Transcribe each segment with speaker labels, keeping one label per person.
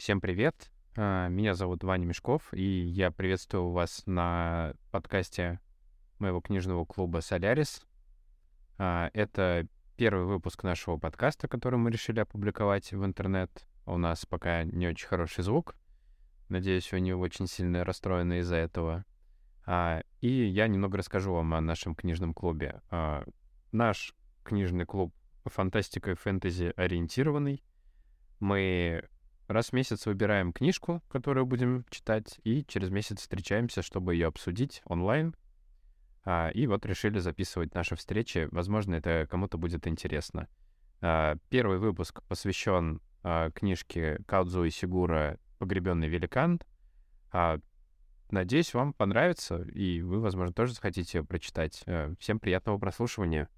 Speaker 1: Всем привет. А, Меня зовут Ваня Мешков, и я приветствую вас на подкасте моего книжного клуба «Солярис». А, Это первый выпуск нашего подкаста, который мы решили опубликовать в интернет. У нас пока не очень хороший звук. Надеюсь, вы не очень сильно расстроены из-за этого. А, И я немного расскажу вам о нашем книжном клубе. Наш книжный клуб фантастика и фэнтези ориентированный. Мы раз в месяц выбираем книжку, которую будем читать, и через месяц встречаемся, чтобы ее обсудить онлайн. А, и вот решили записывать наши встречи. Возможно, это кому-то будет интересно. А, первый выпуск посвящен а, книжке Каудзу и Сигура «Погребенный великан». А, надеюсь, вам понравится, и вы, возможно, тоже захотите прочитать. А, всем приятного прослушивания.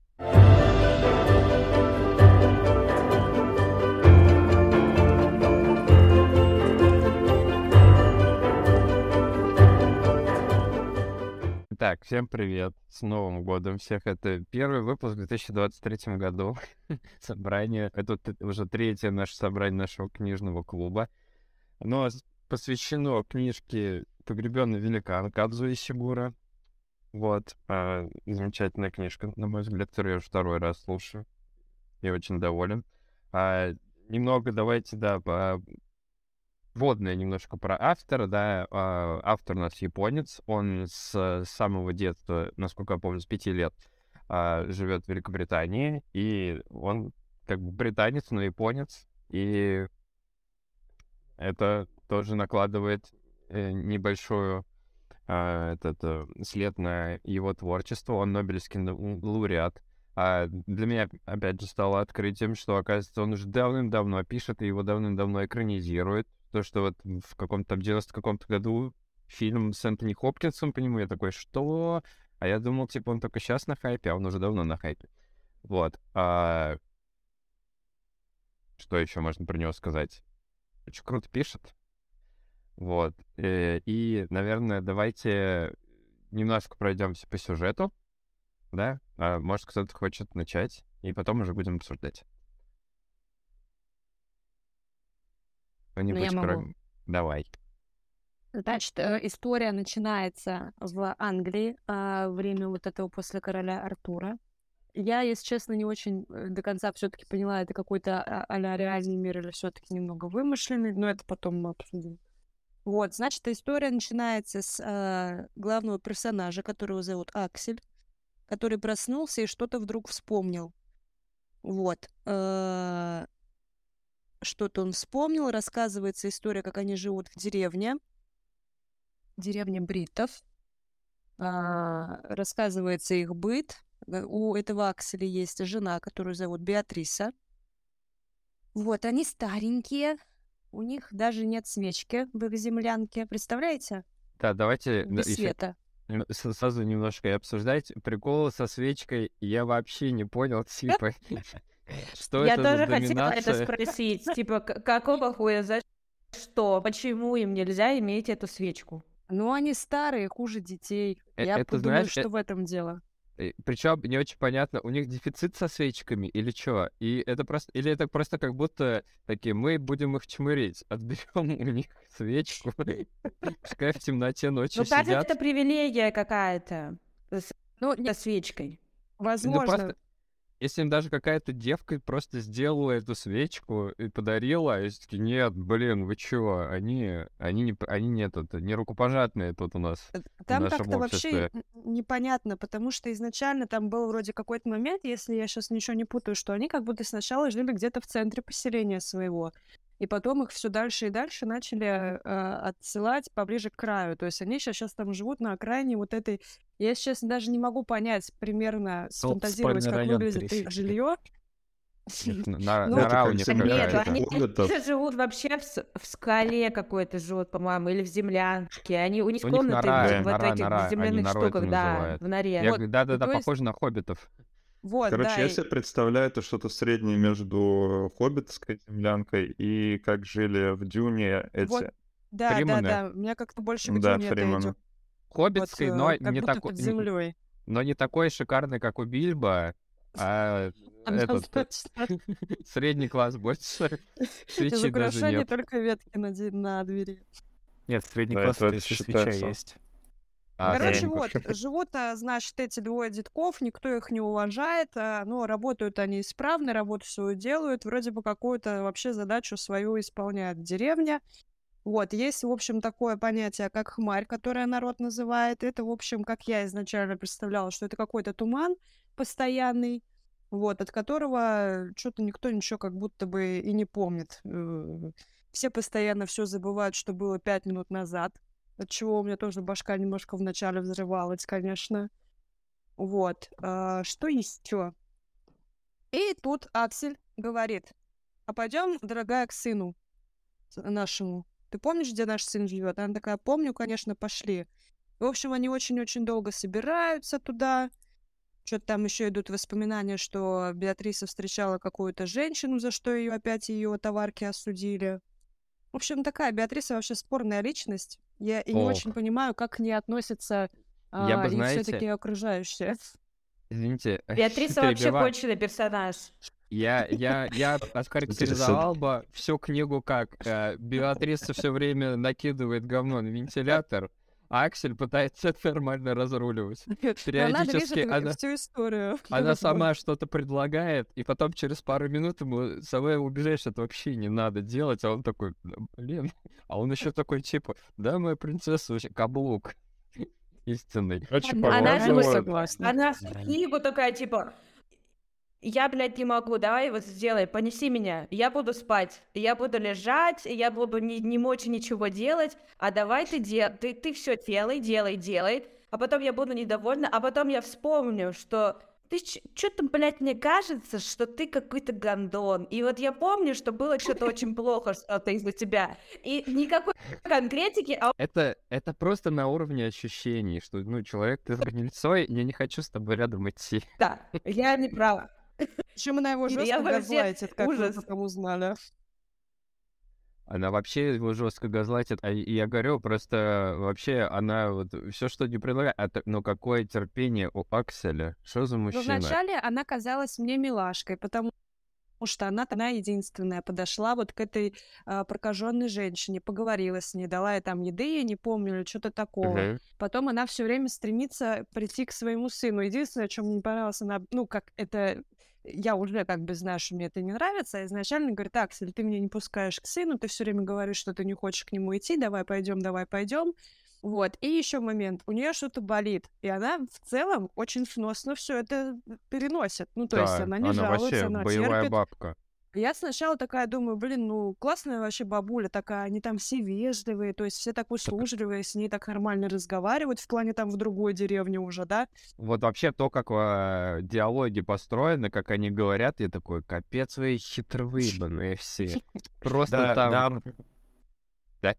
Speaker 1: Так, всем привет. С Новым годом всех. Это первый выпуск в 2023 году. Собрание. Это уже третье наше собрание нашего книжного клуба. Оно посвящено книжке «Погребенный великан» Кадзу Исигура. Вот. а, замечательная книжка, на мой взгляд, которую я уже второй раз слушаю. Я очень доволен. А, немного давайте, да, по- вводное немножко про автора, да, а, автор у нас японец, он с самого детства, насколько я помню, с пяти лет а, живет в Великобритании, и он как бы британец, но японец, и это тоже накладывает э, небольшую а, этот э, след на его творчество, он Нобелевский лауреат. А для меня, опять же, стало открытием, что, оказывается, он уже давным-давно пишет, и его давным-давно экранизирует. То, что вот в каком-то там 90 каком-то году фильм с Энтони Хопкинсом по нему, я такой, что? А я думал, типа, он только сейчас на хайпе, а он уже давно на хайпе. Вот. А... Что еще можно про него сказать? Очень круто пишет. Вот. э, И, наверное, давайте немножко пройдемся по сюжету. Да? А, может, кто-то хочет начать, и потом уже будем обсуждать. Кто-нибудь,
Speaker 2: Ну,
Speaker 1: кроме- Давай.
Speaker 2: Значит, э, история начинается в Англии, а, время вот этого после короля Артура. Я, если честно, не очень э, до конца все-таки поняла, это какой-то а- а-ля реальный мир или все-таки немного вымышленный, но это потом мы обсудим. Вот, значит, история начинается с а, главного персонажа, которого зовут Аксель, который проснулся и что-то вдруг вспомнил. Вот. э, Что-то он вспомнил, рассказывается история, как они живут в деревне, деревне бриттов. А, рассказывается их быт. Э, У этого Акселя есть жена, которую зовут Беатриса. Вот, они старенькие. У них даже нет свечки в их землянке. Представляете?
Speaker 1: Да, давайте да,
Speaker 2: Без
Speaker 1: ещё
Speaker 2: света.
Speaker 1: с- сразу немножко и обсуждать. Приколы со свечкой я вообще не понял, типа, что
Speaker 3: Я
Speaker 1: это за
Speaker 3: тоже хотела это спросить. Типа, какого хуя, за что? Почему им нельзя иметь эту свечку?
Speaker 2: Ну, они старые, хуже детей.
Speaker 1: Э,
Speaker 2: Я
Speaker 1: это,
Speaker 2: подумаю,
Speaker 1: знаешь,
Speaker 2: что
Speaker 1: э-
Speaker 2: в этом дело.
Speaker 1: Причем не очень понятно, у них дефицит со свечками или что? И это просто, или это просто как будто такие, мы будем их чмырить, отберем у них свечку, пускай в темноте ночью
Speaker 3: Ну, кажется, это привилегия какая-то с
Speaker 2: Ну,
Speaker 3: со свечкой.
Speaker 1: Ну,
Speaker 2: возможно.
Speaker 1: Если им даже какая-то девка просто сделала эту свечку и подарила, и все таки нет, блин, вы чё, они, они, не, они нет, это не рукопожатные тут у нас.
Speaker 2: Э, Там как-то вообще непонятно, потому что изначально там был вроде какой-то момент, если я сейчас ничего не путаю, что они как будто сначала жили где-то в центре поселения своего, и потом их все дальше и дальше начали э, отсылать поближе к краю. То есть они сейчас там живут на окраине вот этой. Я сейчас даже не могу понять примерно, сфантазировать,
Speaker 4: спальный
Speaker 2: как выглядит их жилье.
Speaker 1: На,
Speaker 2: Ну,
Speaker 1: на
Speaker 2: это
Speaker 1: рауне
Speaker 4: как
Speaker 3: Нет, они живут вообще в, скале какой-то живут, по-моему, или в землянке. Они, у них
Speaker 1: У них
Speaker 3: комнаты
Speaker 1: нора,
Speaker 3: в, этих
Speaker 1: нора,
Speaker 3: земляных штуках, да,
Speaker 1: называют.
Speaker 3: в норе.
Speaker 1: Я
Speaker 2: Вот,
Speaker 1: говорю, да-да-да,
Speaker 2: то есть-
Speaker 1: похоже на хоббитов.
Speaker 2: Вот,
Speaker 4: Короче,
Speaker 2: да,
Speaker 4: я
Speaker 2: и-
Speaker 4: себе представляю это что-то среднее между хоббитской землянкой и как жили в Дюне эти.
Speaker 2: Вот, да, да,
Speaker 1: Фримены.
Speaker 2: да. Мне как-то больше к
Speaker 4: Да,
Speaker 2: Дюне это
Speaker 4: Фримены.
Speaker 2: идет.
Speaker 1: Хоббитской,
Speaker 2: Вот,
Speaker 1: но
Speaker 2: э, как
Speaker 1: не такой,
Speaker 2: землей.
Speaker 1: но не такой шикарный, как у Бильбо. а этот средний класс больше
Speaker 2: Из
Speaker 1: свечи даже
Speaker 2: украшений
Speaker 1: нет.
Speaker 2: только ветки на, двери.
Speaker 5: Нет, средний
Speaker 4: Да,
Speaker 5: класс
Speaker 4: это
Speaker 5: это если свеча
Speaker 4: считается.
Speaker 5: есть.
Speaker 1: А,
Speaker 2: Короче, вот, живут, а, значит, эти двое детков, никто их не уважает, а, но работают они исправно, работу свою делают, вроде бы какую-то вообще задачу свою исполняют в деревне. Вот, есть, в общем, такое понятие, как хмарь, которое народ называет. Это, в общем, как я изначально представляла, что это какой-то туман постоянный, вот, от которого что-то никто ничего как будто бы и не помнит. Э, Все постоянно все забывают, что было пять минут назад, от чего у меня тоже башка немножко вначале взрывалась, конечно. Вот. а, Что еще? И тут Аксель говорит, а пойдем, дорогая, к сыну нашему. Ты помнишь, где наш сын живет? Она такая, помню, конечно, пошли. В общем, они очень-очень долго собираются туда. Что-то там еще идут воспоминания, что Беатриса встречала какую-то женщину, за что ее опять ее товарки осудили. В общем, такая Беатриса вообще спорная личность. Я и не
Speaker 1: Ох.
Speaker 2: очень понимаю, как к ней относятся
Speaker 1: Я бы,
Speaker 2: а, и
Speaker 1: знаете,
Speaker 2: все-таки окружающие.
Speaker 1: Извините,
Speaker 3: Беатриса вообще
Speaker 1: перебиваю.
Speaker 3: конченый персонаж.
Speaker 1: Я, я, я охарактеризовал бы всю книгу как э, Беатриса все время накидывает говно на вентилятор, а Аксель пытается это нормально разруливать.
Speaker 2: Она
Speaker 1: Периодически
Speaker 2: движет
Speaker 1: она,
Speaker 2: всю историю.
Speaker 1: она сама что-то предлагает, и потом через пару минут ему самое убежать, что это вообще не надо делать, а он такой, «Да, блин, а он еще такой типа, да, моя принцесса вообще каблук истинный.
Speaker 4: Короче,
Speaker 3: Она
Speaker 4: вот-
Speaker 2: согласна.
Speaker 3: Она в книгу такая, типа, я, блядь, не могу, давай вот сделай, понеси меня, я буду спать, я буду лежать, я буду не, не мочь ничего делать, а давай ты, де... ты, ты все делай, делай, делай, а потом я буду недовольна, а потом я вспомню, что ты что-то, блядь, мне кажется, что ты какой-то гандон. И вот я помню, что было что-то очень плохо что-то из-за тебя. И никакой конкретики, а
Speaker 1: Это, это просто на уровне ощущений, что, ну, человек, ты с гнильцой, я не хочу с тобой рядом идти.
Speaker 3: да, я не права.
Speaker 2: Причем она его жестко газлайтит, как мы
Speaker 3: ужас.
Speaker 2: потом узнали.
Speaker 1: Она вообще его жестко газлайтит. А я говорю, просто вообще она вот все, что не предлагает, а ну какое терпение у Акселя. Что за
Speaker 2: Но
Speaker 1: мужчина?
Speaker 2: вначале она казалась мне милашкой, потому что она, она единственная подошла вот к этой а, прокаженной женщине, поговорила с ней, дала ей там еды, я не помню, или что-то такого.
Speaker 1: Мгм.
Speaker 2: Потом она все время стремится прийти к своему сыну. Единственное, что мне не понравилось, она, ну, как это... Я уже как бы знаю, что мне это не нравится. а Изначально говорит, Аксель, ты меня не пускаешь к сыну, ты все время говоришь, что ты не хочешь к нему идти, давай пойдем, давай пойдем. Вот. И еще момент. У нее что-то болит. И она в целом очень сносно все это переносит. Ну, то есть
Speaker 1: Да,
Speaker 2: она не жалуется,
Speaker 1: вообще
Speaker 2: она
Speaker 1: боевая
Speaker 2: терпит.
Speaker 1: бабка.
Speaker 2: Я сначала такая думаю, блин, ну классная вообще бабуля такая, они там все вежливые, то есть все так услужливые, с ней так нормально разговаривают, в плане там в другой деревне уже, да?
Speaker 1: Вот вообще то, как э, диалоги построены, как они говорят, я такой, капец вы хитровыебанные все. Просто там...
Speaker 5: да.
Speaker 1: Да?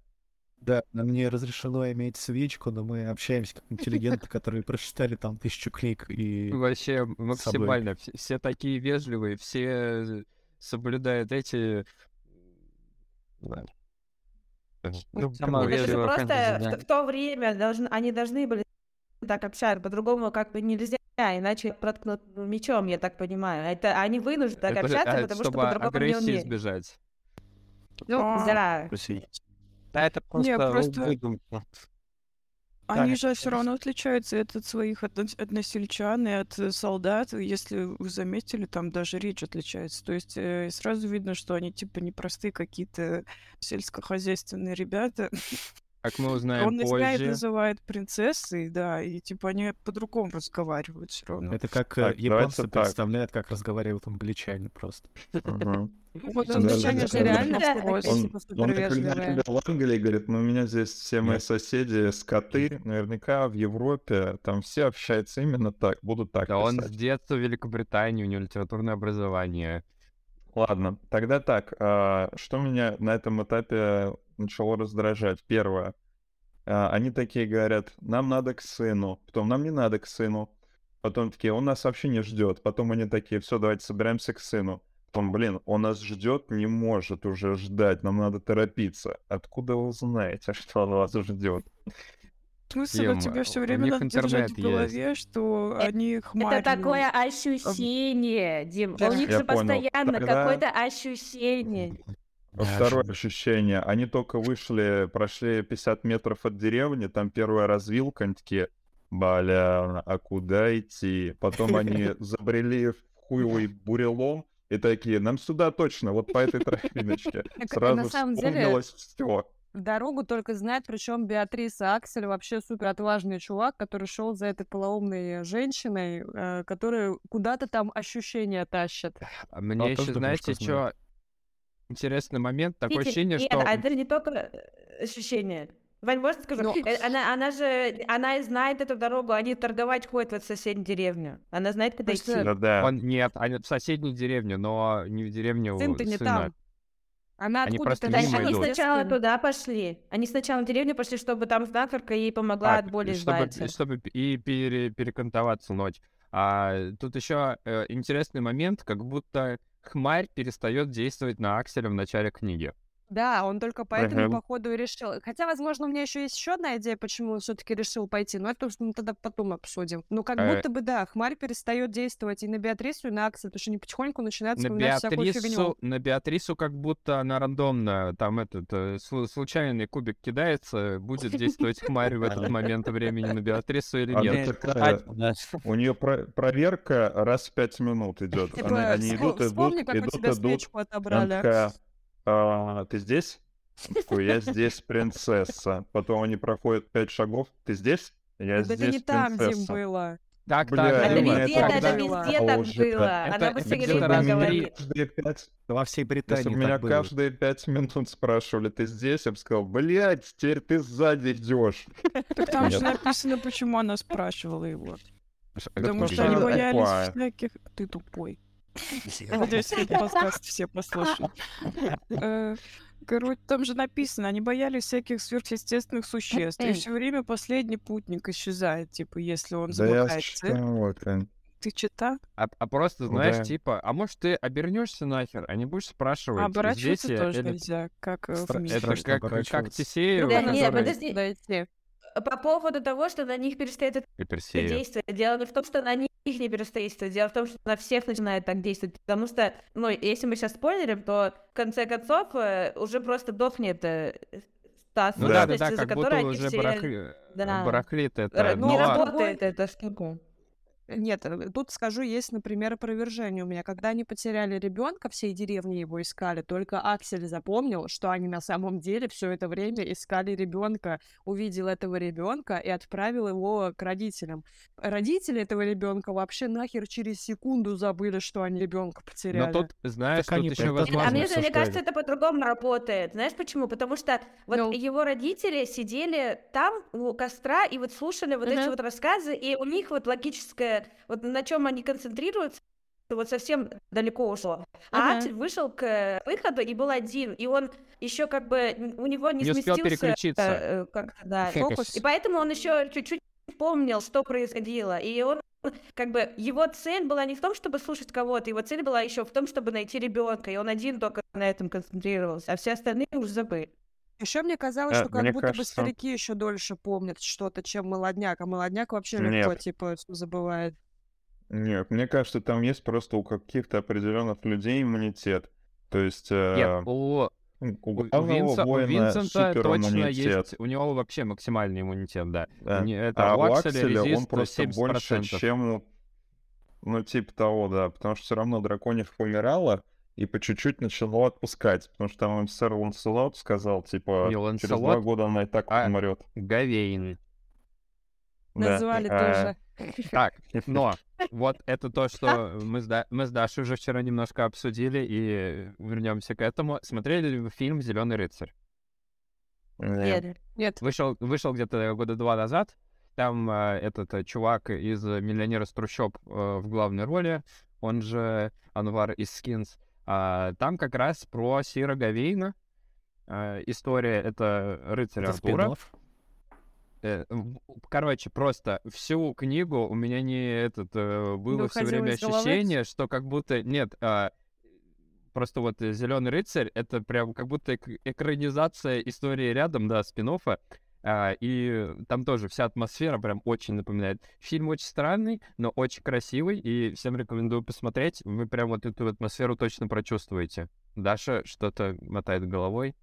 Speaker 5: Да, нам не разрешено иметь свечку, но мы общаемся как интеллигенты, которые прочитали там тысячу книг и...
Speaker 1: Вообще максимально. Все, все такие вежливые, все соблюдают эти... Да.
Speaker 5: Ну,
Speaker 1: Самая
Speaker 5: короче,
Speaker 3: Это же
Speaker 1: вежливая
Speaker 3: просто
Speaker 1: фэнтези, да.
Speaker 3: в, в то время должны, они должны были так общаться, по-другому как бы нельзя, иначе проткнут мечом, я так понимаю. Это они вынуждены так
Speaker 1: Это
Speaker 3: общаться,
Speaker 1: а,
Speaker 3: потому что по-другому не умеют.
Speaker 1: избежать.
Speaker 2: Ну,
Speaker 3: Да.
Speaker 5: Россия.
Speaker 6: Да, это просто,
Speaker 7: просто-
Speaker 6: выдумка.
Speaker 7: Они же все равно отличаются от от своих одно- односельчан и от э, солдат. Если вы заметили, там даже речь отличается. То есть э, сразу видно, что они типа непростые какие-то сельскохозяйственные ребята.
Speaker 1: Как мы узнаем
Speaker 7: Он их знает,
Speaker 1: позже.
Speaker 7: называет принцессой, да, и типа они по-другому разговаривают все равно.
Speaker 5: Это как э,
Speaker 4: Так,
Speaker 5: японцы
Speaker 4: давайте так.
Speaker 5: представляют, как разговаривают англичане просто.
Speaker 2: Вот англичане же реально
Speaker 4: Он,
Speaker 2: типа,
Speaker 4: он в Англии, говорит, ну у меня здесь все мои соседи скоты, наверняка в Европе там все общаются именно так, будут так
Speaker 1: Да он с детства в Великобритании, у него литературное образование.
Speaker 4: Ладно, тогда так, а, что меня на этом этапе начало раздражать? Первое, а, они такие говорят, нам надо к сыну, потом нам не надо к сыну, потом такие, он нас вообще не ждет, потом они такие, все, давайте собираемся к сыну. Потом, блин, он нас ждет, не может уже ждать, нам надо торопиться. Откуда вы знаете, что он вас ждет?
Speaker 7: Смысл
Speaker 1: Им,
Speaker 7: у тебя все время надо держать в
Speaker 1: интернет
Speaker 7: голове, что они хмарь.
Speaker 3: Это такое ощущение, Дим.
Speaker 7: Да.
Speaker 3: У них
Speaker 4: Я
Speaker 3: же
Speaker 4: понял.
Speaker 3: постоянно
Speaker 4: Тогда-
Speaker 3: какое-то ощущение.
Speaker 4: Второе ощущение. Они только вышли, прошли 50 метров от деревни, там первая развилка, они такие, бля, а куда идти? Потом они забрели в хуевый бурелом и такие, нам сюда точно, вот по этой тропиночке.
Speaker 2: Так,
Speaker 4: Сразу
Speaker 2: на самом деле,
Speaker 4: вспомнилось все.
Speaker 2: Дорогу только знает, причем Беатриса Аксель вообще супер отважный чувак, который шел за этой полоумной женщиной, э, которая куда-то там ощущения тащит.
Speaker 1: А Мне
Speaker 5: тоже
Speaker 1: еще, знаете,
Speaker 5: что
Speaker 1: интересный момент, такое
Speaker 3: Видите,
Speaker 1: ощущение,
Speaker 3: нет,
Speaker 1: что...
Speaker 3: а это не только э, ощущение. Вань, можно скажу?
Speaker 2: Ну,
Speaker 3: Э, Она, она же, она и знает эту дорогу, они торговать ходят в соседнюю деревню. Она знает, куда идти.
Speaker 4: Да, да.
Speaker 1: Он, нет, они в соседней деревне, но не в деревне у
Speaker 2: Сын-то не
Speaker 1: сына.
Speaker 2: там. Она
Speaker 1: Они
Speaker 2: откуда-то
Speaker 1: просто
Speaker 3: Да,
Speaker 1: мимо
Speaker 3: они
Speaker 1: идут.
Speaker 3: сначала туда пошли. Они сначала в деревню пошли, чтобы там знахарка ей помогла
Speaker 1: А,
Speaker 3: от боли
Speaker 1: чтобы,
Speaker 3: избавиться.
Speaker 1: чтобы и пере- перекантоваться ночь. А тут еще интересный момент, как будто хмарь перестает действовать на Акселя в начале книги.
Speaker 2: Да, он только поэтому,
Speaker 4: Мгм.
Speaker 2: походу, и решил. Хотя, возможно, у меня еще есть еще одна идея, почему он все-таки решил пойти, но это уж мы тогда потом обсудим. Ну, как
Speaker 1: Э.
Speaker 2: будто бы, да, Хмарь перестает действовать и на Беатрису, и на Акселя, потому что они потихоньку начинают
Speaker 1: На
Speaker 2: вспоминать всякую фигню.
Speaker 1: Беатрису, на Беатрису как будто она рандомно, там этот э, слу- случайный кубик кидается, будет действовать хмарь в этот момент времени на Беатрису или
Speaker 4: А
Speaker 1: нет.
Speaker 4: У нее проверка раз в пять минут идет.
Speaker 2: Типа,
Speaker 4: Они
Speaker 2: вспо-
Speaker 4: идут, идут,
Speaker 2: вспомни, как у
Speaker 4: идут,
Speaker 2: тебя
Speaker 4: идут.
Speaker 2: свечку отобрали.
Speaker 4: «А, ты здесь? Такой, я здесь, принцесса. Потом они проходят пять шагов. Ты здесь? Я
Speaker 2: Да это
Speaker 4: здесь,
Speaker 2: не там, Дим,
Speaker 4: принцесса.
Speaker 2: было.
Speaker 1: Так,
Speaker 4: Бля,
Speaker 1: так,
Speaker 3: Это везде,
Speaker 4: это
Speaker 3: это везде так было.
Speaker 1: это-
Speaker 3: Она
Speaker 1: это
Speaker 3: бы все
Speaker 1: где-то
Speaker 3: время
Speaker 1: раз в
Speaker 3: говорила.
Speaker 1: три.
Speaker 4: Каждые пять-
Speaker 5: Во всей
Speaker 4: Если бы
Speaker 5: Британии
Speaker 4: меня
Speaker 5: было.
Speaker 4: каждые пять минут спрашивали, ты здесь, я бы сказал, блядь, теперь ты сзади идешь.
Speaker 7: Так там же написано, почему она спрашивала его. Потому что они
Speaker 4: она
Speaker 7: боялись всяких... Ты тупой. Надеюсь, этот подкаст все послушают. Э, Короче, там же написано, они боялись всяких сверхъестественных существ. И все время последний путник исчезает, типа, если он
Speaker 4: Да я
Speaker 7: замыкает цель. Ты читал?
Speaker 1: А, а просто, знаешь,
Speaker 4: Да.
Speaker 1: типа, а может ты обернешься нахер, а не будешь спрашивать,
Speaker 7: Оборачиваться
Speaker 1: здесь я
Speaker 7: тоже
Speaker 1: или-
Speaker 7: нельзя, как э, в
Speaker 5: Стра-
Speaker 7: мире.
Speaker 1: Это как, как
Speaker 5: оборачиваться.
Speaker 1: Тесеев,
Speaker 3: Да
Speaker 2: Другой
Speaker 3: нет,
Speaker 1: который...
Speaker 3: подожди.
Speaker 2: Подойти.
Speaker 3: По поводу того, что на них перестает это действовать. Дело не в том, что на них не перестает действовать. Дело в том, что на всех начинает так действовать. Потому что, ну, если мы сейчас спойлерим, то в конце концов э, уже просто дохнет э, та
Speaker 1: Ну
Speaker 4: Да.
Speaker 1: да, да, как будто уже
Speaker 3: все
Speaker 1: барахли-
Speaker 3: Да.
Speaker 1: барахлит это.
Speaker 3: р- не работает эта штука.
Speaker 2: Нет, э, тут скажу, есть, например, опровержение у меня. Когда они потеряли ребенка, всей деревни его искали, только Аксель запомнил, что они на самом деле все это время искали ребенка, увидел этого ребенка и отправил его к родителям. Родители этого ребенка вообще нахер через секунду забыли, что они ребенка
Speaker 1: Но
Speaker 2: потеряли.
Speaker 1: тут, знаешь,
Speaker 5: Так они
Speaker 1: тут еще
Speaker 3: Нет, а
Speaker 1: возможно...
Speaker 3: мне, же- мне кажется, это по-другому работает. Знаешь почему? Потому что вот
Speaker 2: Ну.
Speaker 3: его родители сидели там у костра и вот слушали вот эти
Speaker 2: Мгм.
Speaker 3: вот рассказы, и у них вот логическое, вот на чем они концентрируются, вот совсем далеко ушло. А. Аксель вышел к выходу и был один, и он еще как бы у него не,
Speaker 1: Не успел
Speaker 3: сместился
Speaker 1: переключиться.
Speaker 3: э, как-то, да,
Speaker 2: Фокус.
Speaker 3: и поэтому он еще чуть-чуть помнил, что происходило, и он как бы его цель была не в том, чтобы слушать кого-то, его цель была еще в том, чтобы найти ребенка, и он один только на этом концентрировался, а все остальные уже забыли.
Speaker 2: Еще мне казалось,
Speaker 4: Э,
Speaker 2: что как
Speaker 4: мне
Speaker 2: будто бы
Speaker 4: кажется-
Speaker 2: старики еще дольше помнят что-то, чем молодняк, а молодняк вообще легко,
Speaker 4: Нет.
Speaker 2: типа, всё забывает.
Speaker 4: Нет, мне кажется, там есть просто у каких-то определенных людей иммунитет. То есть э,
Speaker 1: Нет, у,
Speaker 4: у
Speaker 1: у
Speaker 4: главного
Speaker 1: Винса- у
Speaker 4: воина
Speaker 1: Винсента точно есть, у него вообще максимальный иммунитет, да.
Speaker 4: да.
Speaker 1: Не- это
Speaker 4: А
Speaker 1: у
Speaker 4: у
Speaker 1: Акселя
Speaker 4: Акселя он
Speaker 1: резист
Speaker 4: просто
Speaker 1: 70%.
Speaker 4: больше, чем... Ну, типа того, да. Потому что все равно драконьев умирало, и по чуть-чуть начало отпускать. Потому что там им сэр Ланселот сказал, типа,
Speaker 1: Не
Speaker 4: через два
Speaker 1: Ланселот,
Speaker 4: года она и так
Speaker 1: а
Speaker 4: умрет.
Speaker 1: Гавейн.
Speaker 4: Да.
Speaker 2: Назвали
Speaker 4: А,
Speaker 2: тоже.
Speaker 1: Так, но вот это то, что мы с, Да- мы с Дашей уже вчера немножко обсудили, и вернемся к этому. Смотрели ли вы фильм Зеленый рыцарь?
Speaker 4: Нет.
Speaker 2: Нет.
Speaker 1: Вышел, вышел где-то года два назад. Там э, этот э, чувак из э, «Миллионера с трущоб» э, в главной роли, он же Анвар из «Скинс». А, там как раз про Сира Гавейна. Э, история — это рыцарь
Speaker 5: Это
Speaker 1: Артура.
Speaker 5: спин-офф?
Speaker 1: Э, Короче, просто всю книгу у меня не этот э, было все время ощущение, что как будто нет, а, просто вот Зеленый рыцарь это прям как будто эк- экранизация истории рядом, да, спин А, и там тоже вся атмосфера прям очень напоминает. Фильм очень странный, но очень красивый, и всем рекомендую посмотреть. Вы прям вот эту атмосферу точно прочувствуете. Даша что-то мотает головой.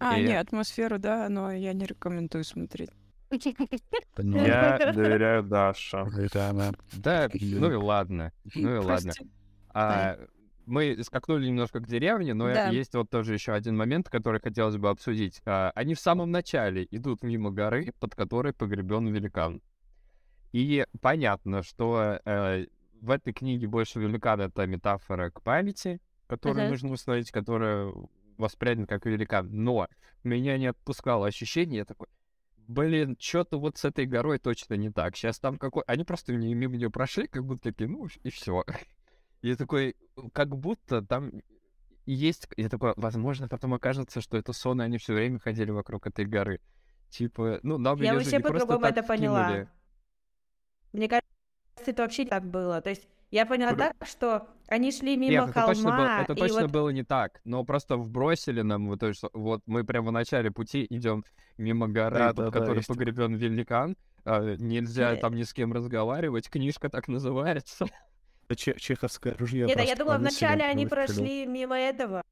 Speaker 7: А,
Speaker 1: И-
Speaker 7: не, атмосферу, да, но я не рекомендую смотреть.
Speaker 4: Я доверяю Даше.
Speaker 5: Да,
Speaker 1: ну и ладно, ну и ладно. А, мы скакнули немножко к деревне, но
Speaker 2: Да.
Speaker 1: есть вот тоже еще один момент, который хотелось бы обсудить. А, они в самом начале идут мимо горы, под которой погребен великан. И понятно, что э, в этой книге больше великан это метафора к памяти, которую
Speaker 2: Мгм.
Speaker 1: нужно установить, которая воспринята как великан. Но меня не отпускало ощущение, я такой, блин, что-то вот с этой горой точно не так. Сейчас там какой... Они просто мимо нее прошли, как будто такие, ну и все. Я такой, как будто там есть... Я такой, возможно, потом окажется, что это сон, и они все время ходили вокруг этой горы. Типа, ну, нам
Speaker 3: Я вообще по-другому это поняла.
Speaker 1: вкинули.
Speaker 3: Мне кажется, это вообще не так было. То есть я поняла
Speaker 1: Куда?
Speaker 3: так, что они шли мимо
Speaker 1: Нет, это точно, было,
Speaker 3: холма,
Speaker 1: это точно
Speaker 3: вот
Speaker 1: было не так. Но просто вбросили нам вот, то, что вот мы прямо в начале пути идем мимо горы,
Speaker 5: Да,
Speaker 1: под
Speaker 5: да, да,
Speaker 1: которой
Speaker 5: есть такое.
Speaker 1: погребен великан. а, нельзя
Speaker 3: Э.
Speaker 1: там ни с кем разговаривать. Книжка так называется.
Speaker 5: Че- чеховское ружье.
Speaker 3: Нет, а я думала, вначале они
Speaker 5: выстрелил.
Speaker 3: прошли мимо этого.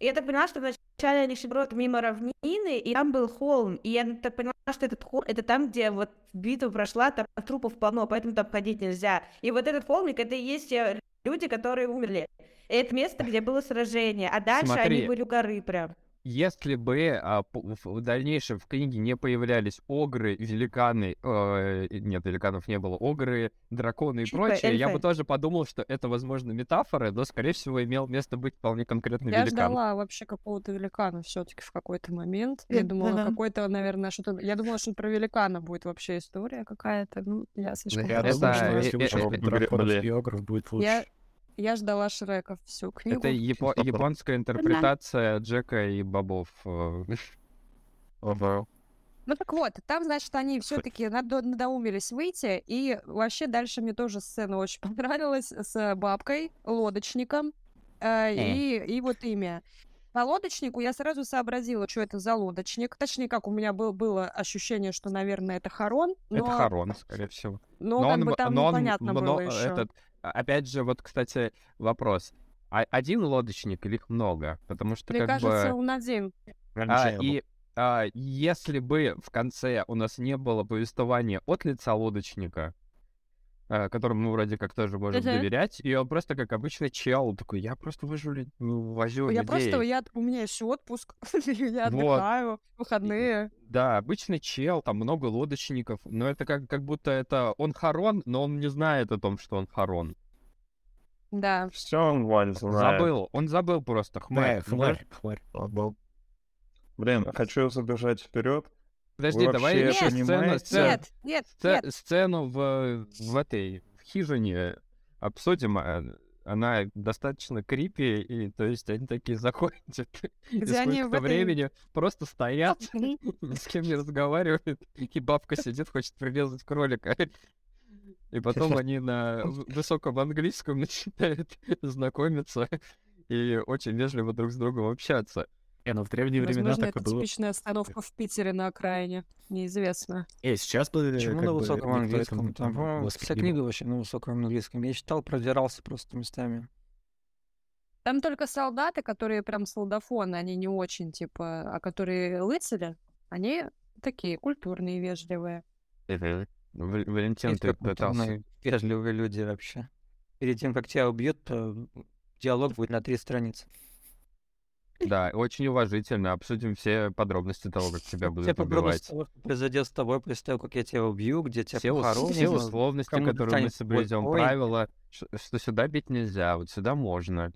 Speaker 3: Я так поняла, что вначале они шли мимо равнины, и там был холм. И я так поняла, что этот холм, это там, где вот битва прошла, там трупов полно, поэтому там ходить нельзя. И вот этот холмик, это и есть те люди, которые умерли. И это место, где было сражение. А дальше
Speaker 1: Смотри.
Speaker 3: они были у горы прям.
Speaker 1: Если бы а, в в дальнейшем в книге не появлялись огры, великаны, э, нет, великанов не было, огры, драконы и
Speaker 3: Эльфы,
Speaker 1: прочее, я бы
Speaker 3: эльфы.
Speaker 1: тоже подумал, что это, возможно, метафора, но, скорее всего, имел место быть вполне конкретный
Speaker 2: Я
Speaker 1: великан.
Speaker 2: ждала вообще какого-то великана все-таки в какой-то момент. Я думала, какой-то, наверное, что-то... Я думала, что про великана будет вообще история какая-то. Ну, я слишком
Speaker 5: Я
Speaker 1: Это-
Speaker 5: думаю, что
Speaker 1: э,
Speaker 5: если
Speaker 1: э, э,
Speaker 5: драконов и огров, будет лучше.
Speaker 2: Я, ждала Шрека всю книгу.
Speaker 1: Это япо- японская интерпретация Джека и бобов. э,
Speaker 4: Ага.
Speaker 2: Ну так вот, там, значит, они все-таки надоумились выйти, и вообще дальше мне тоже сцена очень понравилась с бабкой, лодочником, э, и, и вот имя. По лодочнику я сразу сообразила, что это за лодочник. Точнее, как у меня был, было ощущение, что, наверное, это Харон. Но,
Speaker 1: Это Харон, скорее всего.
Speaker 2: но, как бы
Speaker 1: м-
Speaker 2: там
Speaker 1: но он
Speaker 2: непонятно
Speaker 1: мно-
Speaker 2: было еще.
Speaker 1: этот, опять же, вот, кстати, вопрос. А- один лодочник или их много? Потому что,
Speaker 2: Мне
Speaker 1: как
Speaker 2: кажется,
Speaker 1: бы...
Speaker 2: он один.
Speaker 1: а, и а, если бы в конце у нас не было повествования от лица лодочника, а, которому мы вроде как тоже можем
Speaker 2: Мгм.
Speaker 1: доверять, и он просто как обычный чел, такой, я просто вожу, ну, возю
Speaker 2: Я
Speaker 1: людей.
Speaker 2: просто, я, у меня есть отпуск, я
Speaker 1: Вот.
Speaker 2: отдыхаю, выходные.
Speaker 1: Да, обычный чел, там много лодочников, но это как, как будто это он Харон, но он не знает о том, что он Харон.
Speaker 2: Да.
Speaker 4: Все он, Вань, знает.
Speaker 1: Забыл, он забыл просто, хмарь.
Speaker 5: Да,
Speaker 1: Ну,
Speaker 5: хмарь, хмарь.
Speaker 4: Блин, хочу забежать вперед.
Speaker 1: Подожди, давай еще сцену, сцену,
Speaker 2: Нет, нет,
Speaker 1: сце-
Speaker 2: нет.
Speaker 1: сцену в, в этой в хижине обсудим. а, Она достаточно крипи, и то есть они такие заходят, и
Speaker 2: Где они в
Speaker 1: сколько
Speaker 2: этой-
Speaker 1: времени просто стоят, ни с кем не разговаривают, и бабка сидит, хочет прирезать кролика. И потом они на высоком английском начинают знакомиться и очень вежливо друг с другом общаться.
Speaker 5: Не, ну в древние времена
Speaker 2: Возможно,
Speaker 5: так и
Speaker 2: это
Speaker 5: было.
Speaker 2: типичная остановка в Питере на окраине. Неизвестно.
Speaker 5: Э, сейчас бы
Speaker 6: Почему на
Speaker 5: бы
Speaker 6: высоком
Speaker 5: никто
Speaker 6: английском? Там, по-моему, вся книга вообще на высоком английском. Я читал, продирался просто местами.
Speaker 2: Там только солдаты, которые прям солдафоны, они не очень, типа, а которые лыцари, они такие культурные, вежливые.
Speaker 1: Ва- Валентин, ты пытался...
Speaker 6: культурные, вежливые люди вообще. Перед тем, как тебя убьют, э, диалог будет на три страницы.
Speaker 1: Да, очень уважительно. Обсудим все подробности того, как тебя будут
Speaker 6: подробности
Speaker 1: убивать.
Speaker 6: того, что произойдет с тобой после того, как я тебя убью, где тебя
Speaker 1: Все,
Speaker 6: похоронят.
Speaker 1: все условности, которые мы соблюдем,
Speaker 6: твой-
Speaker 1: правила, ш- что сюда бить нельзя, вот сюда можно.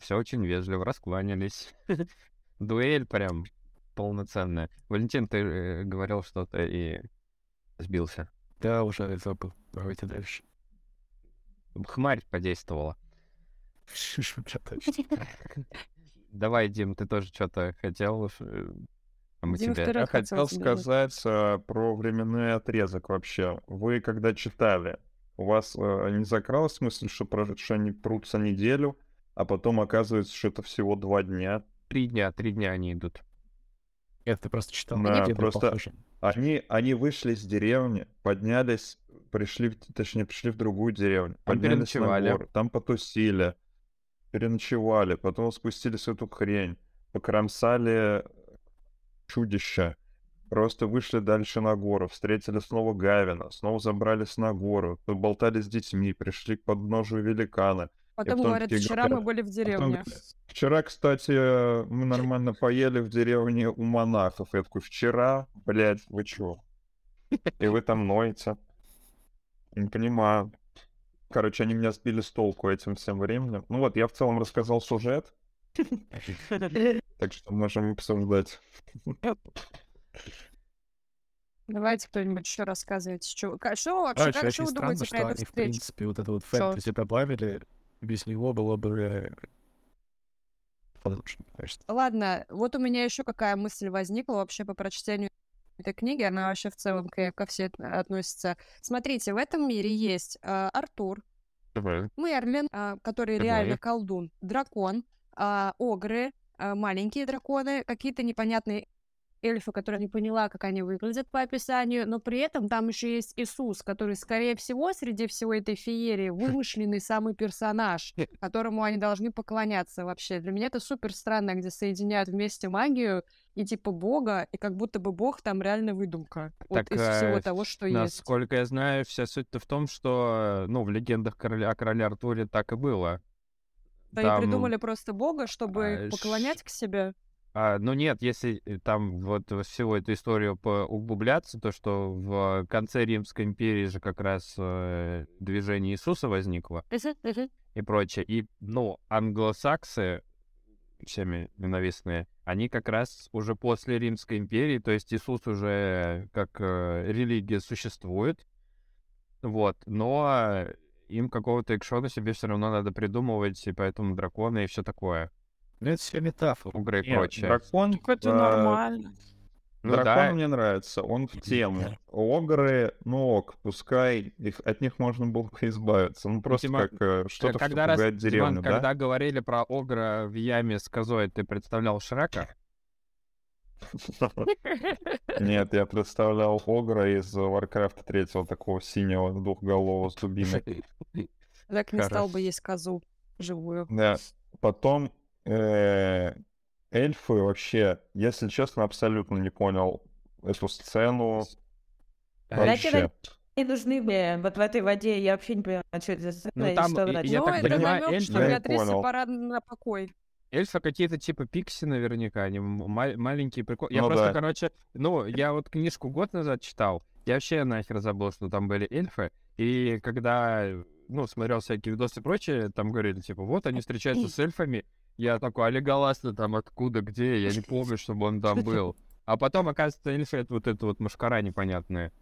Speaker 1: Все очень вежливо, раскланялись. Дуэль прям полноценная. Валентин, ты э, говорил что-то и сбился.
Speaker 5: Да, уже забыл. Давайте дальше.
Speaker 1: Хмарь подействовала. Давай, Дим, ты тоже что-то хотел? э, А мы
Speaker 2: Дима
Speaker 1: тебе...
Speaker 4: Я
Speaker 2: хотел
Speaker 4: сказать э, про временной отрезок вообще. Вы когда читали, у вас э, не закралась мысль, что, про- что они прутся неделю, а потом оказывается, что это всего два дня?
Speaker 1: Три дня, три дня они идут.
Speaker 5: Нет, ты просто читал.
Speaker 4: Да,
Speaker 5: легенды
Speaker 4: просто-
Speaker 5: похожи.
Speaker 4: Они, они вышли с деревни, поднялись, пришли, точнее, пришли в другую деревню,
Speaker 1: Там
Speaker 4: поднялись на гору, там потусили, переночевали, потом спустились в эту хрень, покромсали чудища, просто вышли дальше на гору, встретили снова Гавина, снова забрались на гору, поболтали с детьми, пришли к подножию великана.
Speaker 2: Потом
Speaker 4: потом
Speaker 2: говорят,
Speaker 4: такие
Speaker 2: вчера мы были в
Speaker 4: Потом
Speaker 2: деревне.
Speaker 4: говорят, Вчера, кстати, мы нормально поели в деревне у монахов. Я такой, вчера, блядь, вы чё? И вы там ноете? Не понимаю. Короче, они меня сбили с толку этим всем временем. Ну вот, я в целом рассказал сюжет, так что можем обсуждать.
Speaker 2: Давайте кто-нибудь еще рассказывайте. Что, вообще,
Speaker 5: Короче,
Speaker 2: как, что вы
Speaker 5: странно,
Speaker 2: думаете
Speaker 5: что
Speaker 2: про эту
Speaker 5: они, в
Speaker 2: встречу?
Speaker 5: принципе, вот это вот фэнтези добавили. Без него было бы... э.
Speaker 2: Ладно, вот у меня еще какая мысль возникла вообще по прочтению этой книги, она вообще в целом ко, от- относится. Смотрите, в этом мире есть э, Артур,
Speaker 1: Давай.
Speaker 2: Мерлин, а, который
Speaker 1: Ага.
Speaker 2: реально колдун, дракон, а, огры, маленькие драконы, какие-то непонятные эльфы, которые не поняла, как они выглядят по описанию, но при этом там еще есть Иисус, который, скорее всего, среди всего этой феерии вымышленный самый персонаж, которому они должны поклоняться вообще. Для меня это супер странно, где соединяют вместе магию и типа бога, и как будто бы бог там реально выдумка. Вот
Speaker 1: Так,
Speaker 2: из всего
Speaker 1: э,
Speaker 2: того, что есть.
Speaker 1: Насколько я знаю, вся суть-то в том, что, ну, в легендах короля, о короле Артуре так и было.
Speaker 2: Да
Speaker 1: там-
Speaker 2: и придумали просто бога, чтобы
Speaker 1: а,
Speaker 2: поклонять к себе.
Speaker 1: А, ну нет, если э, там вот во всю эту историю углубляться, то что в конце Римской империи же как раз э, движение Иисуса возникло и прочее. И, ну, англосаксы, всеми ненавистные, они как раз уже после Римской империи, то есть Иисус уже как э, религия существует, вот, но им какого-то экшона себе все равно надо придумывать, и поэтому драконы и все такое,
Speaker 5: Ну, это все метафора.
Speaker 1: угры и прочее.
Speaker 4: дракон,
Speaker 7: Так это
Speaker 4: э,
Speaker 7: нормально.
Speaker 1: Ну
Speaker 4: дракон
Speaker 1: да.
Speaker 4: мне нравится, он в тему. Огры, ну ок, пускай их, от них можно было бы избавиться. Ну просто
Speaker 1: Тима,
Speaker 4: как э, что-то,
Speaker 1: когда
Speaker 4: что
Speaker 1: раз,
Speaker 4: пугает
Speaker 1: Диман,
Speaker 4: деревню, да?
Speaker 1: когда говорили про Огра в яме с козой, ты представлял Шрека?
Speaker 4: Нет, я представлял Огра из Warcraft 3, такого синего двухголового с дубиной.
Speaker 2: Так не стал бы есть козу живую.
Speaker 4: Да. Потом э, эльфы вообще, если честно, абсолютно не понял эту сцену. Вообще.
Speaker 3: Не нужны мне вот в этой воде, я вообще не понимаю, что это за сцена
Speaker 1: Ну,
Speaker 3: и
Speaker 1: там
Speaker 3: что
Speaker 1: и-
Speaker 3: врать.
Speaker 1: Я
Speaker 2: ну,
Speaker 1: так
Speaker 2: это
Speaker 1: понимаю,
Speaker 2: намек,
Speaker 1: эльфы-
Speaker 2: что
Speaker 4: Я понял.
Speaker 2: пора на покой.
Speaker 1: Эльфы какие-то типа пикси наверняка, они ма- маленькие прикол. Я
Speaker 4: Ну
Speaker 1: просто,
Speaker 4: да.
Speaker 1: короче, ну, я вот книжку год назад читал, я вообще нахер забыл, что там были эльфы, и когда, ну, смотрел всякие видосы и прочее, там говорили, типа, вот они встречаются с эльфами, я такой, а Леголас-то там откуда, где, я не помню, чтобы он там был. А потом, оказывается, эльфы — это вот эта вот мушкара непонятная.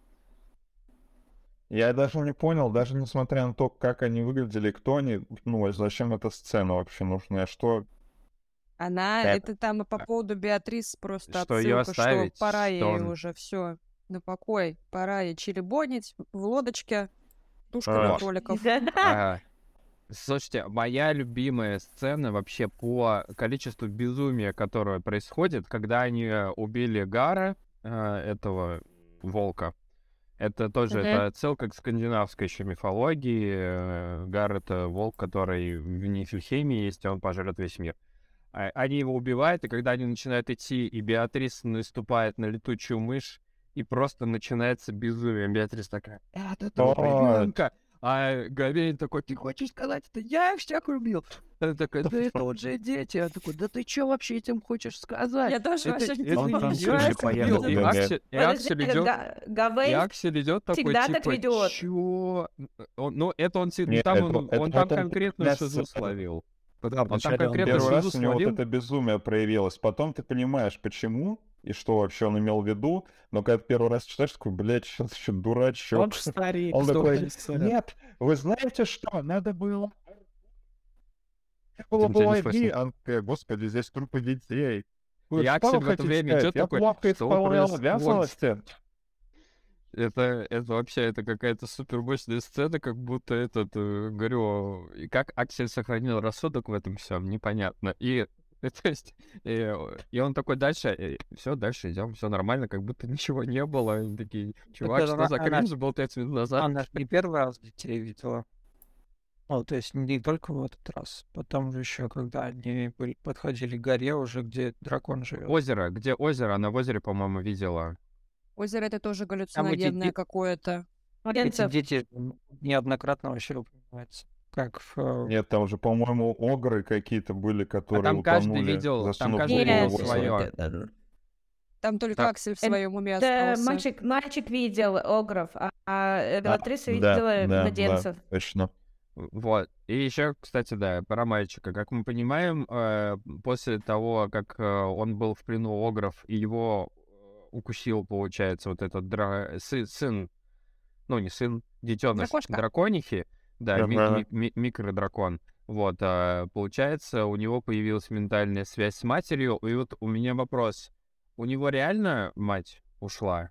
Speaker 4: Я даже не понял, даже несмотря на то, как они выглядели, кто они, ну, и зачем эта сцена вообще нужна, что...
Speaker 2: Она,
Speaker 4: Так.
Speaker 2: это там по поводу Беатрис просто
Speaker 1: Что
Speaker 2: отсылка,
Speaker 1: оставить,
Speaker 2: что пора
Speaker 1: что
Speaker 2: ей
Speaker 1: он-
Speaker 2: уже все на покой, пора ей черебонить в лодочке, тушка
Speaker 4: А.
Speaker 2: на кроликов.
Speaker 1: Ага. Слушайте, моя любимая сцена вообще по количеству безумия, которое происходит, когда они э, убили Гара, э, этого волка. Это тоже
Speaker 2: Мгм.
Speaker 1: это отсылка к скандинавской еще мифологии. Э, Гар — это волк, который в Нифльхейме есть, и он пожрет весь мир. А- Они его убивают, и когда они начинают идти, и Беатрис наступает на летучую мышь, и просто начинается безумие. Беатрис такая, это труп
Speaker 4: Ой.
Speaker 1: ребенка. А Гавейн такой, ты хочешь сказать, это я их всех убил? Она такая, да это вот же дети. Я такой, да ты что вообще этим хочешь сказать?
Speaker 2: Я тоже
Speaker 1: Это-
Speaker 2: вообще не понимаю.
Speaker 5: там
Speaker 1: не
Speaker 5: крышей
Speaker 1: я
Speaker 5: поехал,
Speaker 1: убил». И Аксель- идет, и Аксель идет такой,
Speaker 3: всегда так
Speaker 1: типа, чё? Он, ну, это он, там
Speaker 4: это-
Speaker 1: он,
Speaker 4: это-
Speaker 1: он там
Speaker 4: это
Speaker 1: конкретную
Speaker 4: для
Speaker 1: шизу словил.
Speaker 5: Да,
Speaker 1: Он там
Speaker 5: вначале он
Speaker 1: конкретно
Speaker 4: Первый раз у него вот это безумие проявилось. Потом ты понимаешь, почему и что вообще он имел в виду. Но когда ты первый раз читаешь, такой, блядь, сейчас еще дурачок.
Speaker 5: Он же старик.
Speaker 4: Он
Speaker 5: что
Speaker 4: такой, нет, вы знаете что, надо было... Было
Speaker 1: Тим, тебя не
Speaker 4: было
Speaker 1: слышно.
Speaker 4: и... Он такой, господи, здесь трупы детей. Вы
Speaker 1: И
Speaker 4: что
Speaker 1: в это время идет
Speaker 4: Я
Speaker 1: такой,
Speaker 4: плохо
Speaker 1: «Что
Speaker 4: исполнял
Speaker 1: происходит?»
Speaker 4: обязанности.
Speaker 1: Это, это вообще, это какая-то супер мощная сцена, как будто этот, э, говорю, и как Аксель сохранил рассудок в этом всем, непонятно. И То есть, и, и он такой дальше, все, дальше идем, все нормально, как будто ничего не было. Они такие, чувак,
Speaker 6: это
Speaker 1: что
Speaker 6: она-
Speaker 1: за
Speaker 6: она-
Speaker 1: кринж был 5 минут назад?
Speaker 6: Она не первый раз детей видела. Ну, то есть не только в этот раз. Потом же еще, когда они были- подходили к горе уже, где дракон живет.
Speaker 1: Озеро, где озеро? Она в озере, по-моему, видела.
Speaker 2: Озеро это тоже галлюциногенное какое-то.
Speaker 6: Эти дети неоднократно вообще упоминаются. Как в... э,
Speaker 4: Нет, там же, по-моему, огры какие-то были, которые
Speaker 1: там каждый
Speaker 4: утонули,
Speaker 1: видел- там каждый видел своё.
Speaker 2: Там только
Speaker 1: Так.
Speaker 2: Аксель в своем уме
Speaker 3: Да,
Speaker 2: остался.
Speaker 3: мальчик, мальчик видел огров, а, а Белатриса
Speaker 4: да,
Speaker 3: видела
Speaker 4: да, да,
Speaker 3: младенцев.
Speaker 4: точно.
Speaker 1: Вот. И еще, кстати, да, про мальчика. Как мы понимаем, э, после того, как э, он был в плену огров, и его укусил, получается, вот этот дра- сы- сын, ну, не сын, детеныш
Speaker 2: Дракошка.
Speaker 1: драконихи, да, ми-
Speaker 4: Ага.
Speaker 1: ми- ми- микродракон. Вот, а, получается, у него появилась ментальная связь с матерью. И вот у меня вопрос. У него реально мать ушла?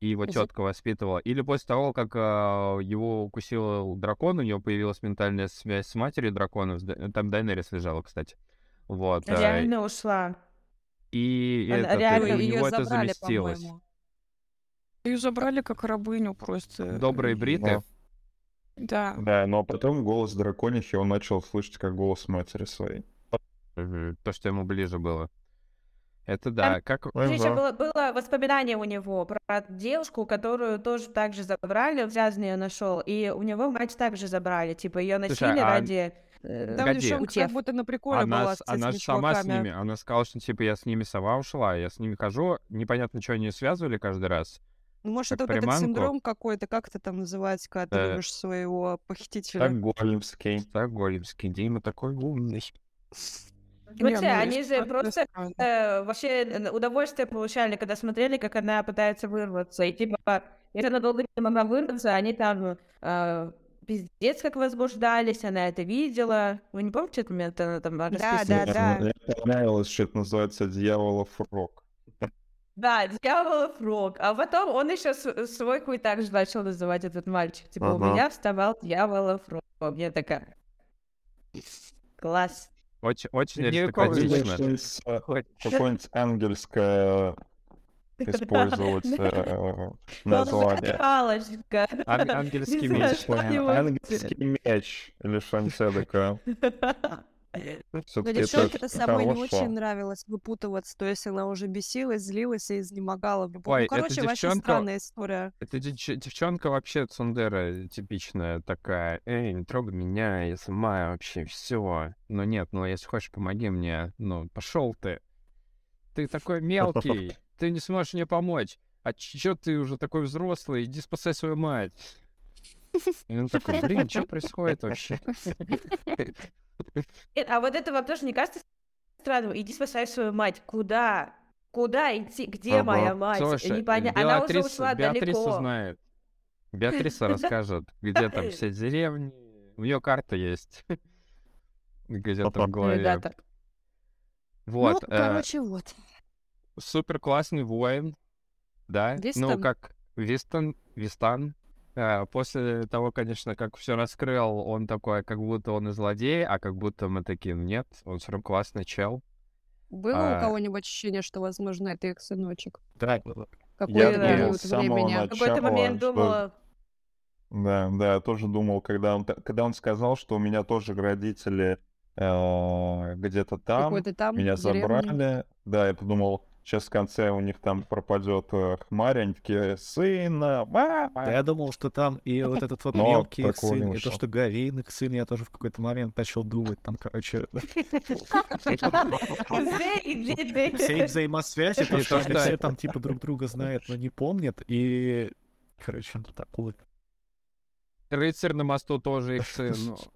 Speaker 1: И его тетка воспитывала? Или после того, как а, его укусил дракон, у него появилась ментальная связь с матерью дракона? Да- Там Дайнерис лежала, кстати. Вот. а,
Speaker 3: Реально ушла.
Speaker 1: И
Speaker 3: Она
Speaker 1: этот, и
Speaker 3: реально
Speaker 1: у
Speaker 2: Ее
Speaker 1: него это
Speaker 2: забрали,
Speaker 1: заместилось.
Speaker 2: по-моему.
Speaker 7: Ее забрали как рабыню просто.
Speaker 1: Добрые
Speaker 7: и-
Speaker 1: бриты.
Speaker 4: О,
Speaker 7: Да.
Speaker 4: Да, но потом голос драконихи он начал слышать как голос матери своей.
Speaker 1: То, что ему ближе было. Это да. Как...
Speaker 3: Еще было, было воспоминание у него про девушку, которую тоже так же забрали, в ее нашел, и у него мать также забрали, типа ее
Speaker 1: Слушай,
Speaker 3: носили
Speaker 1: а
Speaker 3: ради э,
Speaker 2: Там
Speaker 1: Погоди.
Speaker 2: девчонка как будто на приколе
Speaker 1: Она,
Speaker 2: была
Speaker 1: с- она же сама с ними. Она сказала, что типа я с ними сама ушла, я с ними хожу. Непонятно, что они связывали каждый раз.
Speaker 2: Ну, может,
Speaker 1: как
Speaker 2: это вот этот
Speaker 1: приманку.
Speaker 2: синдром какой-то, как это там называется, когда ты
Speaker 1: Э,
Speaker 2: любишь своего похитителя?
Speaker 4: Стокгольмский.
Speaker 1: Стокгольмский. Дима такой умный.
Speaker 3: И вот
Speaker 7: Не,
Speaker 3: все,
Speaker 7: ну,
Speaker 3: они же
Speaker 7: так, то
Speaker 3: просто э, вообще удовольствие получали, когда смотрели, как она пытается вырваться. И типа, если она долго не могла вырваться, они там э, пиздец как возбуждались, она это видела. Вы не помните этот момент? Она там
Speaker 2: Да,
Speaker 3: расписывала?
Speaker 2: да, да.
Speaker 4: Мне понравилось, что это называется дьяволов рок.
Speaker 3: Да, дьяволов рок. А потом он еще свой хуй так же начал называть этот мальчик. Типа, у
Speaker 4: Ага.
Speaker 3: меня вставал дьяволов рок. Я такая... Класс.
Speaker 1: Очень, очень аристократично.
Speaker 4: Э, Какое-нибудь ангельское использовать э, название.
Speaker 1: Ангельский меч.
Speaker 4: Ангельский меч или что-нибудь эдакое.
Speaker 2: Но
Speaker 4: Всё-таки
Speaker 2: девчонке-то самой не очень нравилось выпутываться, то есть она уже бесилась, злилась и изнемогала. любом-
Speaker 1: Ой,
Speaker 2: ну, короче, вообще
Speaker 1: девчонка-
Speaker 2: странная история.
Speaker 1: Девч- девчонка вообще цундера типичная такая. Эй, не трогай меня, я сама вообще все. Но нет, ну если хочешь, помоги мне. Ну, пошел ты. Ты такой мелкий, ты не сможешь мне помочь. А чё ты уже такой взрослый? Иди спасай свою мать. И он такой, блин, что происходит вообще?
Speaker 3: Э, А вот это вам тоже не кажется странным? Иди спасай свою мать. Куда? Куда идти? Где
Speaker 4: Ага.
Speaker 3: моя мать?
Speaker 1: Слушай,
Speaker 3: Непоня- Она уже
Speaker 1: Беатриса,
Speaker 3: ушла
Speaker 1: Беатриса
Speaker 3: далеко.
Speaker 1: знает. Беатриса расскажет, где там все деревни. У нее карта есть. Где-то в голове. Вот.
Speaker 2: ну,
Speaker 1: э,
Speaker 2: короче, вот.
Speaker 1: супер классный воин, да, ну как Вистон, Вистан. Э, После того, конечно, как все раскрыл, он такой, как будто он и злодей, а как будто мы такие, «Ну нет, он все равно классный чел.
Speaker 2: Было
Speaker 1: а-
Speaker 2: у кого-нибудь ощущение, что, возможно, это их сыночек?
Speaker 5: Да, было.
Speaker 2: Какой
Speaker 4: Я
Speaker 3: думал
Speaker 2: период
Speaker 4: с самого
Speaker 2: времени?
Speaker 3: В какой-то момент
Speaker 4: что-
Speaker 3: думала,
Speaker 4: Да, да, я тоже думал, когда он, когда он сказал, что у меня тоже родители э, где-то там,
Speaker 2: там
Speaker 4: меня
Speaker 2: деревне.
Speaker 4: забрали. Да, я подумал, сейчас в конце у них там пропадет э, такие, сына, мама.
Speaker 5: Да я думал, что там и вот этот вот
Speaker 4: Но
Speaker 5: мелкий сын, и то, что их сын, я тоже в какой-то момент начал думать, там, короче, все их взаимосвязи, то, что
Speaker 1: то,
Speaker 5: они
Speaker 1: что-
Speaker 5: все там типа друг друга знают, но не помнят, и, короче, ну, такое.
Speaker 1: Рыцарь на мосту тоже их сын.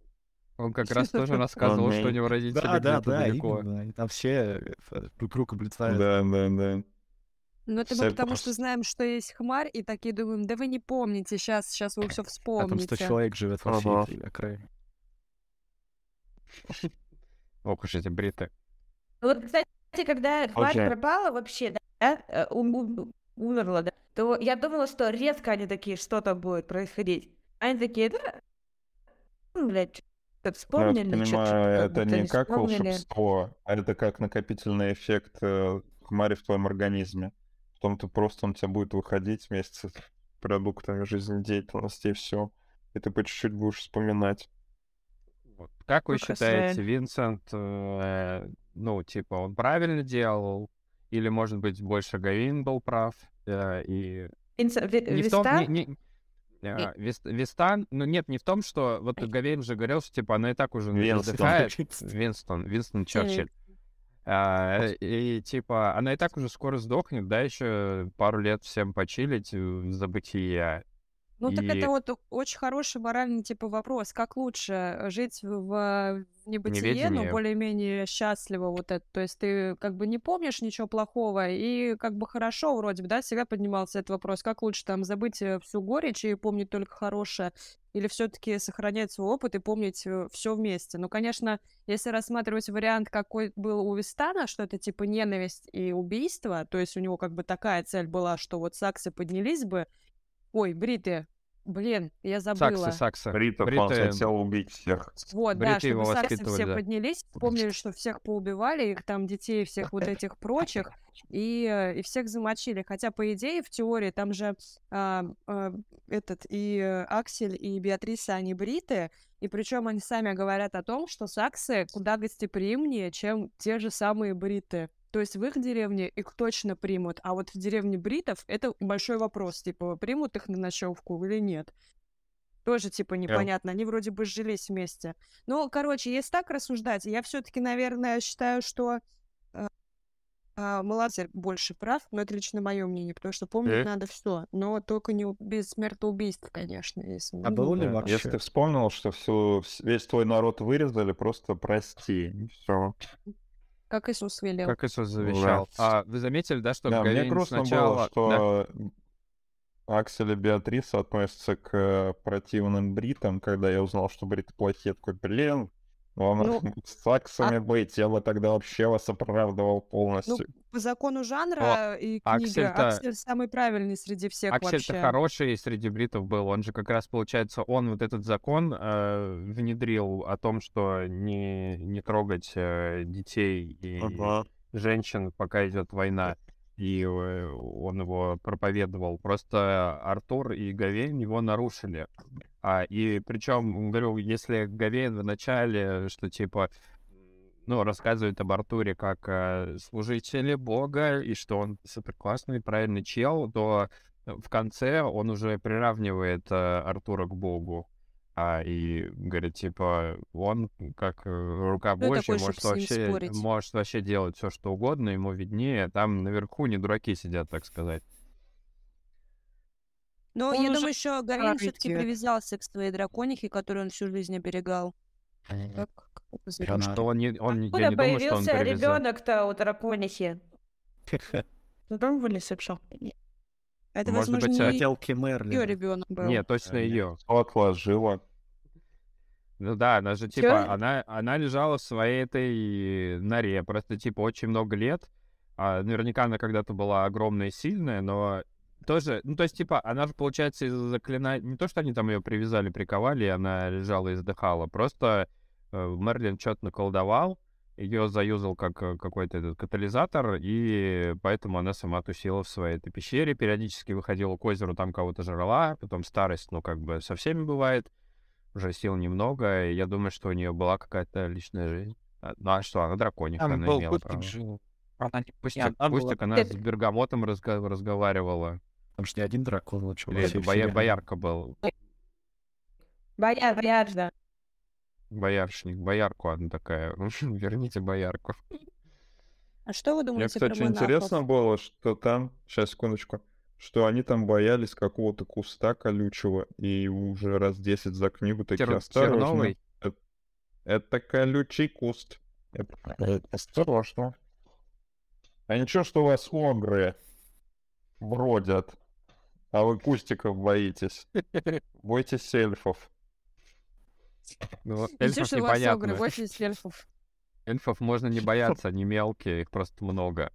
Speaker 1: ну, Он как раз тоже рассказывал, что у него родители
Speaker 5: Да, да, да,
Speaker 1: далеко.
Speaker 5: именно, они там все э, друг друга блицают.
Speaker 4: Да, да, да.
Speaker 2: Ну, это мы потому что знаем, что есть хмарь, и такие думаем, да вы не помните, сейчас, сейчас вы все
Speaker 5: А там 100
Speaker 2: вспомните.
Speaker 5: человек живет во всей этой окраине.
Speaker 1: Ох уж эти бриты.
Speaker 3: Вот, кстати, когда
Speaker 4: Окей.
Speaker 3: пропала вообще, да, э, ум- ум- умерла, да, то я думала, что резко они такие, что там будет происходить. Они такие, да, ну, блядь, Как
Speaker 4: Ну, я
Speaker 3: вспомнили, чё- чё-
Speaker 4: понимаю,
Speaker 3: как
Speaker 4: это не
Speaker 3: не
Speaker 4: как
Speaker 3: вспомнили.
Speaker 4: волшебство, а это как накопительный эффект э, хмари в твоем организме. Потом ты просто он у тебя будет выходить вместе с продуктами жизнедеятельности и все. И ты по чуть-чуть будешь вспоминать.
Speaker 1: Вот. Как вы
Speaker 7: Как
Speaker 1: считаете,
Speaker 7: Исраэль.
Speaker 1: Винсент, э, ну, типа, он правильно делал? Или, может быть, больше Гавин был прав? э, и
Speaker 3: Винса- Ви-
Speaker 1: не в том, не, не- а, Вистан, ну нет, не в том, что вот Гавейн же говорил, что типа она и так уже
Speaker 4: Винстон.
Speaker 1: вздыхает. Винстон, Винстон Черчилль. А, и типа она и так уже скоро сдохнет, да, еще пару лет всем почилить в забытие.
Speaker 2: Ну, так
Speaker 1: И-
Speaker 2: это вот очень хороший моральный типа вопрос. Как лучше э, жить в, в небытие, но
Speaker 1: Неведении.
Speaker 2: более-менее счастливо вот это? То есть ты как бы не помнишь ничего плохого, и как бы хорошо вроде бы, да, всегда поднимался этот вопрос. Как лучше там забыть э, всю горечь и помнить только хорошее? Или все-таки сохранять свой опыт и помнить все вместе? Ну, конечно, если рассматривать вариант, какой был у Вистана, что это типа ненависть и убийство, то есть у него как бы такая цель была, что вот саксы поднялись бы, Ой, бриты. Блин, я забыла.
Speaker 1: Саксы, саксы.
Speaker 4: Бритов он
Speaker 1: Бриты-
Speaker 4: хотел убить всех.
Speaker 2: Вот, да,
Speaker 1: Бриты его
Speaker 2: чтобы саксы все
Speaker 1: да.
Speaker 2: поднялись, вспомнили, что всех поубивали, их там детей, всех вот этих прочих, и, э, и всех замочили. Хотя, по идее, в теории, там же а, а, этот и э, Аксель, и Беатриса, они бриты, и причем они сами говорят о том, что саксы куда гостеприимнее, чем те же самые бриты. То есть в их деревне их точно примут, а вот в деревне бритов это большой вопрос, типа, примут их на ночевку или нет. Тоже, типа, непонятно. Они вроде бы сжились вместе. Ну, короче, если так рассуждать, я все-таки, наверное, считаю, что э, а, Меладзе больше прав, но это лично мое мнение, потому что помнить
Speaker 1: Э?
Speaker 2: надо все, но только не без смертоубийств, конечно. Если...
Speaker 5: А было ли
Speaker 4: Да,
Speaker 5: вообще?
Speaker 4: Если ты вспомнил, что всю, вс- весь твой народ вырезали, просто прости. Все.
Speaker 2: Как Иисус велел.
Speaker 1: Как Иисус завещал. А вы заметили, да, что
Speaker 4: Да, мне
Speaker 1: Гавейн
Speaker 4: грустно
Speaker 1: сначала...
Speaker 4: было, что Аксель и Беатриса относятся к э, противным бритам, когда я узнал, что бриты плохие, такой, блин, вам
Speaker 2: Ну,
Speaker 4: с саксами быть, я бы тогда вообще вас оправдывал полностью.
Speaker 2: По закону жанра и книги
Speaker 1: Аксель-то-
Speaker 2: Аксель самый правильный среди всех
Speaker 1: Аксель-то
Speaker 2: вообще.
Speaker 1: хороший среди бритов был. Он же как раз, получается, он вот этот закон э, внедрил о том, что не, не трогать э, детей и
Speaker 4: Ага.
Speaker 1: женщин, пока идет война. И э, он его проповедовал. Просто Артур и Гавейн его нарушили. А, и причем, говорю, если Гавейн в начале, что типа, ну, рассказывает об Артуре как э, служителе Бога, и что он супер классный, правильный чел, то в конце он уже приравнивает э, Артура к Богу. А, и говорит, типа, он как э, рука
Speaker 2: такой,
Speaker 1: может вообще, может вообще делать все, что угодно, ему виднее. Там наверху не дураки сидят, так сказать.
Speaker 2: Но
Speaker 7: Он
Speaker 2: я
Speaker 7: уже
Speaker 2: думаю, еще Гавин все-таки привязался к своей драконихе, которую он всю жизнь оберегал. Как, как
Speaker 1: Что он не, он, не- я
Speaker 3: Откуда
Speaker 1: не думаю, что он
Speaker 3: появился ребенок-то у драконихи? Пробовали сообщал?
Speaker 2: Это,
Speaker 1: Может
Speaker 2: возможно,
Speaker 1: быть,
Speaker 2: не
Speaker 5: Хотелки
Speaker 2: ее
Speaker 5: Мерлина.
Speaker 2: ребенок был.
Speaker 1: Нет, точно ее.
Speaker 4: Отложила?
Speaker 1: Ну да, она же,
Speaker 3: Чё?
Speaker 1: типа, она, она лежала в своей этой норе, просто, типа, очень много лет. А, наверняка она когда-то была огромная и сильная, но тоже, ну, то есть, типа, она же, получается, из-за заклинания... Не то, что они там ее привязали, приковали, и она лежала и издыхала, просто э, Мерлин что-то наколдовал, ее заюзал как э, какой-то этот катализатор, и поэтому она сама тусила в своей этой пещере, периодически выходила к озеру, там кого-то жрала, потом старость, ну, как бы со всеми бывает, уже сил немного, и я думаю, что у нее была какая-то личная жизнь. А, Ну а что, она дракониха,
Speaker 6: Там
Speaker 1: она
Speaker 6: был
Speaker 1: имела право.
Speaker 6: жил. Она не
Speaker 1: Пусть,
Speaker 6: не одна
Speaker 1: пусть
Speaker 6: была.
Speaker 1: так она с Бергамотом разга- разговаривала.
Speaker 5: Там же не один дракон лучше.
Speaker 1: Или это боя- боярка был.
Speaker 3: Бояр, бояр, да.
Speaker 1: Бояршник, боярку одна такая. Верните боярку.
Speaker 2: А что вы
Speaker 4: Мне,
Speaker 2: думаете
Speaker 4: кстати,
Speaker 2: про монахов?
Speaker 4: интересно было, что там, сейчас, секундочку, что они там боялись какого-то куста колючего, и уже раз 10 за книгу такие
Speaker 1: Тер-
Speaker 4: осторожно.
Speaker 1: терновый?
Speaker 4: Это, это колючий куст. Это- э, Осторожно. А ничего, что у вас огры бродят, а вы кустиков боитесь. Бойтесь эльфов.
Speaker 1: Ну,
Speaker 2: Ничего,
Speaker 1: эльфов
Speaker 2: что у вас огры,
Speaker 1: непонятно.
Speaker 2: 80 эльфов.
Speaker 1: Эльфов можно не бояться, они мелкие, их просто много.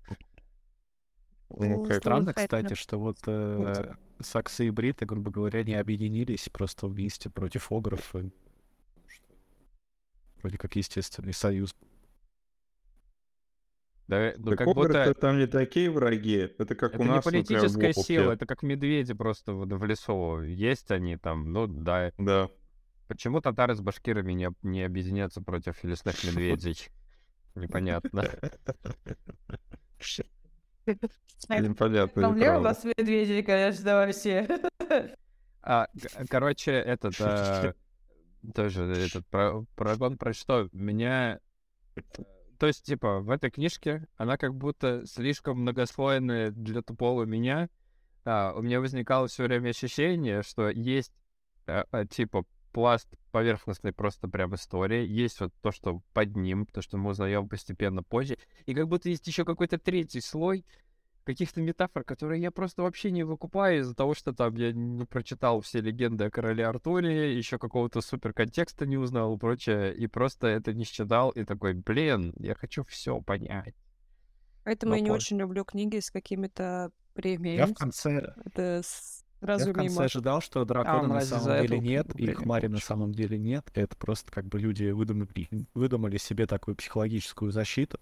Speaker 4: Ну, как-
Speaker 5: Странно, кстати, что вот э, саксы и бриты, грубо говоря, не объединились просто вместе против огров. вроде как естественный союз.
Speaker 1: Да, ну,
Speaker 4: Так
Speaker 1: как будто
Speaker 4: там не такие враги. Это как
Speaker 1: это
Speaker 4: у
Speaker 1: не
Speaker 4: нас, например,
Speaker 1: политическая
Speaker 4: в
Speaker 1: сила, это как медведи просто вот в лесу. Есть они там, ну да.
Speaker 4: Да.
Speaker 1: Почему татары с башкирами не, не объединятся против лесных медведей? Непонятно.
Speaker 4: Непонятно.
Speaker 3: Проблема у вас медведи, конечно, вообще.
Speaker 1: А, короче, этот а, тоже этот про, прогон про что? Меня, то есть типа в этой книжке она как будто слишком многослойная для тупого меня. А, у меня возникало все время ощущение, что есть а, а, типа пласт поверхностной просто прям истории, есть вот то, что под ним, то, что мы узнаем постепенно позже, и как будто есть еще какой-то третий слой, каких-то метафор, которые я просто вообще не выкупаю из-за того, что там я не прочитал все легенды о короле Артуре, еще какого-то супер контекста не узнал и прочее, и просто это не считал, и такой, блин, я хочу все понять.
Speaker 2: Поэтому
Speaker 1: Но
Speaker 2: я не
Speaker 1: позже.
Speaker 2: очень люблю книги с какими-то
Speaker 5: Я
Speaker 2: премиями.
Speaker 5: в конце,
Speaker 2: Это с-
Speaker 5: я
Speaker 2: сразу
Speaker 5: в конце
Speaker 2: мимо.
Speaker 5: ожидал, что дракона
Speaker 6: он
Speaker 5: на
Speaker 6: разве
Speaker 5: самом деле
Speaker 6: эту
Speaker 5: нет, и хмари на самом деле нет. Это просто как бы люди выдумали, выдумали себе такую психологическую защиту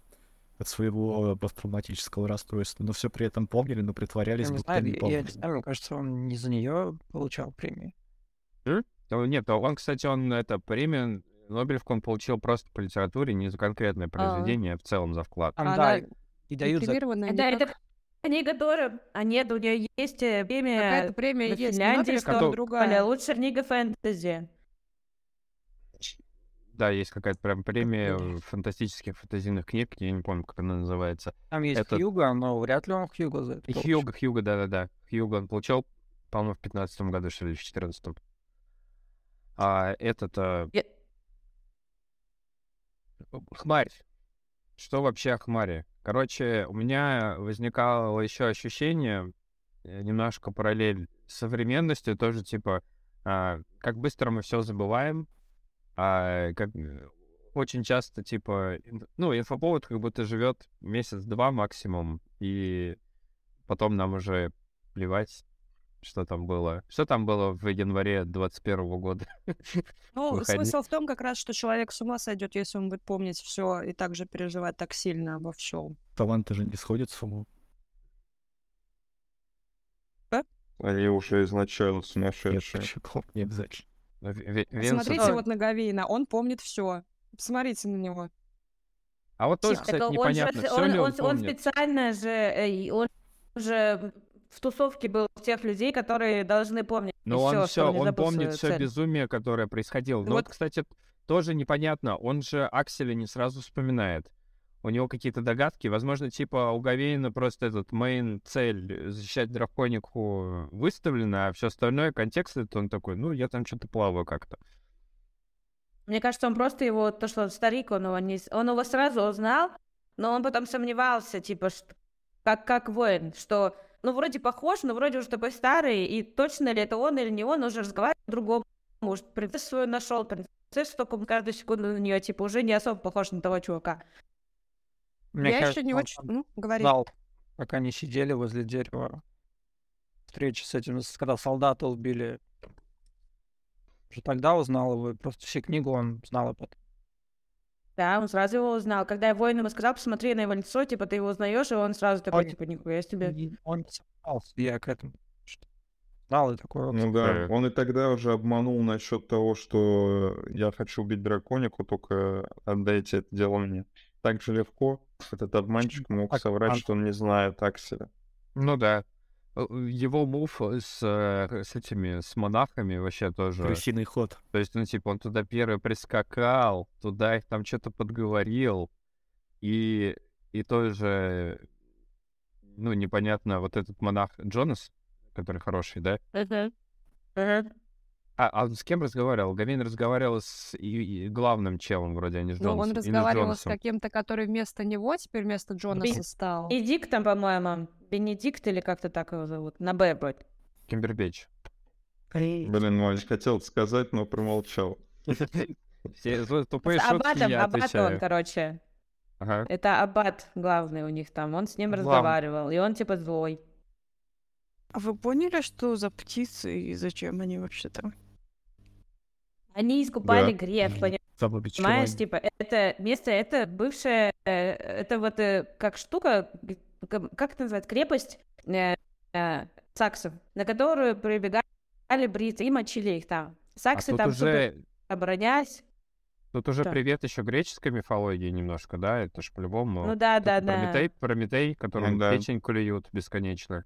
Speaker 5: от своего посттравматического расстройства, но все при этом помнили, но притворялись,
Speaker 6: Я не
Speaker 5: будто
Speaker 6: знаю,
Speaker 5: не
Speaker 6: я, я
Speaker 5: помнили.
Speaker 6: не знаю, мне кажется, он не за нее получал премию.
Speaker 1: Э, Нет, а он, кстати, он это премию Нобелевку он получил просто по литературе, не за конкретное произведение, а в целом за вклад.
Speaker 2: А
Speaker 6: да,
Speaker 2: она
Speaker 6: и дают за...
Speaker 3: Это,
Speaker 2: никак.
Speaker 3: это книга тоже... А нет, у нее есть э, премия
Speaker 2: Какая-то премия
Speaker 3: в
Speaker 2: есть,
Speaker 3: Финляндии,
Speaker 1: что-
Speaker 2: другая.
Speaker 3: Оля, лучшая книга фэнтези.
Speaker 1: Да, есть какая-то прям премия фантастических фантазийных книг, я не помню, как она называется.
Speaker 6: Там есть
Speaker 1: этот-
Speaker 6: Хьюго, но вряд ли он Хьюго за это получил.
Speaker 1: Хьюго, Хьюго, да-да-да. Хьюго он получил, по-моему, в 15 году, что ли, в 14 А этот... а,
Speaker 3: Я-
Speaker 1: Хмарь. Что вообще о хмаре? Короче, у меня возникало еще ощущение, э, немножко параллель с современностью, тоже типа, а, как быстро мы все забываем, а, как э, очень часто, типа, ну, инфоповод как будто живет месяц-два максимум, и потом нам уже плевать, что там было. Что там было в январе 21 года?
Speaker 2: Ну,
Speaker 1: Выходи.
Speaker 2: смысл в том как раз, что человек с ума сойдет, если он будет помнить все и также переживать так сильно обо всем.
Speaker 5: Таланты же не сходят с ума.
Speaker 4: Они уже изначально
Speaker 5: Нет,
Speaker 4: сумасшедшие.
Speaker 5: почему? Не обязательно.
Speaker 1: В- Ви-
Speaker 2: Смотрите вот на Гавина, он помнит все. Посмотрите на него.
Speaker 1: А вот тоже, кстати,
Speaker 3: он же-
Speaker 1: непонятно, все
Speaker 3: он,
Speaker 1: ли он
Speaker 3: он- он специально же, э, он же в тусовке был тех людей, которые должны помнить
Speaker 1: Но
Speaker 3: всё,
Speaker 1: он все,
Speaker 3: не
Speaker 1: он
Speaker 3: забыл
Speaker 1: помнит все
Speaker 3: цель.
Speaker 1: безумие, которое происходило. Но
Speaker 2: Вот.
Speaker 1: вот, кстати, тоже непонятно. Он же Акселя не сразу вспоминает. У него какие-то догадки. Возможно, типа у Гавейна просто этот мейн цель защищать драконику выставлена, а все остальное контекст это он такой, ну я там что-то плаваю как-то.
Speaker 3: Мне кажется, он просто его, то, что он старик, он его, не, он его сразу узнал, но он потом сомневался, типа, что, как, как воин, что, ну, вроде похож, но вроде уже такой старый, и точно ли это он или не он, он уже разговаривает по-другому. Может, принцессу свою нашел, принцессу только он каждую секунду на нее, типа, уже не особо похож на того чувака.
Speaker 6: Мне
Speaker 2: я
Speaker 6: кажется,
Speaker 2: еще не очень... Ну, говори.
Speaker 6: знал, пока они сидели возле дерева. Встреча с этим, когда солдата убили. Уже тогда узнал его, просто всю книгу он знал об этом.
Speaker 3: Да, он сразу его узнал. Когда я воин ему сказал, посмотри на его лицо, типа, ты его узнаешь, и он сразу такой,
Speaker 6: Он-
Speaker 3: типа, нихуя себе.
Speaker 6: Он не сомневался, я к этому что знал и такой вот.
Speaker 4: Ну да,
Speaker 1: Э.
Speaker 4: он и тогда уже обманул насчет того, что я хочу убить драконику, только отдайте это дело мне. Так же легко этот обманщик мог соврать,
Speaker 5: а-
Speaker 4: что он не знает Акселя.
Speaker 1: Ну да. Э, Его мув с, э, с этими, с монахами вообще тоже.
Speaker 5: Крысиный ход.
Speaker 1: То есть, ну, типа, он туда первый прискакал, туда их там что-то подговорил, и, и тоже, ну, непонятно, вот этот монах Джонас, который хороший, да? А, а он с кем разговаривал? Гавин разговаривал с и- и главным челом вроде, а не с
Speaker 2: Ну, он разговаривал с каким-то, который вместо него теперь вместо Джонаса стал.
Speaker 3: Бенедикт там, по-моему, Бенедикт или как-то так его зовут, на Б вроде.
Speaker 1: Кимбербеч.
Speaker 4: Блин, ну, я хотел сказать, но промолчал.
Speaker 1: Все злые тупые шутки
Speaker 3: Аббатом,
Speaker 1: я
Speaker 3: он, короче.
Speaker 1: Ага.
Speaker 3: Это Аббат главный у них там, он с ним разговаривал, и он типа злой.
Speaker 7: А вы поняли, что за птицы и зачем они вообще там?
Speaker 3: Они искупали
Speaker 4: Да.
Speaker 3: грех, понимаешь? Типа, это место, это бывшая, э, это вот э, как штука, как это называется, крепость э, э, саксов, на которую прибегали бриты и мочили их там.
Speaker 1: А
Speaker 3: Саксы
Speaker 1: тут
Speaker 3: там супер
Speaker 1: уже,
Speaker 3: оборонялись.
Speaker 1: тут уже
Speaker 3: Что?
Speaker 1: привет еще греческой мифологии немножко, да? Это ж по-любому.
Speaker 3: Ну да, да, да.
Speaker 1: Прометей, Прометей, которому
Speaker 4: да.
Speaker 1: печень клюют бесконечно.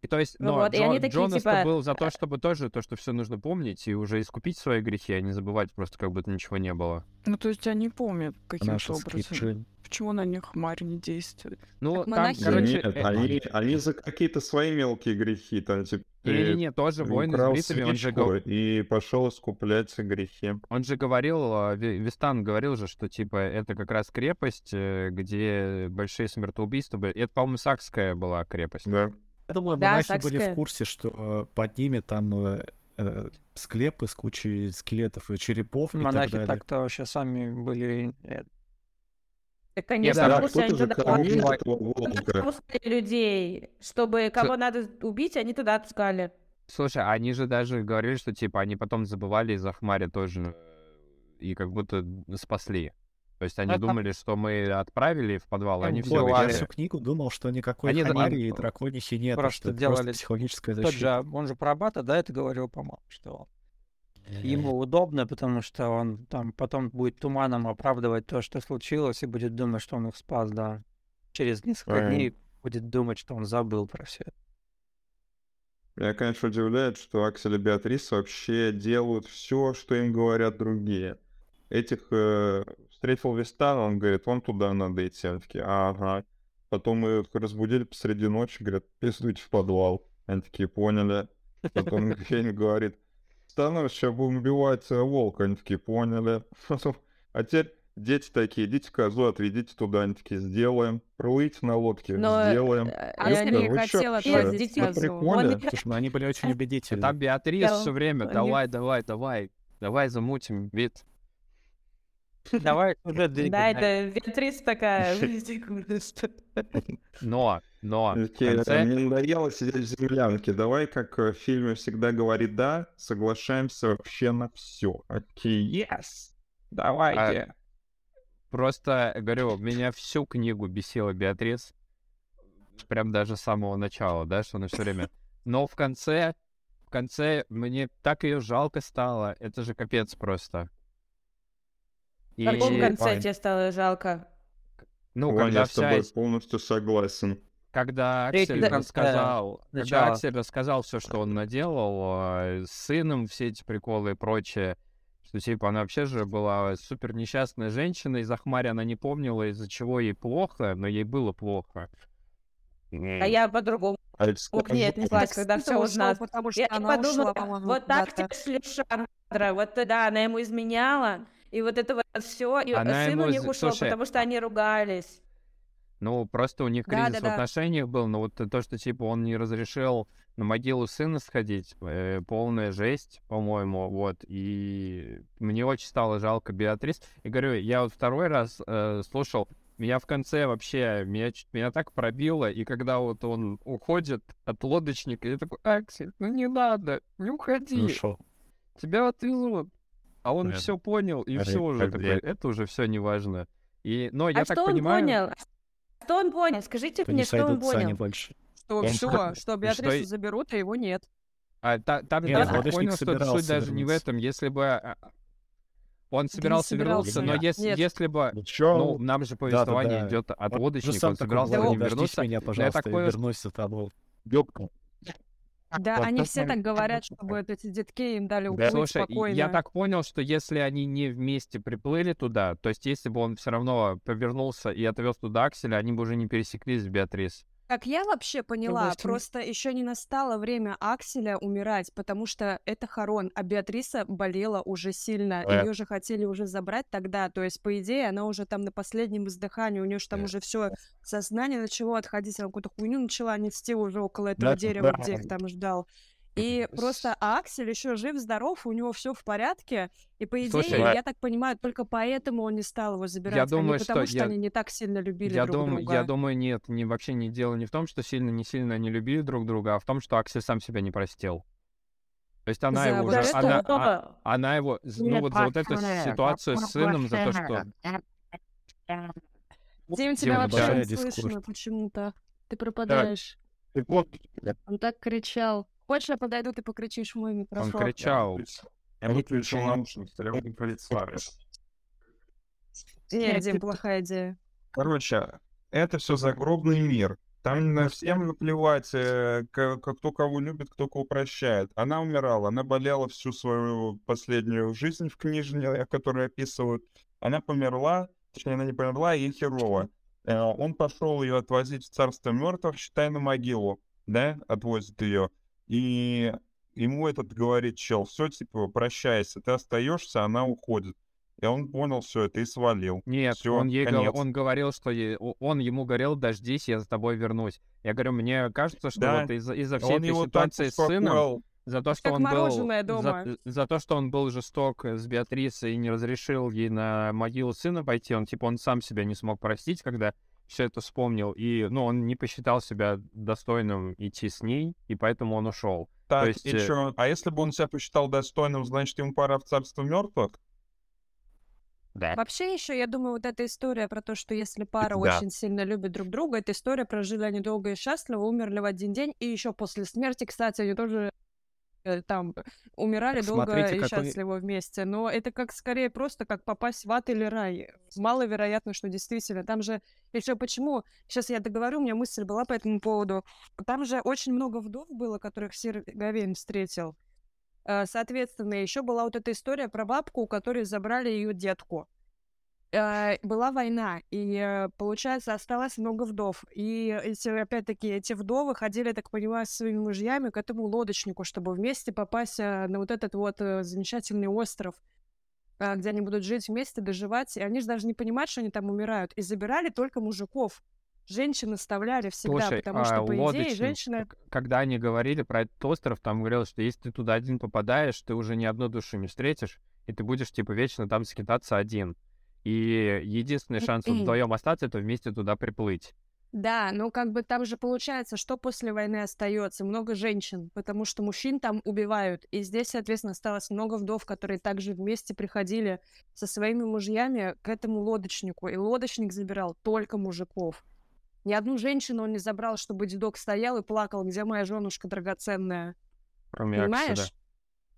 Speaker 1: И то есть,
Speaker 3: Ну
Speaker 1: но
Speaker 3: вот, и они
Speaker 1: Джо-
Speaker 3: такие,
Speaker 1: Джонас-то
Speaker 3: типа,
Speaker 1: был за то, чтобы тоже то, что все нужно помнить и уже искупить свои грехи, а не забывать просто, как будто ничего не было.
Speaker 7: Ну, то есть они помнят каким-то образом.
Speaker 5: скрипши.
Speaker 7: Почему на них хмарь не действует?
Speaker 1: Ну,
Speaker 2: Так
Speaker 1: там,
Speaker 2: монахи-
Speaker 1: короче,
Speaker 4: Нет,
Speaker 1: э,
Speaker 4: они, они за какие-то свои мелкие грехи, там, типа, ты
Speaker 1: не-не-не, тоже войны с бритами, он же, гов-
Speaker 4: и пошел искуплять грехи.
Speaker 1: он же говорил, а, Вистан говорил же, что, типа, это как раз крепость, э, где большие смертоубийства были. Это, по-моему, Сакская была крепость.
Speaker 4: Да.
Speaker 5: Я думаю,
Speaker 3: Да,
Speaker 5: монахи были
Speaker 3: Сакская.
Speaker 5: в курсе, что э, под ними там э, э, склепы с кучей скелетов и черепов и
Speaker 6: Монахи
Speaker 5: так далее.
Speaker 6: так-то вообще сами были...
Speaker 3: Так, конечно,
Speaker 1: да,
Speaker 3: курсе, они туда людей, чтобы кого надо убить, они туда отпускали.
Speaker 1: Слушай, они же даже говорили, что, типа, они потом забывали из-за хмари тоже и как будто спасли. То есть они
Speaker 6: Это-
Speaker 1: думали, что мы отправили в подвал, а они все
Speaker 5: я всю книгу думал, что никакой
Speaker 1: Они-
Speaker 5: хмари
Speaker 1: они
Speaker 5: и драконихи нет,
Speaker 6: просто
Speaker 5: что это
Speaker 6: делали
Speaker 5: просто психологическая
Speaker 6: Тот
Speaker 5: защита.
Speaker 6: же, он же про Аббата, да, это говорил, по-моему, что ему удобно, потому что он там потом будет туманом оправдывать то, что случилось, и будет думать, что он их спас, да. Через несколько дней будет думать, что он забыл про все.
Speaker 4: Меня, конечно, удивляет, что Аксель и Беатрис вообще делают все, что им говорят другие. Этих э, встретил Вистан, он говорит, вон туда надо идти. Они такие, ага. Потом их разбудили посреди ночи, говорят, пиздуйте в подвал. Они такие, поняли. Потом Гейн говорит, стану, сейчас будем убивать э, волка. Они такие, поняли. А теперь дети такие, идите козу, отведите туда. Они такие, сделаем. Плыть на лодке,
Speaker 3: Но, э,
Speaker 4: сделаем.
Speaker 2: А
Speaker 3: я не
Speaker 2: хотела
Speaker 3: вообще?
Speaker 2: отводить козу.
Speaker 5: Слушай, ну они были очень убедительны.
Speaker 1: Там Беатрис все время, давай, давай, давай, давай замутим вид.
Speaker 6: Давай уже двигай.
Speaker 3: Да, это Беатрис такая.
Speaker 1: Но, но,
Speaker 4: Мне надоело сидеть в землянке. Давай, как э, в фильме всегда говорит да, соглашаемся вообще на все. Окей, yes! Давайте.
Speaker 1: просто, говорю, меня всю книгу бесила Беатрис. Прям даже с самого начала, да, что она все время. Но в конце, в конце мне так ее жалко стало. Это же капец просто.
Speaker 3: В каком
Speaker 1: И,
Speaker 3: конце тебе стало жалко?
Speaker 1: ну,
Speaker 4: Ваня,
Speaker 1: когда
Speaker 4: я с тобой
Speaker 1: вся
Speaker 4: полностью согласен.
Speaker 1: когда Аксель
Speaker 6: конце
Speaker 1: рассказал, когда
Speaker 6: начала.
Speaker 1: Аксель рассказал все, что он наделал, э, с сыном все эти приколы и прочее, что типа она вообще же была супер несчастная женщина, из-за хмари она не помнила, из-за чего ей плохо, но ей было плохо.
Speaker 3: А я по-другому
Speaker 4: А
Speaker 3: к ней отнеслась, когда все
Speaker 2: ушел,
Speaker 3: узнал.
Speaker 2: потому что
Speaker 3: Я
Speaker 2: она
Speaker 3: подумала,
Speaker 2: ушла,
Speaker 3: вот так
Speaker 2: куда-то.
Speaker 3: тебе шлюшандра, вот тогда она ему изменяла, и вот это вот все, и
Speaker 1: Она
Speaker 3: сын у
Speaker 1: ему
Speaker 3: них
Speaker 1: из-
Speaker 3: ушел,
Speaker 1: слушай,
Speaker 3: потому что они ругались.
Speaker 1: Ну, просто у них
Speaker 2: Да,
Speaker 1: кризис в
Speaker 2: да, да.
Speaker 1: отношениях был, но вот то, что типа он не разрешил на могилу сына сходить, э, полная жесть, по-моему, вот, и мне очень стало жалко Беатрис. И говорю, я вот второй раз э, слушал, меня в конце вообще, меня, меня так пробило, и когда вот он уходит от лодочника, я такой, Аксель, ну не надо, не уходи,
Speaker 5: Ну шо,
Speaker 1: тебя отвезут. А он все понял, и все уже такой,
Speaker 5: бы-
Speaker 1: это уже все не важно. И, но я
Speaker 3: а
Speaker 1: так
Speaker 3: что он
Speaker 1: понимаю...
Speaker 3: понял? Что он понял? Скажите
Speaker 5: то
Speaker 3: мне,
Speaker 5: не
Speaker 3: что он понял?
Speaker 5: больше.
Speaker 2: Что
Speaker 1: Он
Speaker 2: все, что
Speaker 1: что
Speaker 2: Беатрису
Speaker 1: и-
Speaker 2: заберут, а его нет.
Speaker 1: А, та- там
Speaker 5: Нет,
Speaker 1: я так понял, что суть
Speaker 5: собирался
Speaker 1: даже не в этом. Если бы а, он собирался
Speaker 2: собирался,
Speaker 1: вернуться, но если,
Speaker 2: Нет.
Speaker 1: если бы...
Speaker 5: Ну чё?
Speaker 1: Ну, нам же повествование
Speaker 5: да.
Speaker 1: идет от
Speaker 5: же
Speaker 1: лодочника, он
Speaker 5: такой
Speaker 1: собирался
Speaker 5: «Дождись
Speaker 1: вернуться.
Speaker 5: меня, пожалуйста,
Speaker 1: так
Speaker 5: и
Speaker 1: понял,
Speaker 5: вернусь за тобой.
Speaker 2: Да,
Speaker 5: Вот
Speaker 2: они все так говорят, чтобы вот эти детки им дали
Speaker 5: Да.
Speaker 2: уплыть
Speaker 1: Слушай, и
Speaker 2: спокойно.
Speaker 1: я так понял, что если они не вместе приплыли туда, то есть если бы он все равно повернулся и отвез туда Акселя, они бы уже не пересеклись с Беатрис.
Speaker 2: Как я вообще поняла,
Speaker 6: есть, м-
Speaker 2: просто еще не настало время Акселя умирать, потому что это Харон, а Беатриса болела уже сильно.
Speaker 5: Э.
Speaker 2: Ее же хотели уже забрать тогда. То есть, по идее, она уже там на последнем издыхании, у нее же там
Speaker 5: Э.
Speaker 2: уже все сознание начало отходить, она какую-то хуйню начала нести уже около этого
Speaker 5: Да,
Speaker 2: дерева,
Speaker 5: да.
Speaker 2: где их там ждал. И просто а Аксель еще жив-здоров, у него все в порядке. И по идее,
Speaker 1: Слушай,
Speaker 2: я так понимаю, только поэтому он не стал его забирать, а
Speaker 1: думаю,
Speaker 2: не потому
Speaker 1: что
Speaker 2: что,
Speaker 1: я-
Speaker 2: они не так сильно любили
Speaker 1: Я
Speaker 2: друг
Speaker 1: думаю,
Speaker 2: друга.
Speaker 1: я думаю, нет, не, вообще не дело не в том, что сильно не сильно они любили друг друга, а в том, что Аксель сам себя не простил. То есть она
Speaker 2: За
Speaker 1: его уже, она,
Speaker 3: что?
Speaker 1: а- она его, ну вот за вот эту ситуацию с сыном, за то, что...
Speaker 2: Дим, тебя вообще не слышно почему-то. Ты пропадаешь. Он так кричал. Хочешь, я подойду, ты покричишь в мой
Speaker 1: Он
Speaker 2: микрофон?
Speaker 1: кричал.
Speaker 4: я выключил наушники, стрелок не
Speaker 2: Нет, Дим, плохая идея.
Speaker 4: Короче, это все загробный мир. Там на всем наплевать, э, кто кого любит, кто кого прощает. Она умирала, она болела всю свою последнюю жизнь в книжне, которую описывают. Она померла, точнее, она не померла, ей херово. Э, Он пошел ее отвозить в царство мертвых, считай, на могилу, да, отвозит ее. И ему этот говорит чел, все, типа, прощайся, ты остаешься, она уходит. И он понял все это и свалил.
Speaker 1: Нет,
Speaker 4: Всё,
Speaker 1: он, ей
Speaker 4: конец.
Speaker 1: он говорил, что е- он ему говорил, дождись, я за тобой вернусь. Я говорю, мне кажется, что
Speaker 4: Да.
Speaker 1: вот из-за из-за всей
Speaker 4: Он
Speaker 1: этой ситуации с сыном, за то, что
Speaker 2: Как
Speaker 1: он был
Speaker 2: мороженое
Speaker 1: за,
Speaker 2: дома.
Speaker 1: за то, что он был жесток с Беатрисой и не разрешил ей на могилу сына пойти, он типа он сам себя не смог простить, когда все это вспомнил, и ну он не посчитал себя достойным идти с ней, и поэтому он ушел.
Speaker 4: Так,
Speaker 1: есть,
Speaker 4: и
Speaker 1: э,
Speaker 4: чё? А если бы он себя посчитал достойным, значит, ему пора в царство мертвых?
Speaker 1: Да.
Speaker 2: Вообще еще, я думаю, вот эта история про то, что если пара
Speaker 4: Да.
Speaker 2: очень сильно любит друг друга, эта история прожили они долго и счастливо, умерли в один день, и еще после смерти, кстати, они тоже там умирали долго
Speaker 5: Смотрите,
Speaker 2: и
Speaker 5: какой-
Speaker 2: счастливо вместе. Но это как скорее просто как попасть в ад или рай. Маловероятно, что действительно. Там же еще почему? Сейчас я договорю, у меня мысль была по этому поводу. Там же очень много вдов было, которых Сир Гавейн встретил. Э, Соответственно, еще была вот эта история про бабку, у которой забрали ее детку. Э, Была война, и, э, получается, осталось много вдов. И эти, опять-таки, эти вдовы ходили, так понимаю, с своими мужьями к этому лодочнику, чтобы вместе попасть э, на вот этот вот замечательный остров, где они будут жить вместе, доживать. И они же даже не понимают, что они там умирают. И забирали только мужиков. Женщин оставляли всегда,
Speaker 1: Слушай,
Speaker 2: потому что,
Speaker 1: а
Speaker 2: по идее,
Speaker 1: лодочник,
Speaker 2: женщина...
Speaker 1: к- когда они говорили про этот остров, там говорилось, что если ты туда один попадаешь, ты уже ни одной души не встретишь, и ты будешь, типа, вечно там скитаться один. И единственный шанс вдвоем остаться, это вместе туда приплыть.
Speaker 2: Да, ну как бы там же получается, что после войны остается? Много женщин, потому что мужчин там убивают. И здесь, соответственно, осталось много вдов, которые также вместе приходили со своими мужьями к этому лодочнику. И лодочник забирал только мужиков. Ни одну женщину он не забрал, чтобы дедок стоял и плакал, где моя женушка драгоценная.
Speaker 1: Кроме.
Speaker 2: Понимаешь?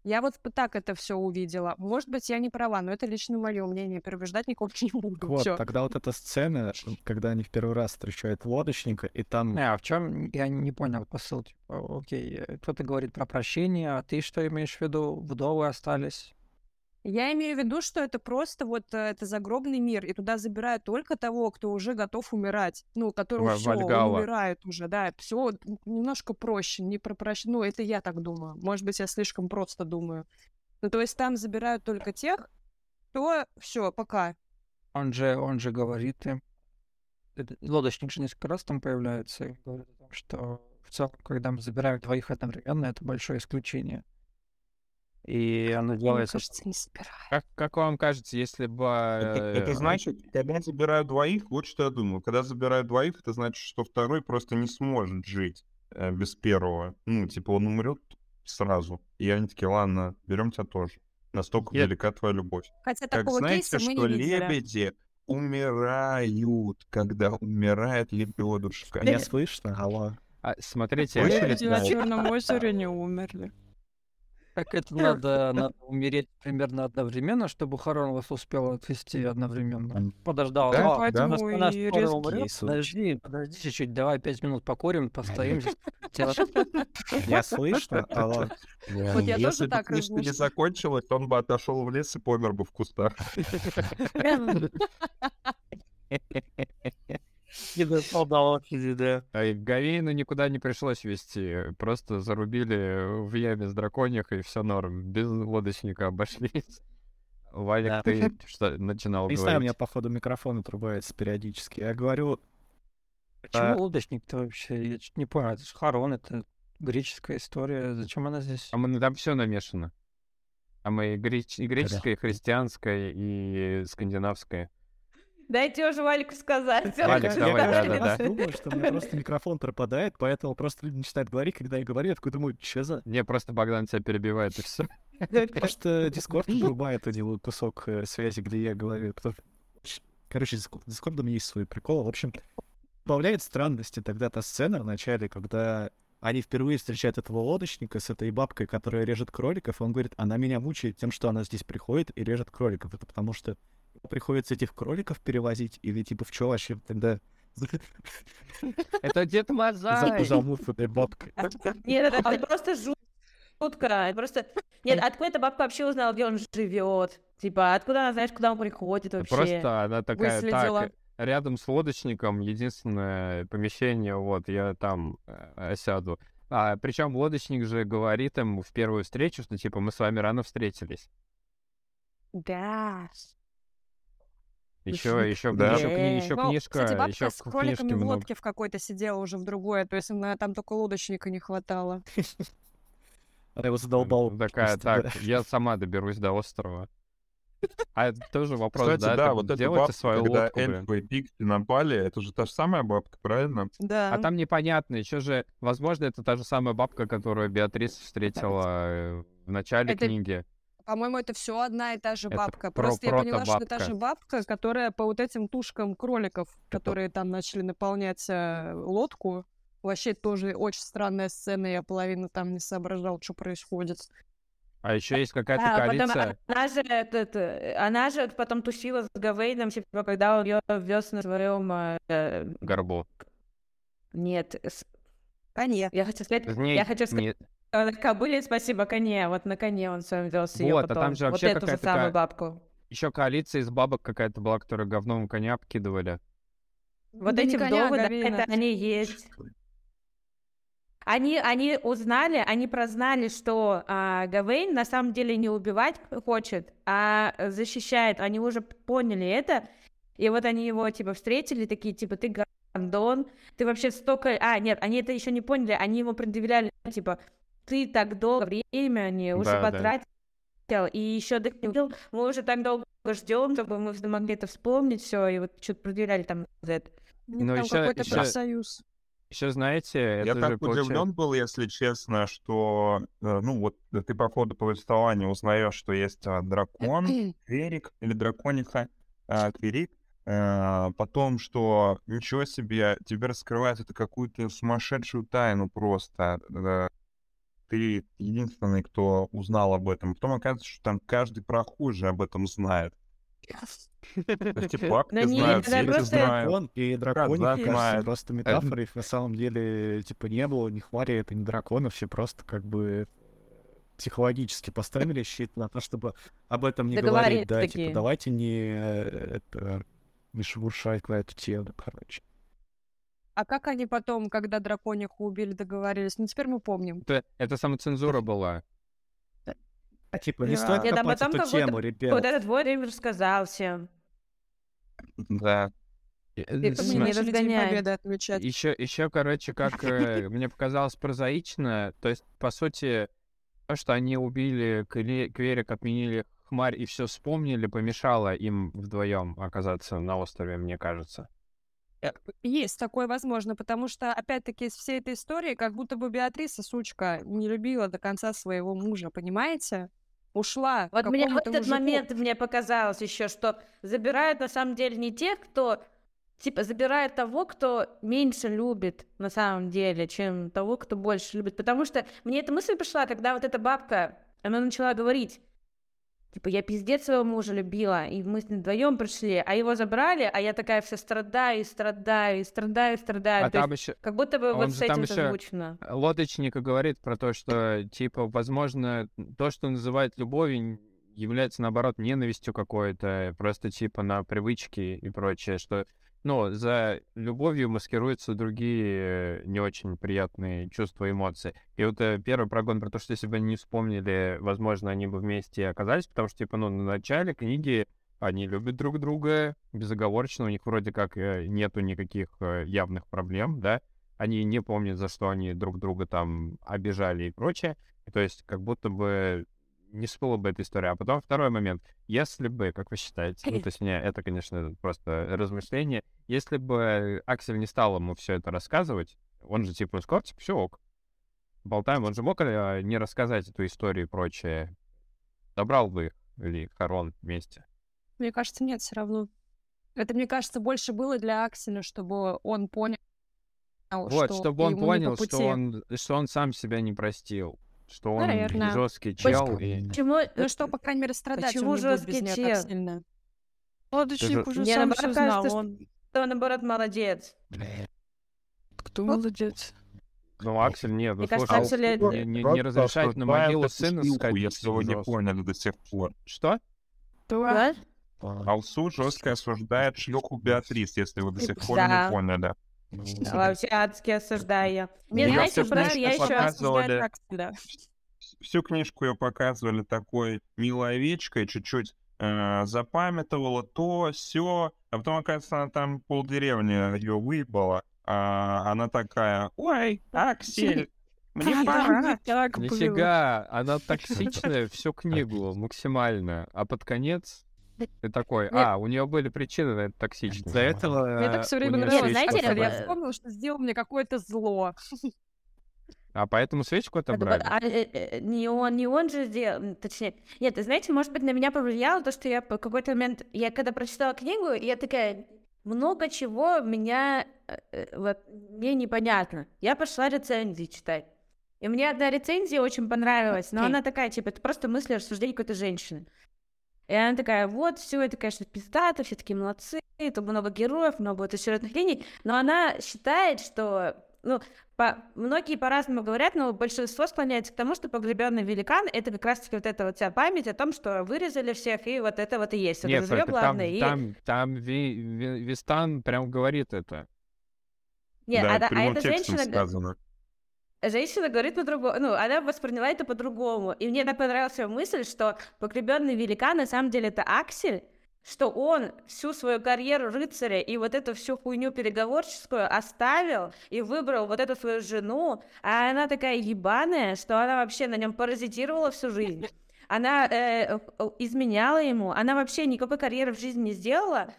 Speaker 2: Я вот так это все увидела. Может быть, я не права, но это лично мое мнение. Переубеждать никого не буду.
Speaker 5: Вот,
Speaker 2: Всё.
Speaker 5: тогда вот эта сцена, когда они в первый раз встречают лодочника, и там...
Speaker 6: Не, а в чем я не понял посыл? Типа, окей, э, кто-то говорит про прощение, а ты что имеешь в виду? Вдовы остались.
Speaker 2: Я имею в виду, что это просто вот э, это загробный мир, и туда забирают только того, кто уже готов умирать, ну, которого
Speaker 1: Ва-
Speaker 2: все, умирает уже, да, все немножко проще, не про прощ- ну, это я так думаю, может быть, я слишком просто думаю. Ну, то есть там забирают только тех, кто все, пока.
Speaker 6: Он же, он же говорит им, лодочник же несколько раз там появляется и говорит о том, что в целом, когда мы забираем двоих одновременно, это большое исключение. И оно
Speaker 2: Мне
Speaker 6: делается...
Speaker 2: кажется, не собирают.
Speaker 1: Как, как вам кажется, если бы...
Speaker 4: Это, это
Speaker 1: э,
Speaker 4: значит, когда забирают двоих, вот что я думаю. Когда забирают двоих, это значит, что второй просто не сможет жить э, без первого. Ну, типа, он умрет сразу. И они такие, ладно, берем тебя тоже. Настолько
Speaker 1: Я-
Speaker 4: велика твоя любовь.
Speaker 2: Хотя
Speaker 4: Как
Speaker 2: такого
Speaker 4: знаете,
Speaker 2: кейса мы
Speaker 4: что
Speaker 2: не видели.
Speaker 4: лебеди умирают, когда умирает лебедушка.
Speaker 5: Не слышно? Алло.
Speaker 1: а, смотрите?
Speaker 7: Люди на. Черном озере не умерли.
Speaker 6: Как это надо, надо умереть примерно одновременно, чтобы Харон вас успел отвезти одновременно? Подождал.
Speaker 4: Да,
Speaker 6: «А,
Speaker 7: Поэтому
Speaker 6: у нас
Speaker 7: и резкий.
Speaker 6: Подожди, подожди чуть-чуть, давай пять минут покурим, постоим
Speaker 5: Не слышно?
Speaker 2: Вот я
Speaker 4: Если
Speaker 2: тоже
Speaker 4: бы
Speaker 2: так
Speaker 4: книжка не
Speaker 2: размышляю.
Speaker 4: закончилась, он бы отошел в лес и помер бы в кустах.
Speaker 6: Не достал до лошади, да.
Speaker 1: А Гавейну никуда не пришлось везти. Просто зарубили в яме с драконьих, и все норм. Без лодочника обошлись. Валик,
Speaker 5: Да.
Speaker 1: ты что начинал
Speaker 5: Не знаю, у меня,
Speaker 1: говорить?
Speaker 5: походу, микрофон отрубается периодически. Я говорю,
Speaker 6: Почему
Speaker 5: А-
Speaker 6: лодочник-то вообще? Я чё-то не понял. Это же Харон, это греческая история. Зачем она здесь?
Speaker 1: А мы, там все намешано. А мы и, греч- и греческое, и христианское, и скандинавское.
Speaker 3: Дайте уже Вальку сказать.
Speaker 1: Валик,
Speaker 5: Я
Speaker 1: давай,
Speaker 5: каждый
Speaker 1: да-да-да.
Speaker 5: раз думаю, что у меня просто микрофон пропадает, поэтому просто люди начинают говорить, когда я говорю, я такой думаю, что за...
Speaker 1: Не, просто Богдан тебя перебивает, и все.
Speaker 5: Просто Дискорд врубает один кусок э, связи, где я говорю. Короче, с Диск- с Дискордом есть свои приколы. В общем, добавляет странности тогда та сцена в начале, когда они впервые встречают этого лодочника с этой бабкой, которая режет кроликов, и он говорит, она меня мучает тем, что она здесь приходит и режет кроликов. Это потому что приходится этих кроликов перевозить, или типа в чё вообще тогда
Speaker 1: Это Дед
Speaker 5: за
Speaker 1: Мазай.
Speaker 5: замув этой бабкой?
Speaker 3: Нет, это, просто жутко. Просто... Нет, откуда эта бабка вообще узнала, где он живет? Типа, откуда она знает, куда он приходит вообще?
Speaker 1: Просто она такая, так, рядом с лодочником единственное помещение, вот, я там э, сяду. А, причем лодочник же говорит ему в первую встречу, что типа мы с вами рано встретились.
Speaker 2: Да.
Speaker 1: Еще, еще,
Speaker 4: Да.
Speaker 1: еще, кни- еще
Speaker 2: Ну,
Speaker 1: книжка,
Speaker 2: Кстати, бабка
Speaker 1: еще
Speaker 2: с кроликами в лодке в какой-то сидела уже в другой, то есть она, там только лодочника не хватало.
Speaker 5: Она его задолбала.
Speaker 1: Такая, так, я сама доберусь до острова. А это тоже вопрос,
Speaker 4: Кстати,
Speaker 1: да,
Speaker 4: да, вот
Speaker 1: делайте
Speaker 4: бабка,
Speaker 1: свою
Speaker 4: когда
Speaker 1: лодку,
Speaker 4: эльфы и пикси напали, это же та же самая бабка, правильно?
Speaker 7: Да.
Speaker 1: А там непонятно, еще же, возможно, это та же самая бабка, которую Беатрис встретила э, в начале
Speaker 2: Это
Speaker 1: книги.
Speaker 2: По-моему, это все одна и та же
Speaker 1: Это
Speaker 2: бабка.
Speaker 1: про-
Speaker 2: Просто я поняла, что это та же бабка, которая по вот этим тушкам кроликов, которые там начали наполнять э, лодку. Вообще тоже очень странная сцена, я половину там не соображал, что происходит.
Speaker 1: А еще есть какая-то
Speaker 3: А, потом
Speaker 1: коалиция.
Speaker 3: она же, этот, э, она же потом тусила с Гавейном, типа, когда он ее вез на своем... э,
Speaker 1: Горбу.
Speaker 3: нет, с-
Speaker 2: Коне.
Speaker 3: я хочу сказать,
Speaker 1: Не-
Speaker 3: я хочу сказать,
Speaker 1: не-
Speaker 3: э, на кобыле, спасибо, коне, вот на коне он своем вез ее
Speaker 1: Вот, а
Speaker 3: потом.
Speaker 1: там же
Speaker 3: вот
Speaker 1: вообще
Speaker 3: эту же
Speaker 1: какая-то
Speaker 3: самую бабку.
Speaker 1: Еще коалиция из бабок какая-то была, которая говном коня обкидывали.
Speaker 3: Вот
Speaker 2: Да
Speaker 3: эти
Speaker 2: а
Speaker 3: вдовы, да, это они есть. Они, они узнали, они прознали, что а, Гавейн на самом деле не убивать хочет, а защищает. Они уже поняли это. И вот они его, типа, встретили, такие, типа, ты гандон, ты вообще столько... А, нет, они это еще не поняли, они ему предъявляли, типа, ты так долго времени уже
Speaker 1: Да, да.
Speaker 3: потратил, и еще не убил, мы уже так долго ждем, чтобы мы могли это вспомнить все, и вот что-то предъявляли там за это.
Speaker 1: Ну,
Speaker 2: там
Speaker 1: ещё-
Speaker 2: какой-то
Speaker 1: ещё-
Speaker 2: профсоюз.
Speaker 1: Еще знаете,
Speaker 4: Я
Speaker 1: это
Speaker 4: так
Speaker 1: же получается-
Speaker 4: удивлен был, если честно, что, э, ну вот, ты по ходу повествования узнаешь, что есть а, дракон, Кверик или дракониха, а, Кверик, э, потом, что ничего себе, тебе раскрывают это какую-то сумасшедшую тайну просто. Ты единственный, кто узнал об этом. Потом оказывается, что там каждый прохожий об этом знает.
Speaker 3: Нет,
Speaker 4: знают,
Speaker 3: это
Speaker 4: дети знают.
Speaker 5: Дракон и драконик, кажется, просто метафоры, их на самом деле, типа, не было, ни хвари, это не драконов, все просто как бы психологически поставили щит на то, чтобы об этом не говорить, да, типа, давайте не, э, это, не шебуршать на эту тему, короче.
Speaker 2: А как они потом, когда дракониху убили, договорились? Ну, теперь мы помним.
Speaker 1: Это, это самоцензура была.
Speaker 5: А типа, не
Speaker 7: Да.
Speaker 5: стоит
Speaker 3: Нет, а потом
Speaker 5: эту тему,
Speaker 3: Вот
Speaker 5: ребят.
Speaker 3: этот вот время рассказал всем.
Speaker 4: Да.
Speaker 2: Отмечать.
Speaker 1: Еще, еще, короче, как э, мне показалось прозаично, то есть, по сути, то, что они убили Кверик, отменили хмарь и все вспомнили, помешало им вдвоем оказаться на острове, мне кажется.
Speaker 2: Есть такое возможно, потому что, опять-таки, из всей этой истории, как будто бы Беатриса, сучка, не любила до конца своего мужа, понимаете? Ушла.
Speaker 3: Вот мне в этот
Speaker 2: мужику.
Speaker 3: момент мне показалось еще, что забирают на самом деле не тех, кто типа забирают того, кто меньше любит на самом деле, чем того, кто больше любит. Потому что мне эта мысль пришла, когда вот эта бабка, она начала говорить, типа, я пиздец своего мужа любила, и мы с ним вдвоем пришли, а его забрали, а я такая вся страдаю, и страдаю, и страдаю, и страдаю.
Speaker 1: А
Speaker 3: То
Speaker 1: там
Speaker 3: есть
Speaker 1: еще
Speaker 3: как будто бы
Speaker 1: он
Speaker 3: вот с этим созвучно.
Speaker 1: лодочник говорит про то, что, типа, возможно, то, что называют любовью, является, наоборот, ненавистью какой-то, просто, типа, на привычки и прочее, что, ну, за любовью маскируются другие э, не очень приятные чувства и эмоции. И вот э, первый прогон про то, что если бы они не вспомнили, возможно, они бы вместе оказались, потому что, типа, ну, на начале книги они любят друг друга безоговорочно, у них вроде как э, нету никаких явных проблем, да, они не помнят, за что они друг друга там обижали и прочее. То есть как будто бы не всплыла бы эта история. А потом второй момент. Если бы, как вы считаете, ну, то есть, не, это, конечно, просто размышление. Если бы Аксель не стал ему все это рассказывать, он же типа сказал, типа, все ок. Болтаем, он же мог э, не рассказать эту историю и прочее. Добрал бы их или Харон вместе.
Speaker 2: Мне кажется, нет, все равно. Это, мне кажется, больше было для Акселя, чтобы он понял,
Speaker 1: Вот,
Speaker 2: что
Speaker 1: чтобы он понял, что он, что он сам себя не простил. Что он
Speaker 2: Наверное.
Speaker 1: жесткий чел. И...
Speaker 3: Почему?
Speaker 2: Ну что, по крайней мере, страдать
Speaker 3: Почему
Speaker 2: он не будет без
Speaker 3: жесткий
Speaker 2: неё
Speaker 3: чел?
Speaker 2: сильно.
Speaker 7: Лодочник
Speaker 1: же-
Speaker 7: уже
Speaker 3: Мне
Speaker 7: сам
Speaker 3: наоборот
Speaker 7: все знал.
Speaker 3: кажется, что-
Speaker 7: Он...
Speaker 3: Кто, наоборот, молодец.
Speaker 7: Кто молодец?
Speaker 1: Ну, Аксель нет. Ну,
Speaker 3: Мне кажется,
Speaker 1: слушай,
Speaker 3: Аксель,
Speaker 1: не,
Speaker 3: э,
Speaker 1: не- не разрешает на могилу сына сходить.
Speaker 4: если вы не поняли до сих пор.
Speaker 1: Что?
Speaker 3: Да?
Speaker 4: Алсу жестко осуждает шлюху Беатрис, если вы до сих пор не поняли.
Speaker 3: Вообще адски осуждаю я. Мне,
Speaker 4: Я
Speaker 3: знаете, брат, я еще...
Speaker 4: показывали.
Speaker 7: Да.
Speaker 4: Всю книжку ее показывали такой милой овечкой, чуть-чуть э, запамятовала то, все, а потом, оказывается, она там полдеревни ее выебала, а она такая, ой, Аксель, мне пора.
Speaker 1: Нифига, она токсичная всю книгу максимально. А под конец ты такой, а, у нее были причины на это токсичность.
Speaker 5: Из-за этого
Speaker 2: Мне так все время нравилось, знаете, я вспомнила, что сделал мне какое-то зло.
Speaker 1: А поэтому свечку отобрали?
Speaker 3: А, э, э, не он, не он же сделал, точнее. Нет, знаете, может быть, на меня повлияло то, что я по какой-то момент, я когда прочитала книгу, я такая, много чего меня, э, вот, мне непонятно. Я пошла рецензии читать. И мне одна рецензия очень понравилась, но она такая, типа, это просто мысли рассуждения какой-то женщины. И она такая, вот, все это, конечно, пиздато, все такие молодцы, это много героев, много вот сюжетных линий, но она считает, что, ну, по- многие по-разному говорят, но большинство склоняется к тому, что погребенный великан это как раз-таки вот эта вот вся память о том, что вырезали всех, и вот это вот и есть. Вот
Speaker 1: Нет,
Speaker 3: это
Speaker 1: это там,
Speaker 3: главное. и-
Speaker 1: там, там Ви- Ви- Вистан прям говорит это.
Speaker 3: Нет,
Speaker 4: да,
Speaker 3: а, а эта женщина,
Speaker 4: сказано.
Speaker 3: Женщина говорит по-другому, ну, она восприняла это по-другому. И мне так понравилась её мысль, что погребенный великан на самом деле это Аксель, что он всю свою карьеру рыцаря и вот эту всю хуйню переговорческую оставил и выбрал вот эту свою жену, а она такая ебаная, что она вообще на нем паразитировала всю жизнь. Она э, э, изменяла ему, она вообще никакой карьеры в жизни не сделала,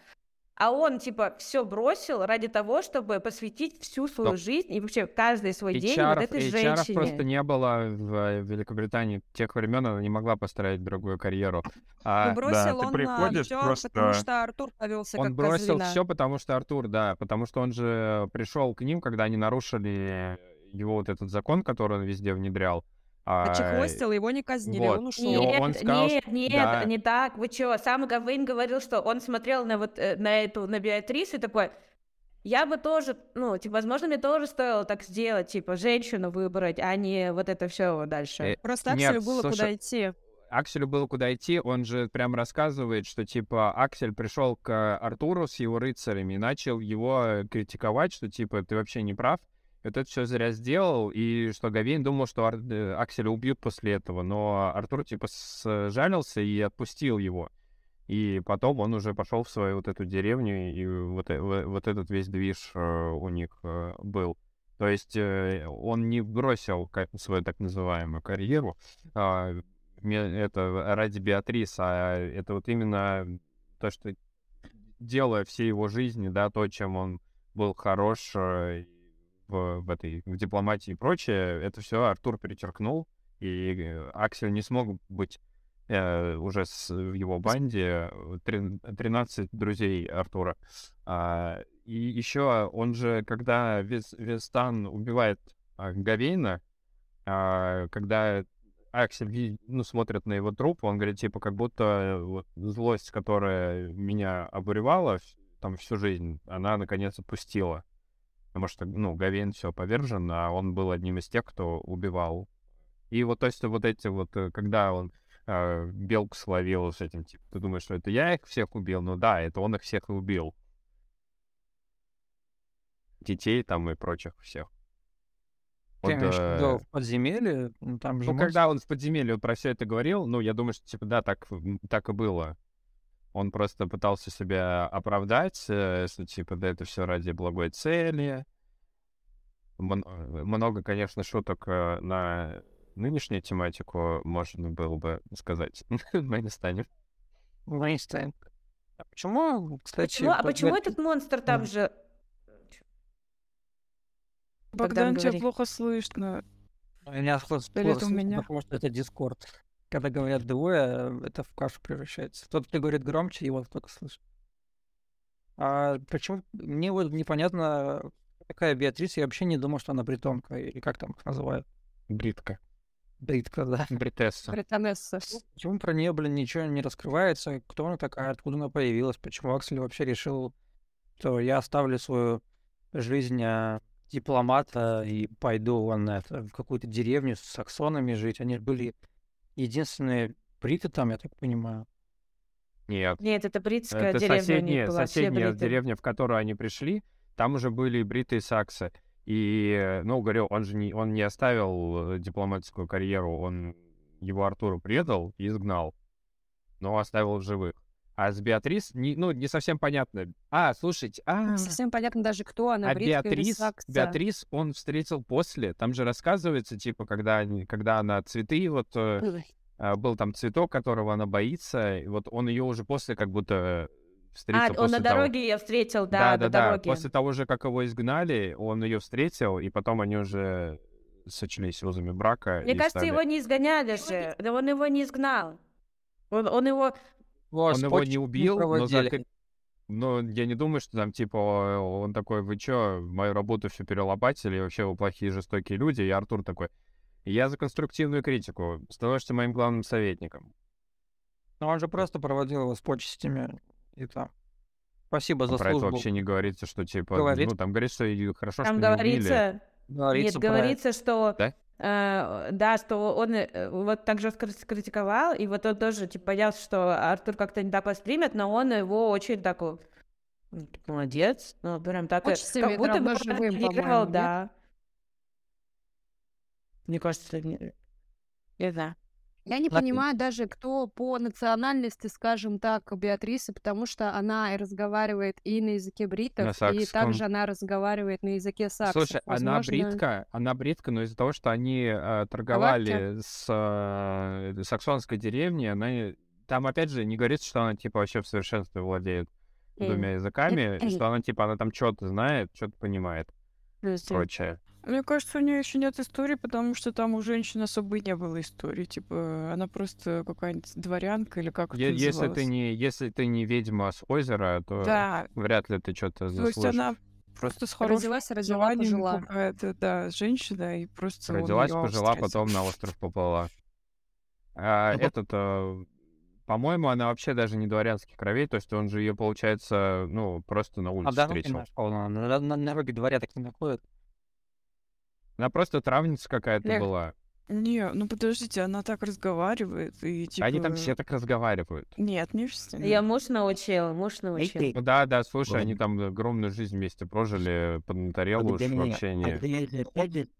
Speaker 3: а он, типа, все бросил ради того, чтобы посвятить всю свою
Speaker 1: Но
Speaker 3: жизнь и вообще каждый свой день вот
Speaker 1: HR,
Speaker 3: этой
Speaker 1: HR
Speaker 3: женщине.
Speaker 1: просто не было в э, Великобритании тех времен, она не могла построить другую карьеру. А
Speaker 2: Ну, бросил
Speaker 4: ты
Speaker 2: он
Speaker 4: приходишь
Speaker 2: все,
Speaker 4: просто-
Speaker 2: потому что Артур повелся
Speaker 1: он
Speaker 2: как
Speaker 1: бросил
Speaker 2: козлина.
Speaker 1: все, потому что Артур, да, потому что он же пришел к ним, когда они нарушили его вот этот закон, который он везде внедрял. А,
Speaker 2: Почехвостил, его не казнили,
Speaker 1: вот.
Speaker 2: он ушел.
Speaker 3: Нет,
Speaker 1: он сказал,
Speaker 3: нет, нет,
Speaker 1: да.
Speaker 3: не так. Вы чё? Сам Гавейн говорил, что он смотрел на вот э, на эту, на Беатрис и такой, я бы тоже, ну, типа, возможно, мне тоже стоило так сделать, типа, женщину выбрать, а не вот это все дальше.
Speaker 1: Э,
Speaker 2: Просто
Speaker 1: Нет,
Speaker 2: Акселю было
Speaker 1: слушай,
Speaker 2: куда идти.
Speaker 1: Акселю было куда идти, он же прям рассказывает, что типа Аксель пришел к Артуру с его рыцарями и начал его критиковать, что типа ты вообще не прав, это все зря сделал, и что Гавейн думал, что Ар- э, Акселя убьют после этого, но Артур типа сжалился и отпустил его. И потом он уже пошел в свою вот эту деревню, и вот, э- вот этот весь движ э, у них был. То есть он не бросил свою так называемую карьеру, а, это ради Беатрис, а это вот именно то, что делая всей его жизни, да, то, чем он был хорош в, в этой в дипломатии и прочее, это все Артур перечеркнул, и э, Аксель не смог быть э, уже с, в его банде э, трин- 13 друзей Артура. А, и еще он же, когда Вес- Вестан убивает а, Гавейна, а, когда Аксель ну, смотрит на его труп, он говорит, типа, как будто э, вот, злость, которая меня обуревала там всю жизнь, она наконец отпустила. Потому что, ну, Гавейн все повержен, а он был одним из тех, кто убивал. И вот, то есть, вот эти вот, э, когда он э, белку словил с этим, типа, ты думаешь, что это я их всех убил? Ну да, это он их всех и убил. Детей там и прочих всех. Вот,
Speaker 6: в
Speaker 1: э,
Speaker 6: виду в подземелье? Ну, Там же
Speaker 1: ну,
Speaker 6: монстр-
Speaker 1: когда он в подземелье про все это говорил, ну, я думаю, что, типа, да, так, так и было. Он просто пытался себя оправдать, э, что, типа, да, это все ради благой цели. Э, Много, конечно, шуток э, на нынешнюю тематику можно было бы сказать. Мы не станем.
Speaker 6: Мы не станем. А почему, кстати...
Speaker 3: Почему, а почему этот монстр там же...
Speaker 7: Богдан, тебя
Speaker 3: говори.
Speaker 7: плохо слышно.
Speaker 6: У меня плохо слышно? Потому что это Дискорд. Когда говорят двое, это в кашу превращается. Тот, кто говорит громче, его только слышно. А почему... Мне вот непонятно, кто такая Беатрис, я вообще не думал, что она бритонка, или как там их называют.
Speaker 1: Бритка.
Speaker 6: Бритка, да.
Speaker 1: Бритесса.
Speaker 2: Британесса.
Speaker 6: Почему про нее, блин, ничего не раскрывается? Кто она такая, откуда она появилась? Почему Аксель вообще решил, что я оставлю свою жизнь а, дипломата и пойду вон это, в какую-то деревню с саксонами жить? Они были единственные бриты там, я так понимаю.
Speaker 1: Нет.
Speaker 3: Нет, это бритская
Speaker 1: Это
Speaker 3: деревня у них
Speaker 1: соседняя,
Speaker 3: была.
Speaker 1: соседняя
Speaker 3: бриты.
Speaker 1: деревня, в которую они пришли, там уже были бритые саксы. И, ну, говорю, он же не, он не оставил э, дипломатическую карьеру, он его Артуру предал и изгнал, но оставил в живых. А с Беатрис, не, ну, не совсем понятно. А, слушайте, а,
Speaker 2: Совсем понятно даже, кто она,
Speaker 1: а Беатрис. Беатрис он встретил после. Там же рассказывается, типа, когда, они, когда она цветы, вот э,
Speaker 2: Ой.
Speaker 1: а, был там цветок, которого она боится, и вот он ее уже после как будто встретил
Speaker 3: А, он на
Speaker 1: того.
Speaker 3: дороге ее встретил, да,
Speaker 1: да,
Speaker 3: на
Speaker 1: да, да.
Speaker 3: дороге.
Speaker 1: После того же, как его изгнали, он ее встретил, и потом они уже сочлись узами брака.
Speaker 3: Мне кажется,
Speaker 1: стали-
Speaker 3: его не изгоняли же. Да он его не изгнал. Он, он его...
Speaker 6: Вот,
Speaker 1: Он его не убил, но, зак- но я не думаю, что там, типа, он такой, вы чё, мою работу все перелопатили, вообще вы плохие жестокие люди, и Артур такой, я за конструктивную критику, становишься моим главным советником.
Speaker 6: Но он же просто проводил его с почестями. И там. Спасибо за
Speaker 1: Про это
Speaker 6: службу.
Speaker 1: вообще не говорится, что, типа,
Speaker 6: Говорит.
Speaker 1: ну, там говорится, и хорошо,
Speaker 3: Там
Speaker 1: что не убили.
Speaker 3: говорится...
Speaker 6: Говорится
Speaker 3: Нет,
Speaker 6: про-
Speaker 3: говорится, что...
Speaker 1: Да?
Speaker 3: Э, да, что он э, вот так жестко критиковал, и вот он тоже, типа, боялся, что Артур как-то не так воспримет, но он его очень так... вот, м, Молодец. Ну, прям так... э,
Speaker 2: Почестями
Speaker 3: Как будто бы
Speaker 2: живым,
Speaker 3: да. Мне кажется, не... Не знаю.
Speaker 2: Я не понимаю даже, кто по национальности, скажем так, Беатриса, потому что она и разговаривает и на языке бритов, и
Speaker 1: саксском.
Speaker 2: также она разговаривает на языке саксов.
Speaker 1: Слушай, она
Speaker 2: Возможно,
Speaker 1: бритка, она бритка, но из-за того, что они э, торговали с э, саксонской деревней, она и- там опять же не говорится, что она типа вообще в совершенстве владеет двумя языками, и что она типа она там что-то знает, что-то понимает, прочее.
Speaker 7: Мне кажется, у нее еще нет истории, потому что там у женщин особо не было истории. Типа, она просто какая-нибудь дворянка или как это
Speaker 1: Е- если ты не если ты не ведьма с озера, то
Speaker 7: Да,
Speaker 1: вряд ли ты что-то
Speaker 7: то есть
Speaker 1: заслужишь.
Speaker 7: она просто с хорошим
Speaker 2: родилась, родила, пожила.
Speaker 7: какая-то, да, женщина, и просто
Speaker 1: Родилась, пожила,
Speaker 7: встретил.
Speaker 1: потом на остров поплыла. А
Speaker 5: Ну,
Speaker 1: этот, э, по-моему, она вообще даже не дворянских кровей, то есть он же ее, получается, ну, просто на
Speaker 6: А
Speaker 1: улице
Speaker 6: да, ну,
Speaker 1: встретил.
Speaker 6: понимаешь, полно. На, на, на дороге дворя так не находят.
Speaker 1: Она просто травница какая-то
Speaker 3: Лех,
Speaker 1: была.
Speaker 7: Не, ну подождите, она так разговаривает, и типа...
Speaker 1: Они там все так разговаривают.
Speaker 7: Нет, не все.
Speaker 3: Я муж научил, муж научил.
Speaker 1: Да, да, слушай, они там огромную жизнь вместе прожили, поднаторел уж вообще не...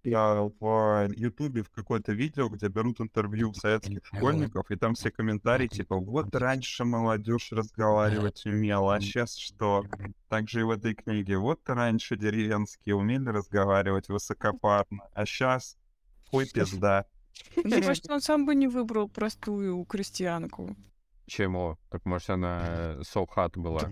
Speaker 4: Я в Ютубе в какое-то видео, где берут интервью советских школьников, и там все комментарии типа «Вот раньше молодежь разговаривать умела, а сейчас что?» Также и в этой книге «Вот раньше деревенские умели разговаривать высокопарно, а сейчас хуй пизда».
Speaker 7: Мне кажется, он сам бы не выбрал простую крестьянку.
Speaker 1: Чему? Так может она солхат была?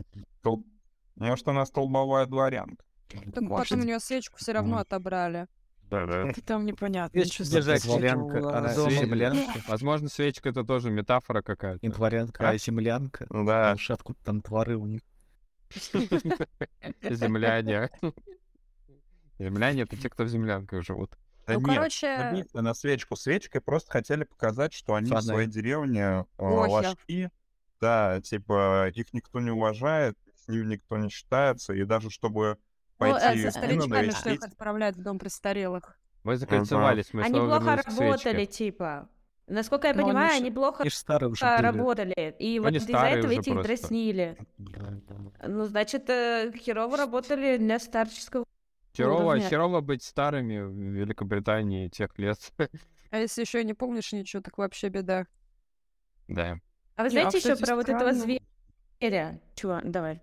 Speaker 4: Может, она столбовая дворянка?
Speaker 2: Так потом у нее свечку все равно отобрали.
Speaker 1: Да-да.
Speaker 7: Это там непонятно. Ничего
Speaker 6: держать.
Speaker 5: Землянка, она землянка,
Speaker 1: Возможно, свечка это тоже метафора какая-то.
Speaker 5: не дворянка,
Speaker 1: А?
Speaker 5: землянка.
Speaker 4: Да.
Speaker 5: Уж откуда там дворы у них.
Speaker 1: Земляне. Земляне — это те, кто в землянках живут.
Speaker 4: Да
Speaker 2: Ну,
Speaker 4: нет,
Speaker 2: короче,
Speaker 4: набито на свечку. Свечкой просто хотели показать, что они в
Speaker 5: Фонарь.
Speaker 4: своей деревне э, ложки. Да, типа, их никто не уважает, с ними никто не считается, и даже чтобы
Speaker 2: ну, э,
Speaker 4: пойти
Speaker 2: со
Speaker 4: сына
Speaker 2: старичками, что их отправляют в дом престарелых.
Speaker 1: Мы закольцевались, мы
Speaker 3: Они плохо работали, типа. Насколько я понимаю, они плохо
Speaker 5: были.
Speaker 3: работали. И вот из-за этого эти дразнили. Ну, значит, э, херово работали для старческого
Speaker 1: Херово,
Speaker 3: уровня.
Speaker 1: херово быть старыми в Великобритании тех лет.
Speaker 2: А если еще и не помнишь ничего, так вообще беда.
Speaker 1: Да.
Speaker 3: А вы
Speaker 7: а,
Speaker 3: знаете еще
Speaker 7: кстати,
Speaker 3: про вот этого
Speaker 7: странно.
Speaker 3: зверя? Чего? Давай.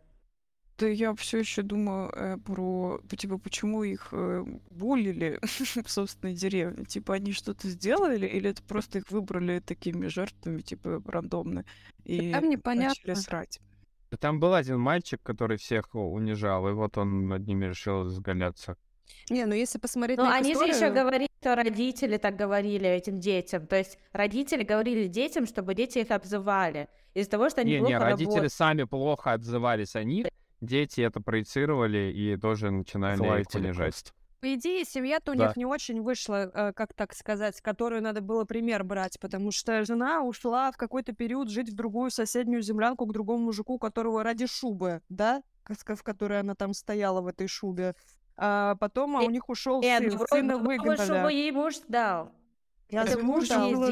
Speaker 7: Да я все еще думаю э, про, типа, почему их э, булили в собственной деревне. Типа, они что-то сделали, или это просто их выбрали такими жертвами, типа, рандомно, и
Speaker 2: Там
Speaker 7: начали
Speaker 2: непонятно.
Speaker 7: срать.
Speaker 1: Да Там был один мальчик, который всех унижал, и вот он над ними решил изгаляться.
Speaker 2: Не, ну если посмотреть
Speaker 3: Ну,
Speaker 2: на
Speaker 3: они же еще
Speaker 2: историю-
Speaker 3: говорили, что родители так говорили этим детям. То есть родители говорили детям, чтобы дети их обзывали. Из-за того, что они
Speaker 1: Не,
Speaker 3: плохо
Speaker 1: не, родители
Speaker 3: работают.
Speaker 1: сами плохо отзывались о них, дети это проецировали и тоже начинали их унижать.
Speaker 2: По идее, семья-то у
Speaker 1: Да.
Speaker 2: них не очень вышла, э, как так сказать, которую надо было пример брать, потому что жена ушла в какой-то период жить в другую соседнюю землянку к другому мужику, которого ради шубы, да, в которой она там стояла в этой шубе. А потом а у них ушел
Speaker 3: Нет,
Speaker 2: сын,
Speaker 3: вроде
Speaker 2: сына
Speaker 3: бы чтобы
Speaker 2: выгнали.
Speaker 3: ей муж дал.
Speaker 2: Разве
Speaker 3: Это
Speaker 2: муж
Speaker 7: было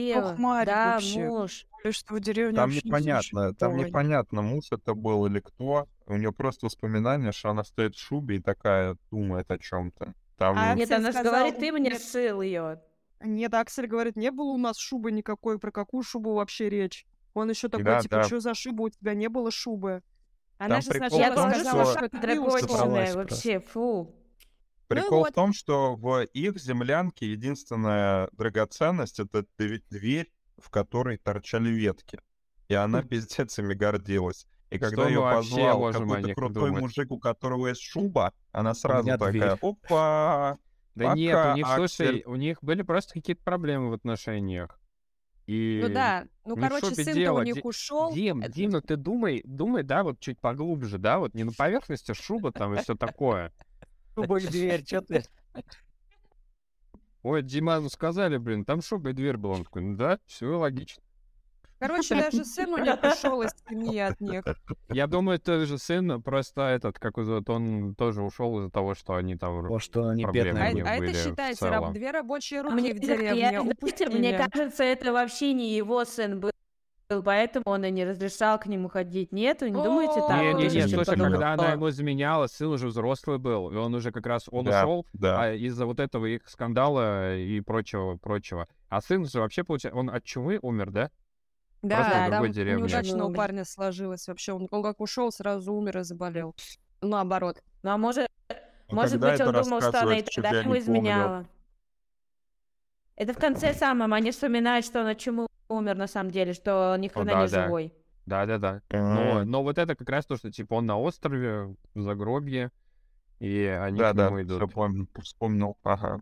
Speaker 3: Да,
Speaker 7: вообще.
Speaker 3: муж.
Speaker 7: Или что в деревне
Speaker 4: Там
Speaker 7: вообще не
Speaker 4: непонятно, там непонятно, муж это был или кто. У нее просто воспоминания, что она стоит в шубе и такая думает о чем-то. Там
Speaker 2: А
Speaker 3: Нет,
Speaker 2: Аксель
Speaker 3: она же
Speaker 2: сказал,
Speaker 3: говорит, ты мне ссыл ее.
Speaker 2: Нет, Аксель говорит, не было у нас шубы никакой, про какую шубу вообще речь? Он еще такой,
Speaker 4: Да,
Speaker 2: типа,
Speaker 4: да.
Speaker 2: что за шуба, у тебя не было шубы. Она
Speaker 4: Там
Speaker 2: же сначала
Speaker 4: том,
Speaker 2: сказала,
Speaker 4: что-
Speaker 3: что
Speaker 2: это
Speaker 5: Собралась
Speaker 3: вообще, фу.
Speaker 4: Прикол
Speaker 2: вот.
Speaker 4: в том, что в их землянке единственная драгоценность — это дв- дверь, в которой торчали ветки. И она пиздец ими гордилась. И когда
Speaker 1: Что
Speaker 4: ее позвал какой-то крутой
Speaker 1: думать?
Speaker 4: мужик, у которого есть шуба, она сразу такая,
Speaker 5: дверь.
Speaker 4: опа!
Speaker 1: Да нет,
Speaker 4: Пока,
Speaker 1: у них, слушай,
Speaker 4: Аксель.
Speaker 1: у них были просто какие-то проблемы в отношениях. И...
Speaker 2: Ну да, ну,
Speaker 1: в
Speaker 2: короче, сын-то у них
Speaker 1: Ди-
Speaker 2: ушел.
Speaker 1: Дим, Дим, ну ты думай, думай, да, вот чуть поглубже, да, вот не на поверхности шуба там и все такое.
Speaker 6: Шуба и дверь, что ты?
Speaker 1: Ой, Диману сказали, блин, там шуба и дверь была. Он такой, ну да, все логично.
Speaker 2: Короче, даже сын у них ушел из семьи от них.
Speaker 1: Я думаю, тот же сын, просто этот, как его зовут, он тоже ушел из-за того, что они там...
Speaker 5: Потому что они
Speaker 2: А,
Speaker 5: бедные были.
Speaker 2: а это считайте, раб- две рабочие руки
Speaker 3: Мне,
Speaker 2: в
Speaker 3: я-
Speaker 2: деревне
Speaker 3: знаете,
Speaker 2: упустили.
Speaker 3: мне кажется, это вообще не его сын был, поэтому он и не разрешал к нему ходить. Нет, вы не думаете
Speaker 2: О,
Speaker 3: так?
Speaker 1: Не, не,
Speaker 3: Тоже
Speaker 1: не,
Speaker 5: что-то
Speaker 1: слушай, когда она ему изменяла, сын уже взрослый был, и он уже как раз, он
Speaker 4: Да,
Speaker 1: ушел,
Speaker 4: да.
Speaker 1: а из-за вот этого их скандала и прочего, прочего. А сын же вообще, получается, он от чумы умер, да?
Speaker 2: Да,
Speaker 1: Просто
Speaker 2: там
Speaker 1: другой деревне.
Speaker 2: неудачно у парня сложилось вообще. Он, он как ушел, сразу умер и заболел. Наоборот.
Speaker 3: Ну, а может,
Speaker 4: А
Speaker 3: может быть, он думал, что она и тогда ему
Speaker 4: не помню?
Speaker 3: изменяла. Это в конце самом, они вспоминают, что он от чумы умер на самом деле, что он ни хрена
Speaker 1: да,
Speaker 3: не
Speaker 1: да.
Speaker 3: живой.
Speaker 1: Да-да-да.
Speaker 4: А,
Speaker 1: Но, но вот это как раз то, что, типа, он на острове, в загробье, и они
Speaker 4: Да,
Speaker 1: к
Speaker 4: да,
Speaker 1: нему
Speaker 4: все
Speaker 1: идут.
Speaker 4: помню, вспомнил. Ага.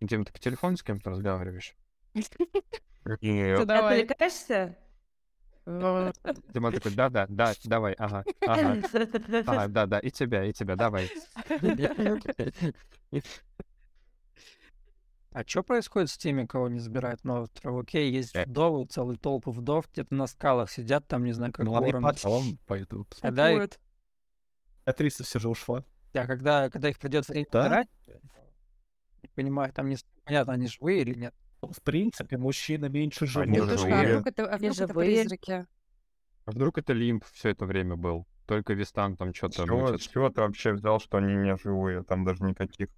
Speaker 1: Дим, ты по телефону с кем-то разговариваешь?
Speaker 4: Нет.
Speaker 2: давай.
Speaker 3: Отвлекаешься?
Speaker 1: Дима такой, да-да, да, давай, ага, ага. Ага, да-да, и тебя, и тебя, давай.
Speaker 6: А что происходит с теми, кого не забирают на остров? Окей, есть
Speaker 1: Э.
Speaker 6: вдовы, целые толпы вдов, где-то на скалах сидят, там, не знаю, как
Speaker 5: Ну, они
Speaker 6: вороны.
Speaker 5: потом пойдут.
Speaker 6: Когда их-.
Speaker 5: Актриса все же ушла.
Speaker 6: А когда, когда их придет время
Speaker 5: Да?
Speaker 6: не понимаю, там не понятно, они живые или нет.
Speaker 5: В принципе, мужчина меньше живут.
Speaker 4: Они
Speaker 2: Слушай,
Speaker 4: живые.
Speaker 2: а вдруг это, а вдруг это
Speaker 3: живые.
Speaker 2: призраки?
Speaker 1: А вдруг это лимб все это время был? Только Вистан там что-то
Speaker 4: С чего ты вообще взял, что они не живые? Там даже никаких.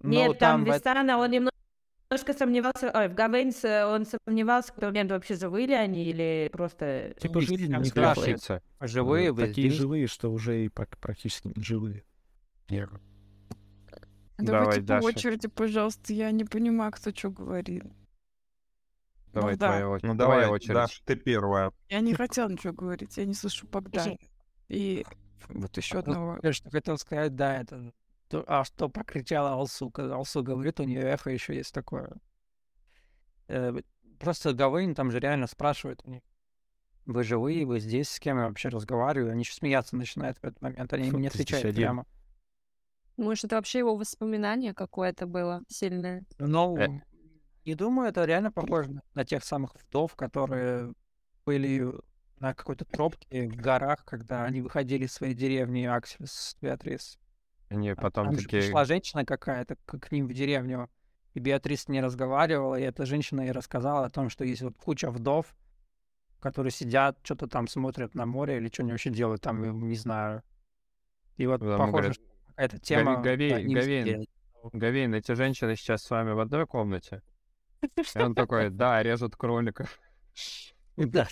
Speaker 6: Ну,
Speaker 3: Нет, там
Speaker 6: в эт-
Speaker 3: Вистана, он немножко сомневался, ой, в Гавейнс э, он сомневался, какой момент вообще живые ли они или просто...
Speaker 5: Типа жизнь
Speaker 6: Там
Speaker 5: не спрашивает.
Speaker 6: живые, вы
Speaker 5: Такие
Speaker 6: здесь?
Speaker 5: живые, что уже и прак- практически не живые.
Speaker 7: Давайте по
Speaker 1: Даша.
Speaker 7: очереди, пожалуйста. Я не понимаю, кто что говорит.
Speaker 1: Давай,
Speaker 7: Ну да.
Speaker 1: твоя очередь.
Speaker 4: Ну
Speaker 1: Твоя
Speaker 4: давай,
Speaker 1: очередь.
Speaker 4: Даша, ты первая.
Speaker 7: Я не хотела ничего говорить, я не слышу Богдана. И вот еще одного.
Speaker 6: Я что хотел сказать, да, это... то- А что прокричала Алсу? Когда Алсу говорит, у нее эхо еще есть такое. Э, Просто Гавейн там же реально спрашивает у них. Вы живые, вы здесь, с кем я вообще разговариваю? Они еще смеяться начинают в этот момент, они им не
Speaker 5: Ты здесь
Speaker 6: отвечают
Speaker 5: один.
Speaker 6: прямо.
Speaker 2: Может, это вообще его воспоминание какое-то было сильное?
Speaker 6: Ну,
Speaker 1: Э.
Speaker 6: не думаю, это реально похоже на- тех самых вдов, которые были на какой-то тропке в горах, когда они выходили из своей деревни Аксель с Беатрис.
Speaker 1: Они потом
Speaker 6: Там
Speaker 1: такие...
Speaker 6: пришла женщина какая-то к, к ним в деревню, и Беатрис не разговаривала, и эта женщина ей рассказала о том, что есть вот куча вдов, которые сидят, что-то там смотрят на море или что они вообще делают там, не знаю. И вот
Speaker 1: Там
Speaker 6: похоже,
Speaker 1: говорят,
Speaker 6: что какая-то тема...
Speaker 1: Гавейн. Гавейн, эти женщины сейчас с вами в одной комнате? И он такой, да, режут кроликов.
Speaker 6: Да.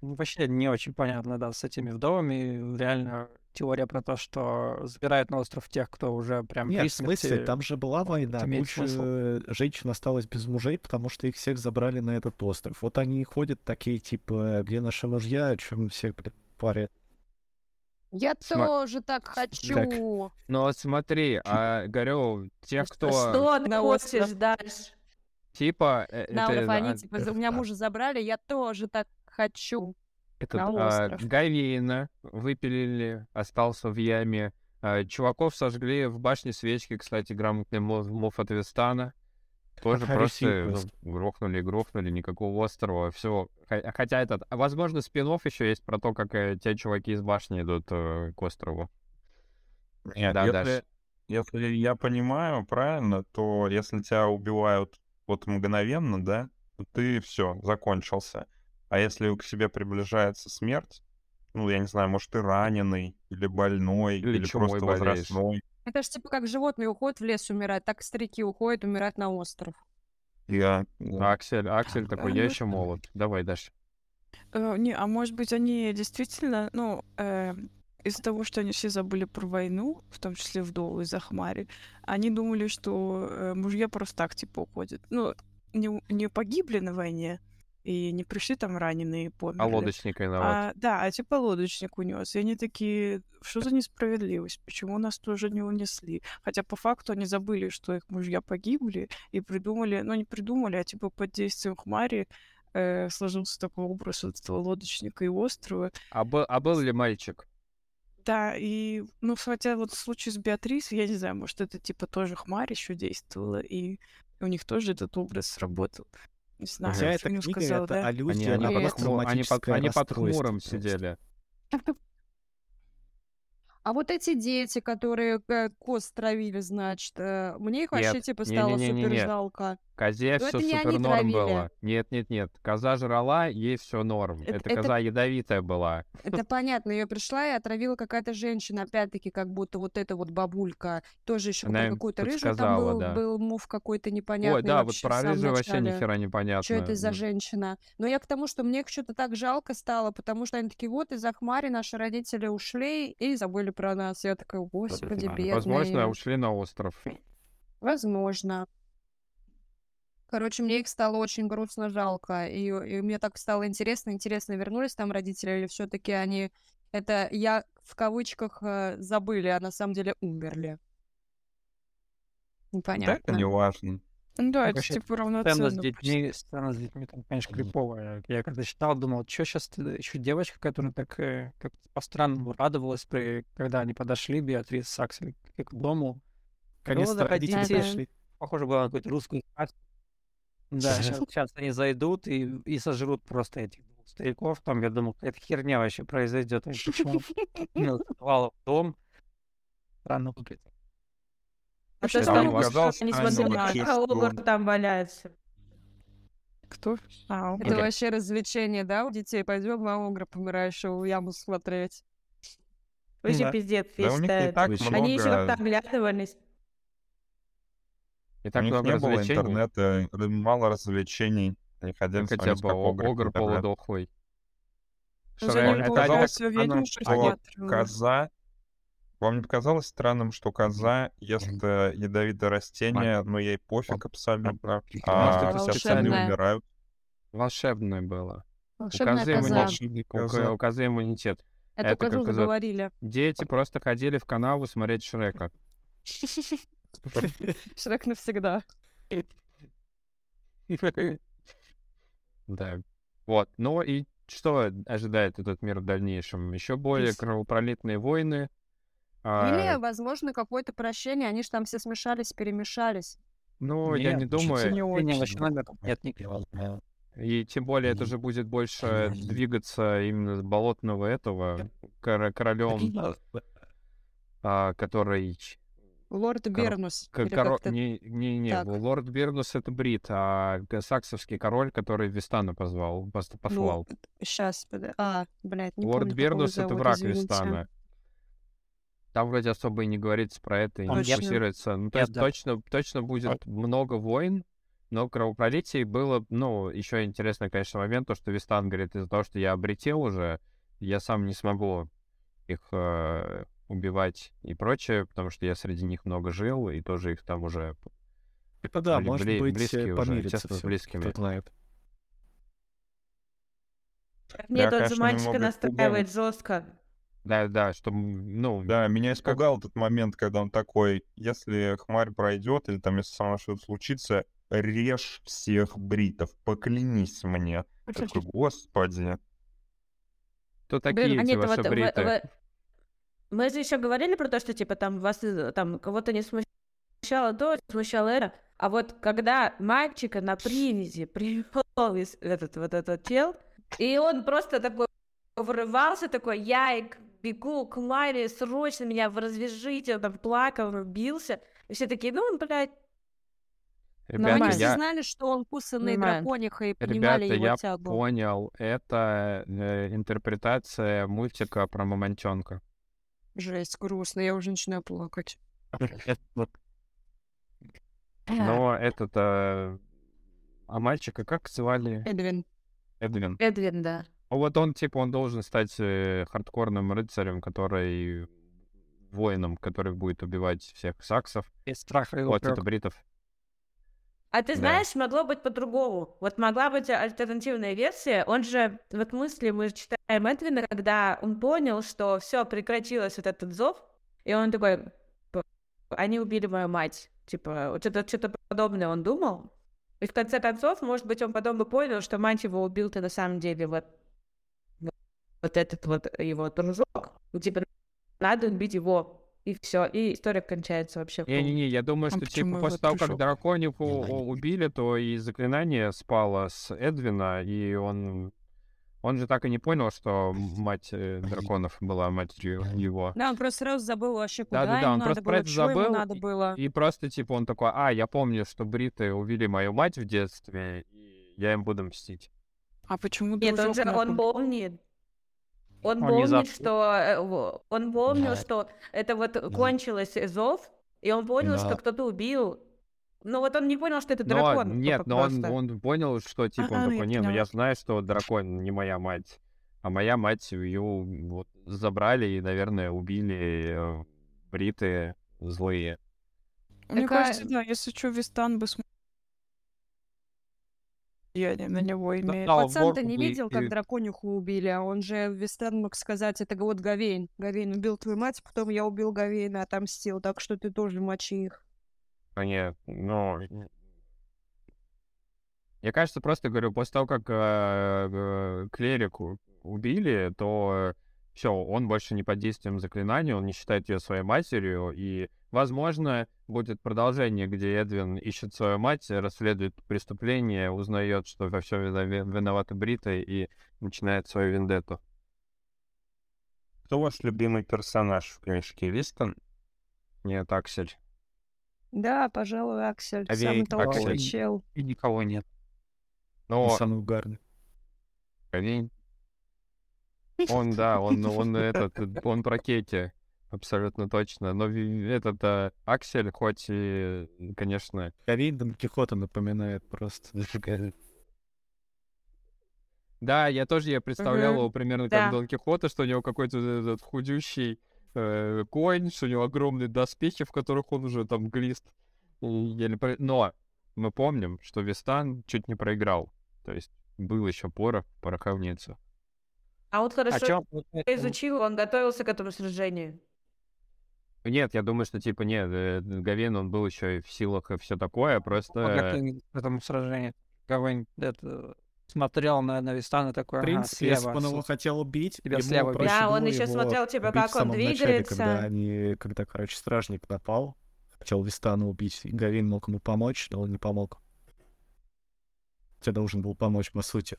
Speaker 6: Ну, Вообще не очень понятно, да, с этими вдовами. Реально теория про то, что забирают на остров тех, кто уже прям
Speaker 5: Нет, в смысле, там же была война, куча женщин осталось без мужей, потому что их всех забрали на этот остров. Вот они и ходят такие, типа, где наши мужья, о чем все парят.
Speaker 2: Я
Speaker 1: Сма-
Speaker 2: тоже так хочу.
Speaker 1: Но вот смотри, а, говорю, тех, кто
Speaker 3: Что ты
Speaker 2: на
Speaker 3: хочешь дальше?
Speaker 1: типа... э,
Speaker 2: Науров,
Speaker 1: это,
Speaker 2: они
Speaker 1: а,
Speaker 2: типа, у меня мужа забрали, я тоже так хочу.
Speaker 1: этот,
Speaker 2: на
Speaker 1: а. Гавейна выпилили, остался в яме. А, чуваков сожгли в башне свечки, кстати, грамотный мов, мов от Вестана. Тоже просто ну, грохнули, грохнули, никакого острова, все. Хотя этот, а, возможно, спин еще есть про то, как э, те чуваки из башни идут э, к острову.
Speaker 4: Нет,
Speaker 1: Да,
Speaker 4: если, если я понимаю правильно, то если тебя убивают вот мгновенно, да, то ты все, закончился. А если к себе приближается смерть, ну, я не знаю, может, ты раненый, или больной,
Speaker 1: Или
Speaker 4: или, просто
Speaker 1: болеешь.
Speaker 4: возрастной.
Speaker 2: Это же типа как животные уходят в лес умирать, так старики уходят умирать на остров.
Speaker 4: Я, да.
Speaker 1: Аксель, Аксель такой, я
Speaker 7: ну-
Speaker 1: еще молод. Давай, Даш.
Speaker 7: Э, не, а может быть, они действительно, ну, э, из-за того, что они все забыли про войну, в том числе вдовы из Ахмари, они думали, что э, мужья просто так, типа, уходят. Ну, не, не погибли на войне, и не пришли там раненые и померли.
Speaker 1: А лодочник виноват.
Speaker 7: А, да, а типа лодочник унес. И они такие, что за несправедливость? Почему нас тоже не унесли? Хотя по факту они забыли, что их мужья погибли, и придумали, ну не придумали, а типа под действием Хмари э, сложился такой образ вот этого лодочника и острова.
Speaker 1: А, был, а был ли мальчик?
Speaker 7: Да, и, ну, хотя вот в случае с Беатрис, я не знаю, может, это типа тоже Хмарь еще действовала, и у них тоже этот образ сработал. Не знаю,
Speaker 5: Хотя
Speaker 7: что
Speaker 5: эта
Speaker 7: не
Speaker 5: книга
Speaker 7: сказала,
Speaker 5: это
Speaker 7: да?
Speaker 1: Они,
Speaker 5: аллюзия
Speaker 1: они,
Speaker 5: на
Speaker 1: под,
Speaker 2: Интересно.
Speaker 1: хму- они, под,
Speaker 5: посттравматическое
Speaker 1: они под хмуром сидели.
Speaker 2: А вот эти дети, которые э, кост травили, значит, э, мне их вообще
Speaker 1: Нет,
Speaker 2: типа стало супер жалко.
Speaker 1: Козе
Speaker 2: Но
Speaker 1: все
Speaker 2: это не
Speaker 1: супер норм было. Нет, нет, нет. Коза жрала, ей все норм.
Speaker 2: Это-
Speaker 1: Это,
Speaker 2: это-
Speaker 1: коза ядовитая была.
Speaker 2: Это понятно, ее пришла и отравила какая-то женщина, опять-таки, как будто вот эта вот бабулька, тоже еще какой-то рыжий там был,
Speaker 1: да.
Speaker 2: был мув какой-то непонятный
Speaker 1: Ой, да, вот про рыжую вообще ни хера непонятно.
Speaker 2: Что это за
Speaker 1: Ну,
Speaker 2: женщина? Но я к тому, что мне их что-то так жалко стало, потому что они такие, вот из-за хмари наши родители ушли и забыли про нас. Я такая, господи, бедные.
Speaker 1: Возможно, ушли на остров.
Speaker 2: Возможно. Короче, мне их стало очень грустно жалко. И, и мне так стало интересно, интересно, вернулись там родители или все-таки они это я в кавычках э, забыли, а на самом деле умерли.
Speaker 4: Да,
Speaker 2: Непонятно.
Speaker 4: это не важно.
Speaker 7: Ну Да, это
Speaker 6: Вообще,
Speaker 7: типа
Speaker 6: Сцена
Speaker 7: равноценно.
Speaker 6: с детьми, сцена с детьми там, конечно, криповая. Я когда читал, думал, что сейчас еще девочка, которая так э, как по-странному радовалась, при, когда они подошли, Беатрис с Аксель, к дому. Ну,
Speaker 5: родители пришли.
Speaker 6: Похоже было на какую-то русскую сказку. Да, сейчас, они зайдут и, и сожрут просто этих двух стариков. Там, я думал, какая-то херня вообще произойдет. Они Почему ну, в дом? Странно выглядит.
Speaker 3: А то, что
Speaker 4: показалось
Speaker 3: не смотрели, а там валяется.
Speaker 7: Кто? А,
Speaker 2: Это вообще развлечение, да, у детей? Пойдем на огра помирающего яму смотреть.
Speaker 3: Вообще
Speaker 6: Да.
Speaker 3: пиздец,
Speaker 4: Да
Speaker 3: я
Speaker 4: у них не
Speaker 3: считаю. Они еще как-то оглядывались.
Speaker 1: И
Speaker 4: У
Speaker 1: так
Speaker 4: них
Speaker 1: много
Speaker 4: не было интернета, мало развлечений. Они ходили,
Speaker 1: хотя бы огр
Speaker 4: передавали.
Speaker 1: полудохлый.
Speaker 7: Ну,
Speaker 4: это что. Коза... Вам не показалось странным, что коза ест э, ядовитое растение, но ей пофиг абсолютно, а
Speaker 1: это
Speaker 4: все остальные умирают?
Speaker 1: Волшебное было. У
Speaker 2: Волшебная
Speaker 1: козы,
Speaker 2: коза.
Speaker 1: иммунитет. У
Speaker 4: Коза.
Speaker 1: у козы иммунитет.
Speaker 2: Эту
Speaker 1: это
Speaker 2: козу заговорили.
Speaker 1: Дети просто ходили в канаву смотреть Шрека.
Speaker 2: Шрек навсегда.
Speaker 1: Да. Вот. Ну и что ожидает этот мир в дальнейшем? Еще более кровопролитные войны.
Speaker 2: Или,
Speaker 1: А,
Speaker 2: возможно, какое-то прощение. Они же там все смешались, перемешались.
Speaker 1: ну, я не думаю.
Speaker 6: не
Speaker 5: очень.
Speaker 6: нет никаких.
Speaker 1: И тем более это же будет больше двигаться именно с болотного этого кор- королем, а, который...
Speaker 2: Лорд
Speaker 1: Коро-
Speaker 2: Бернус.
Speaker 1: к-
Speaker 2: или
Speaker 1: коро- Не, не, не,
Speaker 2: так.
Speaker 1: лорд Бернус это Брит, а саксовский король, который Вистана позвал, пос- послал.
Speaker 2: Сейчас, а, блядь, не
Speaker 1: лорд
Speaker 2: помню,
Speaker 1: Бернус это враг
Speaker 2: извините.
Speaker 1: Вистана. Там вроде особо и не говорится про это, и не
Speaker 2: Точно.
Speaker 1: фокусируется. Ну, то
Speaker 6: Нет,
Speaker 1: есть
Speaker 6: да.
Speaker 1: точно, точно будет много войн, Но в кровопролитии было, ну, еще интересный, конечно, момент, то, что Вистан говорит, из-за того, что я обретел уже, я сам не смогу их э, убивать и прочее, потому что я среди них много жил, и тоже их там уже
Speaker 5: Это да,
Speaker 1: были
Speaker 5: может
Speaker 1: бли-
Speaker 5: быть,
Speaker 1: близкие уже, тесно с близкими.
Speaker 5: кто знает.
Speaker 3: Нет,
Speaker 4: Да,
Speaker 3: он же мальчика настраивает жестко.
Speaker 1: Да, да, что, ну,
Speaker 4: Да, меня испугал тот момент, когда он такой, если хмарь пройдет, или там если со мной что-то случится, режь всех бритов, поклянись мне. Такой, господи.
Speaker 1: кто
Speaker 3: Блин,
Speaker 1: такие
Speaker 3: а
Speaker 1: эти
Speaker 3: нет,
Speaker 1: ваши
Speaker 3: вот в-
Speaker 1: бриты?
Speaker 3: Мы же еще говорили про то, что типа там вас э, там кого-то не смущало то, смущало это. А вот когда мальчика на привязи привел этот вот этот тел, и он просто такой врывался, такой, я бегу к Маре, срочно меня развяжите, он там плакал, он бился. И все такие, ну, блядь,
Speaker 2: Но
Speaker 1: Ребята,
Speaker 2: они все
Speaker 1: я,
Speaker 2: знали, что он кусанный дракониха и понимали
Speaker 1: ребята,
Speaker 2: его
Speaker 1: я
Speaker 2: тягу.
Speaker 1: понял, это э, интерпретация мультика про мамонтенка.
Speaker 2: Жесть, грустно, я уже начинаю плакать.
Speaker 1: Но этот... э, А мальчика как звали?
Speaker 2: Эдвин.
Speaker 1: Эдвин.
Speaker 3: Эдвин, да.
Speaker 1: Ну, Вот он, типа, он должен стать э, хардкорным рыцарем, который... воином, который будет убивать всех саксов.
Speaker 6: Без страха и
Speaker 1: Вот, это бритов.
Speaker 3: А ты
Speaker 1: Да.
Speaker 3: знаешь, могло быть по-другому. Вот могла быть альтернативная версия. Он же, вот мысли мы читаем Эдвина, когда он понял, что все прекратилось вот этот зов, и он такой, «П- они убили мою мать. Типа, вот что-то что подобное он думал. И в конце концов, может быть, он потом бы понял, что мать его убил-то на самом деле вот, вот, этот вот его дружок. Типа, надо убить его. И все, и история кончается вообще.
Speaker 1: Не-не-не, я думаю,
Speaker 7: А
Speaker 1: что, типа, после того, как
Speaker 7: дружок?
Speaker 1: дракониху убили, то и заклинание спало с Эдвина, и он... Он же так и не понял, что мать э, драконов была матерью его.
Speaker 2: Да, он просто сразу забыл вообще, куда
Speaker 1: Да-да-да,
Speaker 2: ему
Speaker 1: он
Speaker 2: надо
Speaker 1: просто про
Speaker 2: было,
Speaker 1: это
Speaker 2: что ему
Speaker 1: забыл,
Speaker 2: надо
Speaker 1: и-
Speaker 2: было.
Speaker 1: И просто, типа, он такой, а, я помню, что бриты убили мою мать в детстве, и я им буду мстить.
Speaker 7: А почему
Speaker 3: Нет, он же, он помнит. Он
Speaker 6: Он
Speaker 3: помнит,
Speaker 6: зап-
Speaker 3: что э, он помнил,
Speaker 5: Да.
Speaker 3: что это вот кончилось э, зов, и он понял, что
Speaker 5: Да.
Speaker 3: кто-то убил. Ну вот он не понял, что это
Speaker 1: Но
Speaker 3: дракон.
Speaker 1: нет,
Speaker 3: п-
Speaker 1: но он,
Speaker 3: просто.
Speaker 1: он понял, что, типа, он
Speaker 7: А,
Speaker 1: такой,
Speaker 7: я
Speaker 1: не, ну я знаю, что дракон не моя мать. А моя мать ее вот забрали и, наверное, убили э, бриты злые.
Speaker 7: Мне
Speaker 2: Такая-
Speaker 7: кажется, да, если что, Вистан бы смог влияние на него имеет.
Speaker 1: да,
Speaker 2: Пацан-то
Speaker 1: Ворк
Speaker 2: не видел, как дракониху убили, а он же Вестен мог сказать, это вот Гавейн. Гавейн убил твою мать, потом я убил Гавейна, отомстил, так что ты тоже мочи их.
Speaker 1: А Нет, ну... н- Мне кажется, просто говорю, после того, как э, э, клерику убили, то все, он больше не под действием заклинания, он не считает ее своей матерью, и, возможно, будет продолжение, где Эдвин ищет свою мать, расследует преступление, узнает, что во всем виноваты Брита, и начинает свою вендетту.
Speaker 8: Кто ваш любимый персонаж в книжке? Вистон?
Speaker 1: Нет, Аксель.
Speaker 2: Да, пожалуй, Аксель,
Speaker 1: А ведь
Speaker 2: толковый
Speaker 1: Аксель-
Speaker 2: чел.
Speaker 6: И никого нет.
Speaker 1: Но
Speaker 5: самый угарный.
Speaker 1: Ковень. Он, да, он, он этот, он про Кети, абсолютно точно. Но этот а, Аксель, хоть и, конечно,
Speaker 5: Ковейн Дон Кихота напоминает просто.
Speaker 1: да, я тоже я представлял его примерно
Speaker 3: Да.
Speaker 1: как Дон Кихота, что у него какой-то этот худющий э, конь, что у него огромные доспехи, в которых он уже там глист. еле Но мы помним, что Вистан чуть не проиграл. То есть был еще порох в пороховницу.
Speaker 3: А вот
Speaker 6: А
Speaker 3: хорошо
Speaker 6: чё,
Speaker 3: изучил, он готовился к этому сражению.
Speaker 1: Нет, я думаю, что типа нет, э, Гавин, он был еще и в силах и все такое, просто...
Speaker 6: подготовили к этому сражению? Гавань это, смотрел на, на Вистана такой,
Speaker 5: В
Speaker 6: ага,
Speaker 5: принципе, если
Speaker 6: слева.
Speaker 5: бы он его хотел убить,
Speaker 6: тебя
Speaker 5: ему
Speaker 6: слева
Speaker 5: проще
Speaker 3: Да, он еще
Speaker 5: его
Speaker 3: смотрел, типа, как
Speaker 5: в
Speaker 3: он
Speaker 5: начале,
Speaker 3: двигается.
Speaker 5: когда они, когда, короче, стражник напал, хотел Вистана убить, и Гавин мог ему помочь, но он не помог. Хотя должен был помочь, по сути.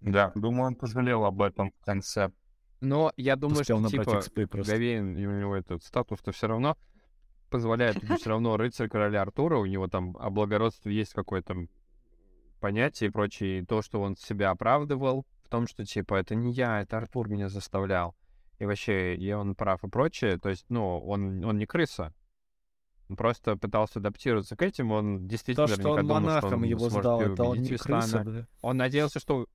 Speaker 8: Да, думаю, он пожалел об этом в конце.
Speaker 1: Но я думаю,
Speaker 5: Успел
Speaker 1: что типа. Гавейн, у него этот статус-то все равно позволяет все равно рыцарь короля Артура, у него там о благородстве есть какое-то понятие и прочее, и то, что он себя оправдывал в том, что типа это не я, это Артур меня заставлял. И вообще, и он прав и прочее. То есть, ну, он, он не крыса. Он просто пытался адаптироваться к этим, он действительно
Speaker 5: То, что он
Speaker 1: думал, что
Speaker 5: монахом
Speaker 1: он
Speaker 5: его сдал, это он не крыса, да?
Speaker 1: Он надеялся, что...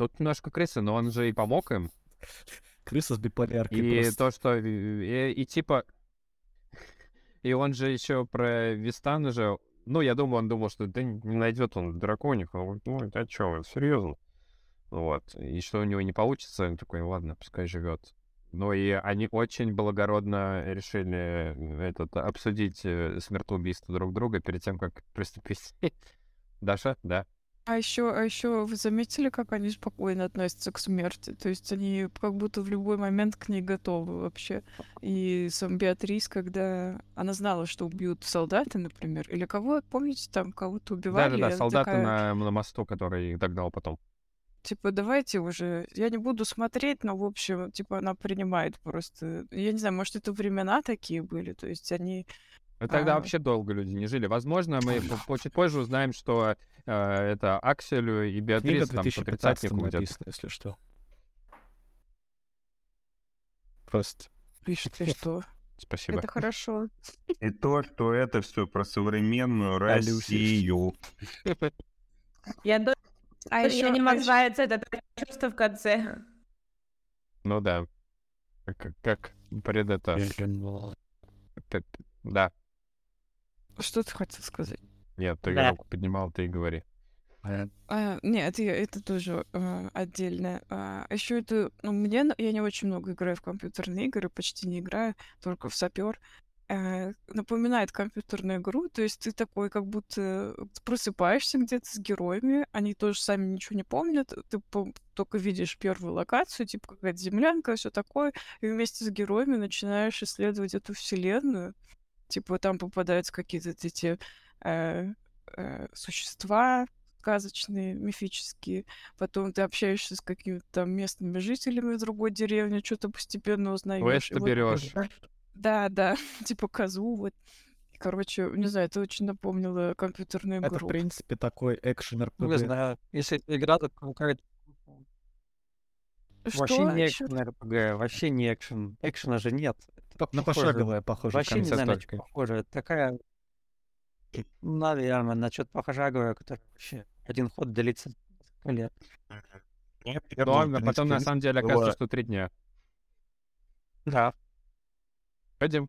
Speaker 1: Тут немножко крысы, но он же и помог им.
Speaker 5: Крыса с биполяркой
Speaker 1: И
Speaker 5: просто.
Speaker 1: то, что... И, и типа... И он же еще про Вистана же... Ну, я думаю, он думал, что да не найдет он драконих. Он говорит, ну, это что, серьезно? Вот. И что у него не получится, он такой, ладно, пускай живет. Ну и они очень благородно решили э, этот, обсудить э, смертоубийство друг друга перед тем, как приступить. Даша? Да.
Speaker 7: А еще, а еще вы заметили, как они спокойно относятся к смерти? То есть они как будто в любой момент к ней готовы вообще. И сам Беатрис, когда она знала, что убьют солдаты, например, или кого, помните, там кого-то убивали?
Speaker 1: Да-да-да, солдаты
Speaker 7: такая,
Speaker 1: на, на мосту, который их догнал потом.
Speaker 7: Типа, давайте уже, я не буду смотреть, но, в общем, типа, она принимает просто... Я не знаю, может, это времена такие были, то есть они...
Speaker 1: Ну, тогда
Speaker 7: А.
Speaker 1: вообще долго люди не жили. Возможно, мы чуть позже узнаем, что это Акселю и Беатрис там по
Speaker 5: 2015
Speaker 1: тридцатнику
Speaker 5: написана, если что. Просто.
Speaker 7: Пишет, и что?
Speaker 1: Спасибо.
Speaker 2: Это хорошо.
Speaker 8: И то, что это все про современную. Россию.
Speaker 3: Я до...
Speaker 2: А
Speaker 3: еще не называется это чувство в конце.
Speaker 1: Ну да. Как, как- пред это... Да.
Speaker 7: Что ты хотел сказать?
Speaker 1: Нет, ты
Speaker 6: Да.
Speaker 1: руку поднимал, ты и говори.
Speaker 7: А, нет, я- это тоже а, отдельно. А, еще это, ну, мне, я не очень много играю в компьютерные игры, почти не играю, только в сапер. Э, напоминает компьютерную игру, то есть ты такой, как будто просыпаешься где-то с героями, они тоже сами ничего не помнят, ты только видишь первую локацию, типа какая-то землянка, все такое, и вместе с героями начинаешь исследовать эту вселенную. Типа там попадаются какие-то эти э, э, существа сказочные, мифические. Потом ты общаешься с какими-то там местными жителями другой деревне, что-то постепенно узнаешь. Вот-
Speaker 1: берешь.
Speaker 7: Да, да, типа козу, вот. Короче, не знаю, это очень напомнило компьютерную
Speaker 5: Это, в
Speaker 7: игру.
Speaker 5: принципе, такой экшен
Speaker 6: Ну, не
Speaker 5: РПГ.
Speaker 6: знаю, если это игра, то какая-то вообще не экшен РПГ, вообще не экшен. Экшена же нет. Это
Speaker 5: На
Speaker 6: похоже-
Speaker 5: пошаговая, похоже,
Speaker 6: Вообще не знаю, похоже. Это Такая, наверное, на что-то похожаговая, которая вообще один ход длится несколько лет.
Speaker 8: Мне
Speaker 1: Но
Speaker 8: первую, в
Speaker 1: а потом на самом деле
Speaker 8: было-
Speaker 1: оказывается, что три дня.
Speaker 6: Да.
Speaker 1: Пойдем.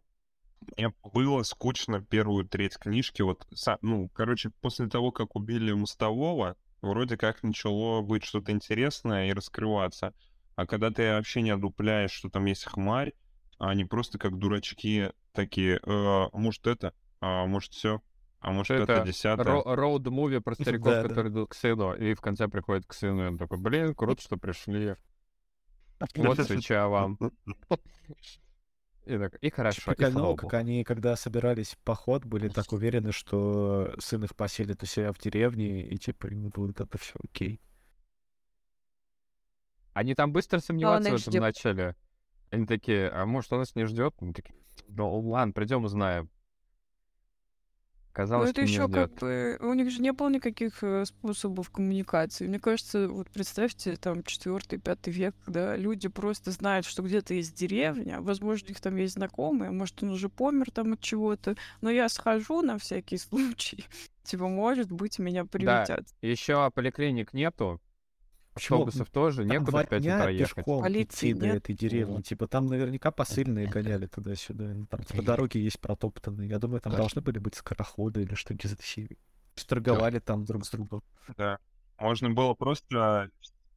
Speaker 8: Мне было скучно первую треть книжки. Вот, ну, короче, после того, как убили Мостового, вроде как начало быть что-то интересное и раскрываться. А когда ты вообще не одупляешь, что там есть хмарь, а они просто как дурачки такие, «Э, может это, а может все, а может это,
Speaker 1: Это
Speaker 8: десятое.
Speaker 1: Роуд-муви про стариков,
Speaker 5: Да, да.
Speaker 1: которые идут к сыну, и в конце приходит к сыну, и он такой, блин, круто, что пришли. Вот свеча вам. И, так, и хорошо, и
Speaker 5: Прикольно,
Speaker 1: слава
Speaker 5: как они, когда собирались в поход, были так уверены, что сын их поселит у себя в деревне, и типа им будет это все окей.
Speaker 1: Они там быстро сомневаться
Speaker 2: их
Speaker 1: в этом
Speaker 2: ждёт.
Speaker 1: начали. Они такие, а может, он нас не ждет? Мы такие, ну ладно, придем узнаем.
Speaker 7: Ну,
Speaker 1: Казалось,
Speaker 7: это
Speaker 1: что не
Speaker 7: еще
Speaker 1: ждет.
Speaker 7: как бы... У них же не было никаких э, способов коммуникации. Мне кажется, вот представьте, там, четвертый, пятый век, когда люди просто знают, что где-то есть деревня, возможно, у них там есть знакомые, может, он уже помер там от чего-то, но я схожу на всякий случай. Типа, может быть, меня приютят.
Speaker 1: Еще поликлиник нету,
Speaker 5: Почему?
Speaker 1: автобусов тоже,
Speaker 5: Там
Speaker 1: некуда
Speaker 5: два
Speaker 1: в пять
Speaker 5: дня
Speaker 1: утра ехать.
Speaker 5: пешком
Speaker 7: Полиции
Speaker 5: идти до этой деревни. Типа там наверняка посыльные гоняли туда-сюда. Ну, Там по дороге есть протоптанные. Я думаю, там должны были быть скороходы или что-нибудь из этой серии. Торговали там друг с другом.
Speaker 8: Да. Можно было просто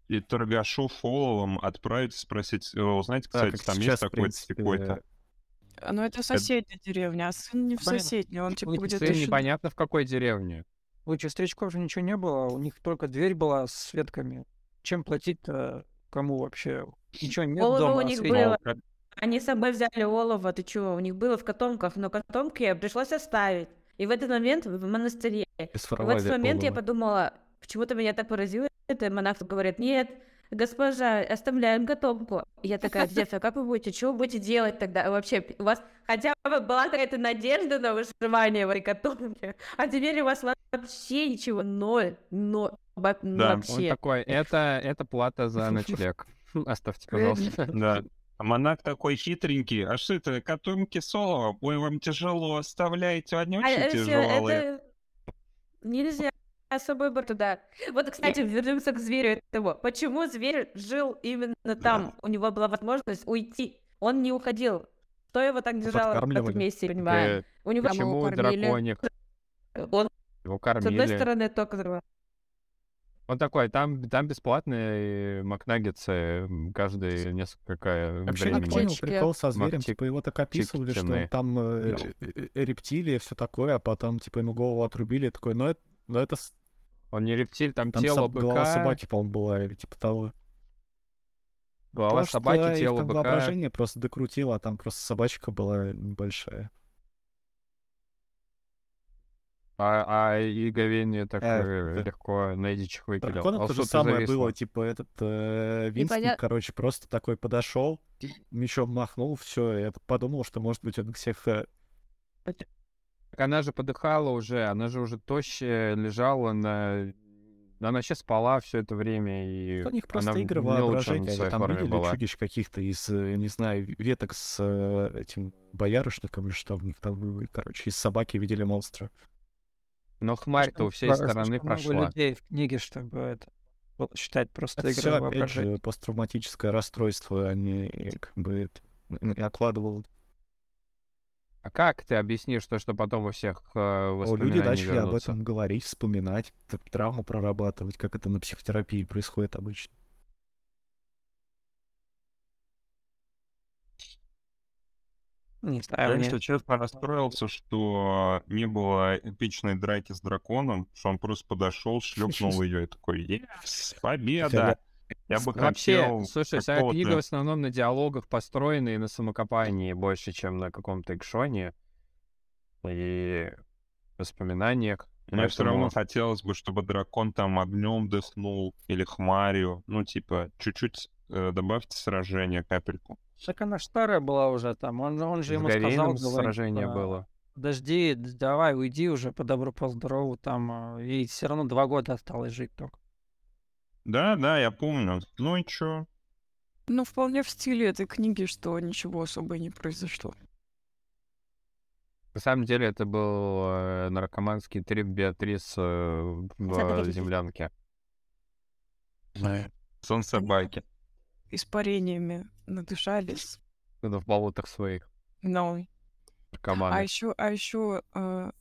Speaker 8: и торгашу фолловым отправить, спросить, «Э, узнайте,
Speaker 5: Да,
Speaker 8: кстати,
Speaker 5: как
Speaker 8: там
Speaker 5: сейчас,
Speaker 8: есть такой-то, такой-то.
Speaker 7: А, Ну, это соседняя деревня, а сын не в
Speaker 6: Понятно.
Speaker 7: соседней, он типа
Speaker 6: них
Speaker 7: где-то
Speaker 1: Сын
Speaker 7: еще...
Speaker 1: непонятно в какой деревне.
Speaker 6: У этих старичков же ничего не было, у них только дверь была с ветками. Чем платить-то кому вообще? Ничего нет
Speaker 3: Олово
Speaker 6: дома.
Speaker 3: у них было. Они с собой взяли олово, ты чего? У них было в котомках, но котомки пришлось оставить. И в этот момент в монастыре.
Speaker 5: И
Speaker 3: в этот момент я
Speaker 5: олово.
Speaker 3: подумала, почему-то меня так поразило. Это монах говорит, нет, госпожа, оставляем котомку. И я такая, дед, а как вы будете, что вы будете делать тогда? Вообще, у вас хотя бы была какая-то надежда на выживание в этой котомке, а теперь у вас вообще ничего, ноль, ноль, во-
Speaker 8: Да, он
Speaker 1: Он
Speaker 3: вообще.
Speaker 1: такой, это, это плата за ночлег. Оставьте, пожалуйста.
Speaker 8: Да. А монах такой хитренький. А что это, котомки соло? Ой, вам тяжело, оставляете, они
Speaker 3: А
Speaker 8: очень
Speaker 3: это,
Speaker 8: тяжелые.
Speaker 3: это нельзя особо бы туда. Вот, кстати, вернемся к зверю этого. Почему зверь жил именно там? У него была возможность уйти. Он не уходил. Кто его так держал в этом месте, понимаю?
Speaker 1: Э,
Speaker 3: У него
Speaker 1: Почему
Speaker 2: кормили.
Speaker 1: драконик?
Speaker 3: он
Speaker 1: Его
Speaker 3: с одной
Speaker 1: кормили.
Speaker 3: стороны только взрывал.
Speaker 1: Он такой, там, там бесплатные макнаггетсы м, каждые несколько
Speaker 5: Вообще не
Speaker 1: времени.
Speaker 5: понял прикол со зверем,
Speaker 1: Мактик-
Speaker 5: типа его так описывали, что
Speaker 1: чикчины.
Speaker 5: там э, э, э, рептилии, все такое, а потом типа ему голову отрубили, такой, ну это, ну это с-
Speaker 1: Он не рептиль, там,
Speaker 5: там
Speaker 1: тело
Speaker 5: соб- голова
Speaker 1: быка,
Speaker 5: собаки, по-моему, была, или типа того.
Speaker 1: голова
Speaker 5: Может,
Speaker 1: собаки,
Speaker 5: э, их
Speaker 1: тело
Speaker 5: там
Speaker 1: быка.
Speaker 5: воображение просто докрутило, а там просто собачка была небольшая.
Speaker 1: А, а и говенье так
Speaker 5: Э,
Speaker 1: э,
Speaker 5: да.
Speaker 1: легко на дичь выкидал.
Speaker 5: Дракона
Speaker 1: А
Speaker 5: то же самое
Speaker 1: зависла?
Speaker 5: было, типа этот э, Винстон,
Speaker 2: Непоня-
Speaker 5: короче, просто такой подошел, мечом махнул, все, я подумал, что может быть он всех э,
Speaker 1: Так она же подыхала уже, она же уже тощая, лежала на... Она вообще спала все это время, и
Speaker 5: У них
Speaker 1: она
Speaker 5: просто
Speaker 1: в
Speaker 5: игры
Speaker 1: не
Speaker 5: воображения. Они там видели
Speaker 1: была.
Speaker 5: чудищ каких-то из, э, не знаю, веток с э, этим боярышником или что в них там было. Короче, из собаки видели монстра.
Speaker 1: Но хмарь-то у всей
Speaker 6: Слишком
Speaker 1: стороны
Speaker 6: много
Speaker 1: прошла.
Speaker 6: людей в книге, чтобы это считать просто
Speaker 5: Это
Speaker 6: игрой
Speaker 5: все, опять же, посттравматическое расстройство, они как бы это, н- откладывал.
Speaker 1: А как ты объяснишь то, что потом у всех э,
Speaker 5: О, люди
Speaker 1: воспоминания
Speaker 5: начали об
Speaker 1: вернутся?
Speaker 5: этом говорить, вспоминать, травму прорабатывать, как это на психотерапии происходит обычно.
Speaker 6: Не
Speaker 8: Я,
Speaker 6: знаю, мне
Speaker 8: если честно, расстроился, что не было эпичной драки с драконом, что он просто подошел, шлепнул ее и такой, «Yes, победа! Я бы
Speaker 1: Вообще,
Speaker 8: хотел
Speaker 1: слушай, вся книга в основном на диалогах построена и на самокопании больше, чем на каком-то экшоне и воспоминаниях.
Speaker 8: Мне все равно
Speaker 1: Поэтому-
Speaker 8: хотелось бы, чтобы дракон там огнем дыхнул или хмарью. Ну, типа, чуть-чуть э, добавьте сражение, капельку.
Speaker 6: Так она ж старая была уже там. Он, он же
Speaker 1: С
Speaker 6: ему сказал,
Speaker 1: Гарином
Speaker 6: говорит,
Speaker 1: сражение
Speaker 6: типа,
Speaker 1: было.
Speaker 6: Подожди, давай, уйди уже по добру, по здорову там. а, Ей все равно два года осталось жить только.
Speaker 8: Да, да, я помню. Ну и чё?
Speaker 7: Ну, вполне в стиле этой книги, что ничего особо не произошло.
Speaker 1: На самом деле это был э, наркоманский трип Беатрис э, в землянке.
Speaker 8: Сон собаки.
Speaker 7: Испарениями надышались.
Speaker 1: Ну, в болотах своих
Speaker 7: Но А еще, а еще,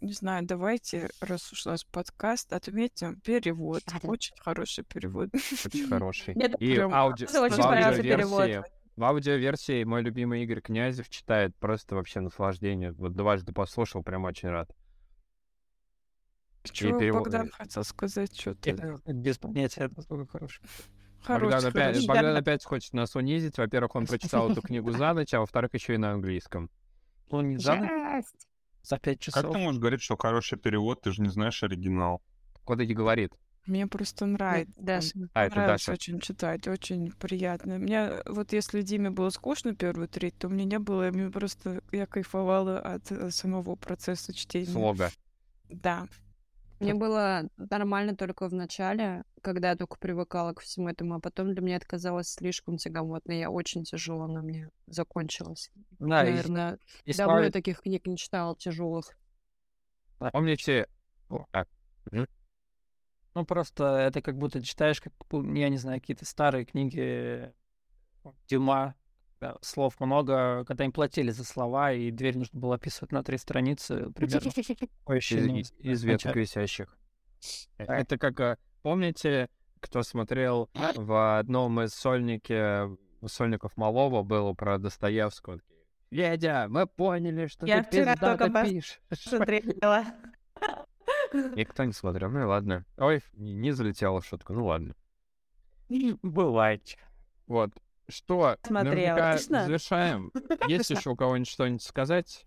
Speaker 7: не знаю, давайте, раз уж у нас подкаст, отметим перевод. Очень хороший перевод.
Speaker 1: Очень хороший. И
Speaker 7: прям
Speaker 1: ауди...
Speaker 3: тоже очень
Speaker 1: в аудиоверсии-
Speaker 3: перевод.
Speaker 1: В аудиоверсии мой любимый Игорь Князев читает просто вообще наслаждение. Вот дважды послушал, прям очень рад.
Speaker 7: Что
Speaker 1: перевод-
Speaker 7: Богдан хотел сказать? Что-то
Speaker 6: Я без понятия, насколько хороший.
Speaker 1: Богдан
Speaker 7: хороший.
Speaker 1: опять,
Speaker 7: хороший.
Speaker 1: Богдан опять хочет нас унизить. Во-первых, он прочитал эту книгу за ночь, а во-вторых, еще и на английском.
Speaker 6: Ну, не за, за пять
Speaker 8: Как
Speaker 6: часов.
Speaker 8: ты можешь говорить, что хороший перевод, ты же не знаешь оригинал?
Speaker 1: Вот и говорит.
Speaker 7: Мне просто нравится.
Speaker 2: Даша.
Speaker 1: А, это
Speaker 7: Нравится
Speaker 1: Даша.
Speaker 7: очень читать, очень приятно. Мне вот если Диме было скучно первую треть, то мне не было, мне просто я кайфовала от э, самого процесса чтения.
Speaker 1: Слога.
Speaker 7: Да.
Speaker 2: Мне было нормально только в начале, когда я только привыкала к всему этому, а потом для меня это казалось слишком тягомотно. Я очень тяжело на мне закончилось.
Speaker 6: Да, и-
Speaker 2: Наверное,
Speaker 6: и
Speaker 2: давно я
Speaker 6: славит-
Speaker 2: таких книг не читала тяжелых.
Speaker 1: Помните...
Speaker 6: Ну, просто это как будто читаешь, как, я не знаю, какие-то старые книги Дюма, да, слов много, когда им платили за слова, и дверь нужно было описывать на три страницы, примерно.
Speaker 1: Из,
Speaker 6: ощущение
Speaker 1: из- веток висящих. Э, Это как... э, Помните, кто смотрел в одном из сольники, сольников Малова было про Достоевского? Такие, Дядя, мы поняли, что
Speaker 3: Я
Speaker 1: ты
Speaker 3: вчера только
Speaker 1: пишешь.
Speaker 3: Смотрела.
Speaker 1: Никто не смотрел, ну и ладно. Ой, не не залетела в шутку, ну ладно.
Speaker 6: Бывает.
Speaker 1: Вот. Что,
Speaker 3: Смотрела.
Speaker 1: наверняка завершаем. Есть еще у кого-нибудь что-нибудь сказать?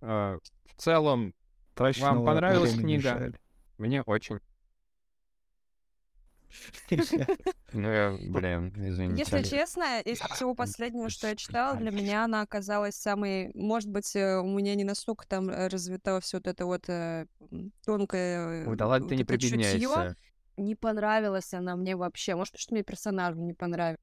Speaker 1: Э, В целом,
Speaker 5: Траченного
Speaker 1: понравилась книга? мне очень. Ну, я, блин, извините.
Speaker 2: Если честно, из всего последнего, что я читала, для меня она оказалась самой... Может быть, э, у меня не настолько там э, развито все вот это вот э, тонкое...
Speaker 1: Ой, да ладно, ты не прибедняйся.
Speaker 2: Не понравилась она мне вообще. Может, потому что мне персонаж не понравился.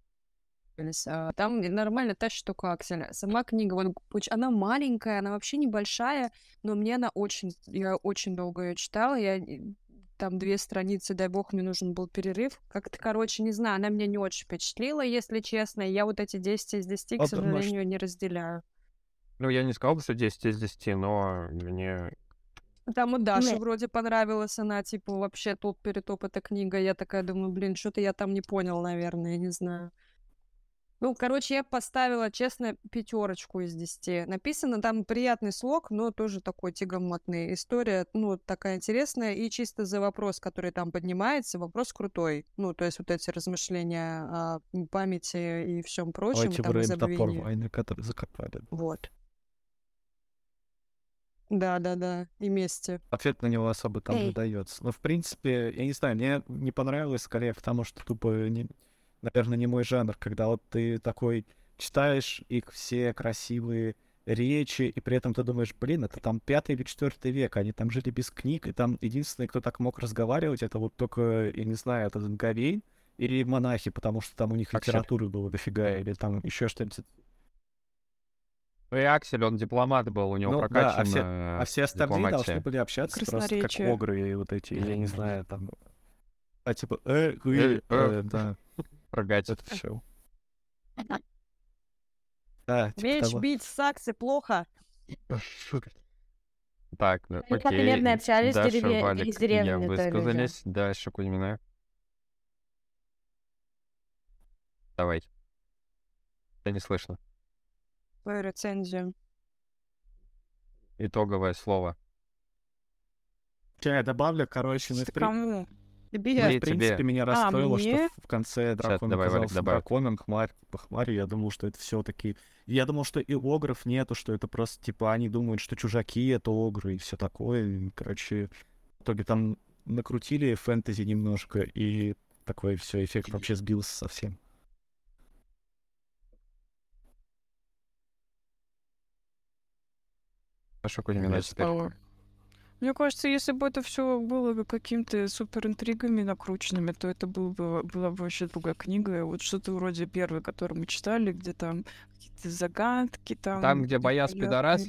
Speaker 2: А, Там нормально тащит только Аксель. Сама книга, вот, она маленькая, она вообще небольшая, но мне она очень... Я очень долго ее читала. Я там две страницы, дай бог, мне нужен был перерыв. Как-то, короче, не знаю, она меня не очень впечатлила, если честно. Я вот эти 10 из 10, к
Speaker 5: А что-
Speaker 2: сожалению, не разделяю.
Speaker 1: Ну, я не сказал бы, что 10 из 10, но мне...
Speaker 2: Там у Даши
Speaker 3: Нет.
Speaker 2: вроде понравилась она, типа, вообще топ перетоп эта книга. Я такая думаю, блин, что-то я там не понял, наверное, я не знаю. Ну, короче, я поставила, честно, пятерочку из десяти. Написано там приятный слог, но тоже такой тягомотный. История, ну, такая интересная. И чисто за вопрос, который там поднимается, вопрос крутой. Ну, то есть вот эти размышления о памяти и всем прочем,
Speaker 5: Давайте
Speaker 2: там,
Speaker 5: время топор войны, который закопали.
Speaker 2: Вот. Да, да, да. И мести.
Speaker 5: Ответ на него особо там
Speaker 3: Эй.
Speaker 5: не дается. Но, в принципе, я не знаю, мне не понравилось, скорее, потому что тупо, не, наверное, не мой жанр, когда вот ты такой читаешь их все красивые речи, и при этом ты думаешь, блин, это там пятый или четвертый век, они там жили без книг, и там единственный, кто так мог разговаривать, это вот только, я не знаю, это Гавейн или монахи, потому что там у них
Speaker 1: Аксель.
Speaker 5: литературы было дофига, или там еще что-нибудь.
Speaker 1: Ну и Аксель, он дипломат был, у него
Speaker 5: Ну да, а все- А все остальные
Speaker 1: дипломатия.
Speaker 5: должны были общаться просто как огры и вот эти, я не знаю, там... А типа, э, вы,
Speaker 1: Э, э.
Speaker 5: э, да,
Speaker 1: Прогать.
Speaker 5: это все. Да, типа
Speaker 2: Меч
Speaker 5: того.
Speaker 2: бить саксы плохо.
Speaker 1: Так, ну, окей.
Speaker 3: наверное, общались в
Speaker 1: Даша,
Speaker 3: дереве-
Speaker 1: Валик,
Speaker 3: из деревни,
Speaker 1: высказались. Дальше Кузьмина. Давай. Да не слышно.
Speaker 2: Твою рецензию.
Speaker 1: Итоговое слово.
Speaker 5: Я добавлю, короче, в,
Speaker 7: Ты кому?
Speaker 2: Тебе.
Speaker 1: Тебе,
Speaker 5: в принципе,
Speaker 1: тебе.
Speaker 5: меня расстроило, что
Speaker 7: мне?
Speaker 5: в- в конце дракон
Speaker 1: давай, Валик,
Speaker 5: оказался
Speaker 1: добавь.
Speaker 5: драконом, хмарь, по хмари, я думал, что это все таки Я думал, что и огров нету, что это просто, типа, они думают, что чужаки — это огры и все такое. И, короче, в итоге там накрутили фэнтези немножко, и такой все эффект вообще сбился совсем.
Speaker 1: Теперь.
Speaker 7: Слава. Мне кажется, если бы это все было бы какими-то супер интригами накрученными, то это был бы, была бы вообще другая книга. Вот что-то вроде первой, которую мы читали, где там какие-то загадки, там...
Speaker 1: Там, где бояз
Speaker 7: непонятные
Speaker 1: пидорас?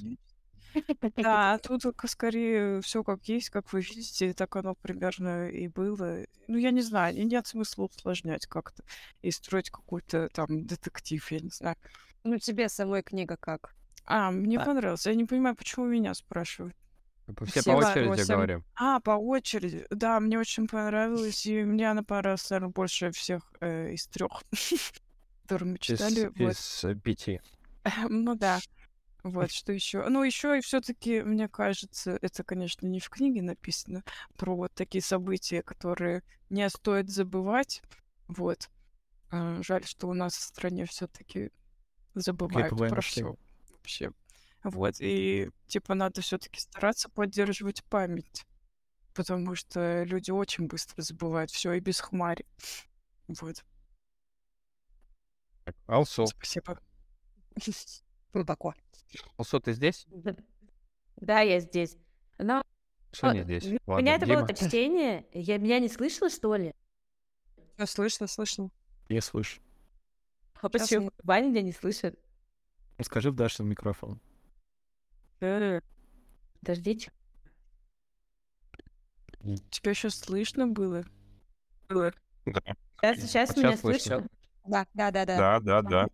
Speaker 7: Да, а тут скорее все как есть, как вы видите, так оно примерно и было. Ну, я не знаю, и нет смысла усложнять как-то и строить какой-то там детектив, я не знаю.
Speaker 2: Ну, тебе самой книга как?
Speaker 7: А, мне
Speaker 5: А.
Speaker 7: понравилось. Я не понимаю, почему меня спрашивают.
Speaker 1: Все
Speaker 2: Все
Speaker 1: по очереди
Speaker 7: вопросы.
Speaker 1: говорим.
Speaker 7: А, по очереди. Да, мне очень понравилось, и мне она понравилась, наверное, больше всех э, из трех, которые мы
Speaker 1: Из,
Speaker 7: читали. Вот.
Speaker 1: из э, пяти.
Speaker 7: Ну да. Вот, что еще? Ну, еще и все-таки, мне кажется, это, конечно, не в книге написано про вот такие события, которые не стоит забывать. Вот. А, Жаль, что у нас в стране все-таки забывают про все вообще. Вот, и типа надо все-таки стараться поддерживать память, потому что люди очень быстро забывают все и без хмари. Вот,
Speaker 1: Так, Алсу.
Speaker 7: спасибо.
Speaker 2: Глубоко.
Speaker 1: Алсу, ты здесь?
Speaker 3: Да, я здесь. Но
Speaker 1: Что
Speaker 3: а,
Speaker 1: не здесь?
Speaker 3: у меня это было чтение. Я меня не слышала, что ли?
Speaker 2: Всё слышно, слышно.
Speaker 5: Я слышу.
Speaker 3: А почему? Ваня меня не слышит.
Speaker 5: Скажи в Дашин микрофон.
Speaker 3: Э, Подождите.
Speaker 7: Тебя сейчас слышно было?
Speaker 8: Да,
Speaker 3: Сейчас, сейчас
Speaker 1: Вот
Speaker 3: меня
Speaker 1: слышно.
Speaker 3: слышно?
Speaker 2: Да, да, да, да.
Speaker 8: да, да, да.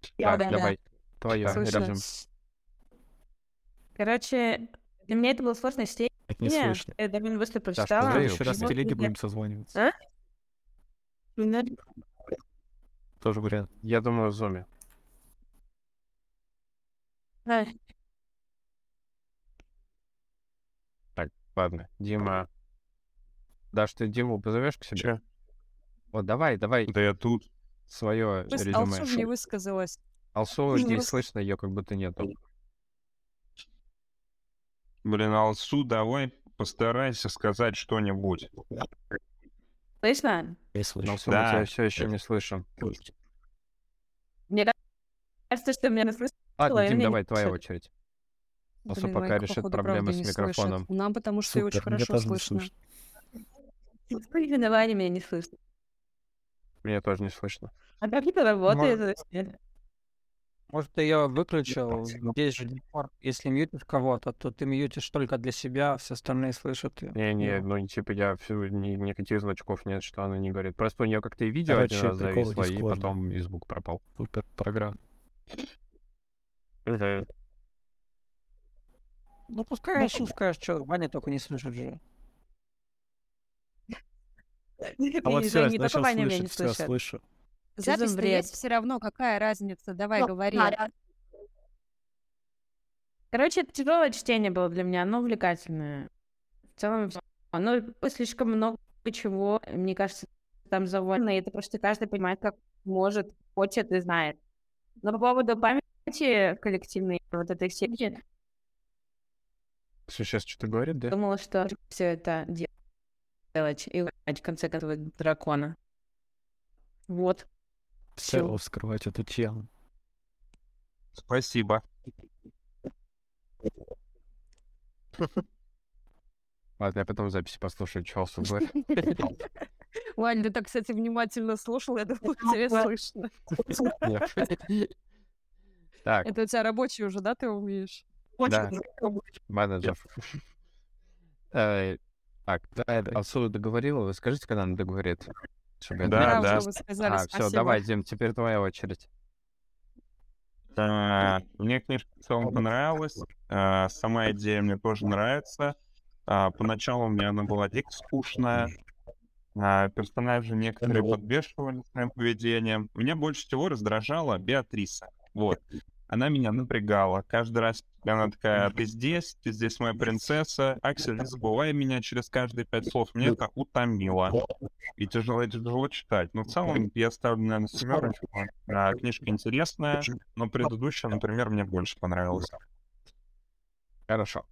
Speaker 1: Так,
Speaker 3: да, да.
Speaker 1: давай. Твое,
Speaker 2: Слышно.
Speaker 1: режим.
Speaker 3: Короче, для меня это было сложное чтение.
Speaker 5: Это не слышно.
Speaker 3: Я довольно быстро прочитала.
Speaker 5: Давай еще раз в телеге будем созваниваться.
Speaker 3: А? Ну,
Speaker 5: Тоже вариант.
Speaker 1: Я думаю, в зуме.
Speaker 3: а,
Speaker 1: Ладно, Дима. Даш, ты Диму позовешь к себе?
Speaker 8: Че?
Speaker 1: Вот давай, давай
Speaker 8: Да я тут.
Speaker 1: свое
Speaker 2: Вы-
Speaker 1: резюме.
Speaker 2: Алсу не высказалась.
Speaker 1: Алсу не
Speaker 2: Ну,
Speaker 1: слышно, ее как будто нету.
Speaker 8: Блин, Алсу, давай постарайся сказать что-нибудь.
Speaker 3: Слышно?
Speaker 5: Я слышу.
Speaker 1: Алсу, мы
Speaker 8: Да.
Speaker 1: тебя все еще не слышим.
Speaker 3: Мне кажется, что меня не слышно.
Speaker 1: Ладно, Дим, давай, твоя очередь.
Speaker 2: Блин,
Speaker 1: пока
Speaker 2: Майка,
Speaker 1: решит
Speaker 2: походу,
Speaker 1: проблемы с
Speaker 2: не слышит.
Speaker 1: микрофоном.
Speaker 2: Нам потому что очень
Speaker 5: Супер, меня
Speaker 2: хорошо
Speaker 5: тоже не
Speaker 2: слышно.
Speaker 5: слышно.
Speaker 3: Ваня меня не слышит.
Speaker 1: Мне тоже не слышно.
Speaker 3: А как это работает? вообще?
Speaker 6: Может, ты ее выключил? Здесь же. Если мьютишь кого-то, то ты мьютишь только для себя, а все остальные слышат.
Speaker 1: Не-не, ну, типа, я всю, ни- никаких значков нет, что она не говорит. Просто у нее как-то и видео
Speaker 5: Короче,
Speaker 1: один раз зависло, и потом и звук пропал.
Speaker 5: Супер программа.
Speaker 6: Ну, пускай пускай, что, Ваня только не слышит же.
Speaker 5: А вот все, начал слышать, все, слышу.
Speaker 2: Запись
Speaker 3: бред?
Speaker 2: есть все равно, какая разница? Давай, говори.
Speaker 3: Короче, это тяжелое чтение было для меня, но увлекательное. В целом, оно слишком много чего, мне кажется, там завольно, и это просто каждый понимает, как может, хочет и знает. Но по поводу памяти коллективной вот этой серии,
Speaker 1: Все, сейчас что-то говорит, да?
Speaker 3: думала, что все это де- делать и в конце концов дракона. Вот.
Speaker 5: Все, вскрывать эту тему.
Speaker 8: Спасибо.
Speaker 1: Ладно, я потом записи послушаю, что Алсу говорит.
Speaker 2: Вань, ты так, кстати, внимательно слушал, я думаю, тебе слышно.
Speaker 1: Так,
Speaker 2: Это у тебя рабочий уже, да, ты умеешь?
Speaker 1: Да, менеджер. Э, Так, Алсу договорила, вы скажите, когда она договорит?
Speaker 8: Да, да.
Speaker 2: уже вы сказали,
Speaker 1: А, все, давай, Дим, теперь твоя очередь.
Speaker 8: А, Мне книжка в целом понравилась. а, Сама идея мне тоже нравится. А, Поначалу мне она была дико скучная. а, Персонажи некоторые подбешивали своим поведением. Меня больше всего раздражала Беатриса. Вот. Она меня напрягала. Каждый раз она такая, ты здесь, ты здесь моя принцесса. Аксель, не забывай меня через каждые пять слов. Мне это утомило. И тяжело, тяжело читать. Но в целом я ставлю, наверное, семерочку. А, Книжка интересная, но предыдущая, например, мне больше понравилась.
Speaker 1: Хорошо.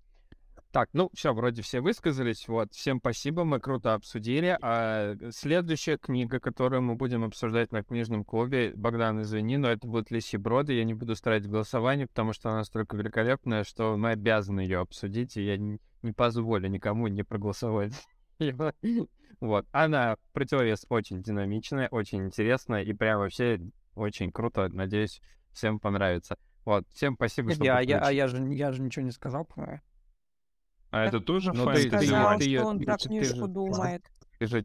Speaker 1: Так, ну все, вроде все высказались. Вот, всем спасибо, мы круто обсудили. А следующая книга, которую мы будем обсуждать на книжном клубе, Богдан, извини, но это будет Лиси Броды. Я не буду ставить голосование, потому что она настолько великолепная, что мы обязаны ее обсудить, и я не, не позволю никому не проголосовать. Вот, она противовес очень динамичная, очень интересная, и прям вообще очень круто. Надеюсь, всем понравится. Вот, всем спасибо, что
Speaker 6: Я, а я, а я же, я же ничего не сказал, по-моему.
Speaker 8: А это тоже
Speaker 1: Ну,
Speaker 8: фэнтези?
Speaker 1: ты-
Speaker 7: Сказал,
Speaker 1: ты
Speaker 7: что он
Speaker 1: ты-
Speaker 7: про
Speaker 1: ты
Speaker 7: книжку думает.
Speaker 1: Ты же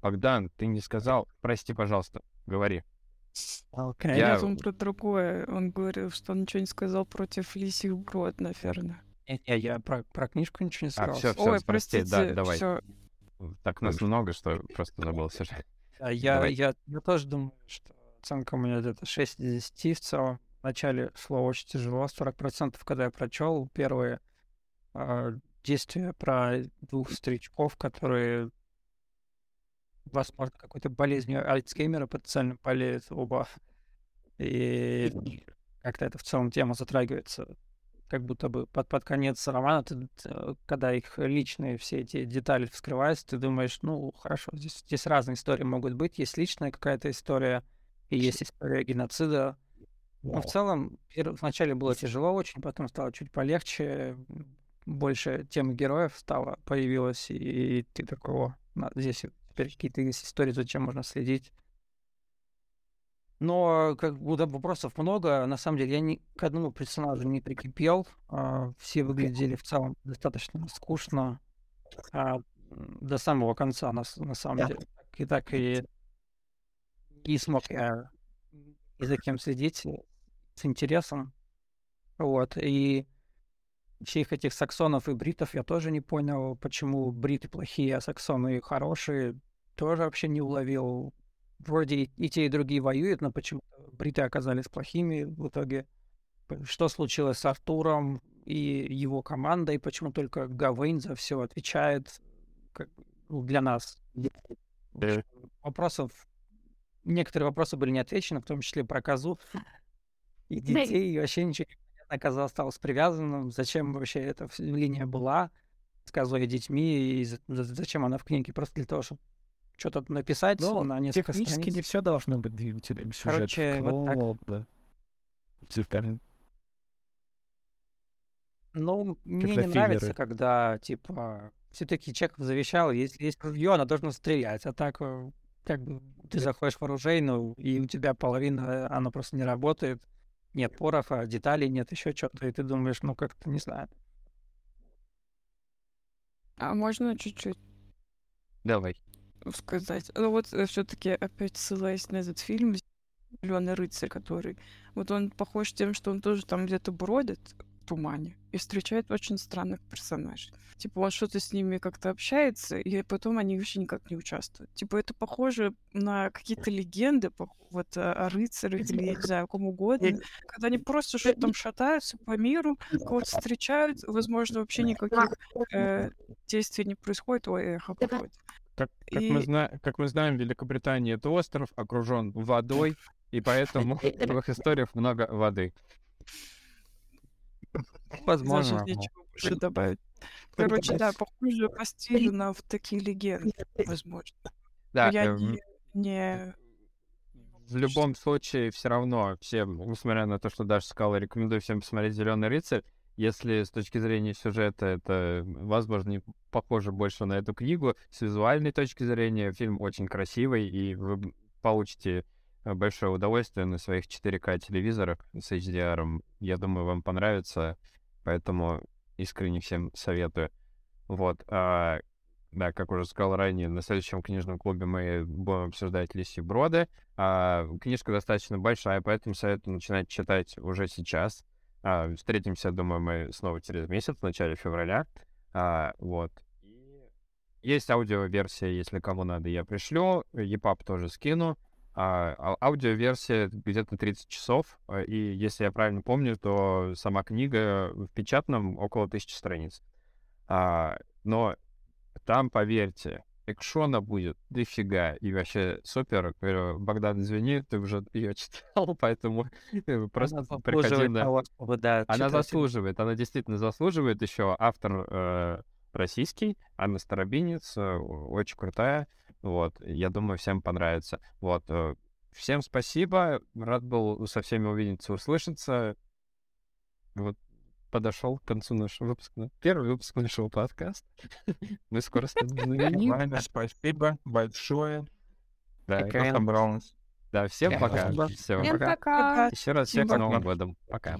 Speaker 1: Богдан, ты не сказал. Прости, пожалуйста. Говори.
Speaker 6: Окей.
Speaker 1: Я-
Speaker 7: Нет, он про другое. Он говорил, что он ничего не сказал против лисих брод, наверное.
Speaker 6: Не, не, я про, про книжку ничего не
Speaker 1: А,
Speaker 6: сказал.
Speaker 1: все, все,
Speaker 7: Ой,
Speaker 1: прости,
Speaker 7: простите,
Speaker 1: да, давай.
Speaker 7: всё.
Speaker 1: Так нас много, что просто забылся.
Speaker 6: А я, я, я тоже думаю, что оценка у меня где-то 6 из 10 в целом. Вначале шло очень тяжело, 40%, когда я прочел первые а, действия про двух старичков, которые, возможно, какой-то болезнью Альцгеймера потенциально болеют оба. И как-то это в целом тема затрагивается как будто бы под, под конец романа, ты, т- когда их личные все эти детали вскрываются, ты думаешь, ну, хорошо, здесь, здесь разные истории могут быть. Есть личная какая-то история, и есть история геноцида. Но в целом, вначале было тяжело очень, потом стало чуть полегче, больше темы героев стало, появилось, и, ты такой, о, на- здесь теперь какие-то есть истории, зачем можно следить. Но как да, вопросов много. На самом деле я ни к одному персонажу не прикипел. а, все выглядели в целом достаточно скучно. а, до самого конца, на, на самом деле. Так И так и не смог я ни за кем следить э, с интересом. Вот. И всех этих саксонов и бритов я тоже не понял, почему бриты плохие, а саксоны хорошие. Тоже вообще не уловил. Вроде и- те, и другие воюют, но почему бриты оказались плохими в итоге. Что случилось с Артуром и его командой, почему только Гавейн за все отвечает как для нас. В общем, Вопросов, некоторые вопросы были не отвечены, в том числе про козу и детей, и вообще ничего не понятно, коза осталась привязанным, зачем вообще эта линия была с козой и детьми, и за- за- зачем она в книге, просто для того, чтобы что-то написать
Speaker 5: Ну,
Speaker 6: на несколько
Speaker 5: Технически не
Speaker 6: страниц.
Speaker 5: все должно быть двигателем сюжета.
Speaker 6: Короче, вот так.
Speaker 5: Да.
Speaker 6: Ну, мне не нравится, когда, типа, все-таки Чеков завещал, если есть ружье, оно должно стрелять, а так э, как бы ты заходишь в оружейную, и у тебя половина, оно просто не работает. Нет пороха, деталей нет, еще что-то. И ты думаешь, ну как-то, не знаю.
Speaker 7: А можно чуть-чуть
Speaker 1: Давай.
Speaker 7: сказать? Ну вот все-таки опять ссылаясь на этот фильм Зеленый рыцарь, который вот он похож тем, что он тоже там где-то бродит тумане и встречает очень странных персонажей. Типа он что-то с ними как-то общается, и потом они вообще никак не участвуют. Типа это похоже на какие-то легенды, вот о, рыцарях или, я не знаю, о ком угодно, когда они просто что-то там шатаются по миру, кого-то встречают, возможно, вообще никаких э, действий не происходит, ой, эхо проходит.
Speaker 1: Как, как, мы
Speaker 7: И-
Speaker 1: зна... как мы знаем, Великобритания это остров, окружен водой, и поэтому в их историях много воды.
Speaker 6: Возможно.
Speaker 7: Нечего больше добавить. Короче, да, похоже по стилю на в такие легенды, возможно. Но
Speaker 1: Да,
Speaker 7: я
Speaker 1: эм,
Speaker 7: не, не...
Speaker 1: в любом случае, все равно, всем, несмотря на то, что Даша сказала, рекомендую всем посмотреть Зеленый рыцарь. Если с точки зрения сюжета это, возможно, не похоже больше на эту книгу, с визуальной точки зрения фильм очень красивый, и вы получите э, большое удовольствие на своих 4К телевизорах с HDR. Я думаю, вам понравится, поэтому искренне всем советую. Вот. а, да, как уже сказал ранее, на следующем книжном клубе мы будем обсуждать Лиси Броды. А, книжка достаточно большая, поэтому советую начинать читать уже сейчас. А, встретимся, думаю, мы снова через месяц, в начале февраля. А, вот. Есть аудиоверсия, если кому надо, я пришлю. EPUB тоже скину. А, а- аудиоверсия где-то 30 часов. а, И если я правильно помню, то сама книга в печатном около 1000 страниц. А, но там, поверьте, экшона будет дофига. И вообще супер. Богдан, извини, ты уже ее читал, поэтому э, просто
Speaker 6: Она
Speaker 1: приходи на...
Speaker 6: того, чтобы, да,
Speaker 1: Она
Speaker 6: читать.
Speaker 1: заслуживает, она действительно заслуживает. Еще автор э, российский, Анна Старобинец, э, очень крутая. Вот, я думаю, всем понравится. Вот, э, всем спасибо, рад был со всеми увидеться, услышаться. Вот, подошел к концу нашего выпуска. Первый выпуск нашего подкаста. Мы скоро станем
Speaker 8: спасибо большое.
Speaker 1: Да,
Speaker 8: кто
Speaker 1: да, всем пока. Все.
Speaker 2: Всем пока.
Speaker 1: Еще раз всех с. Новым годом. Пока.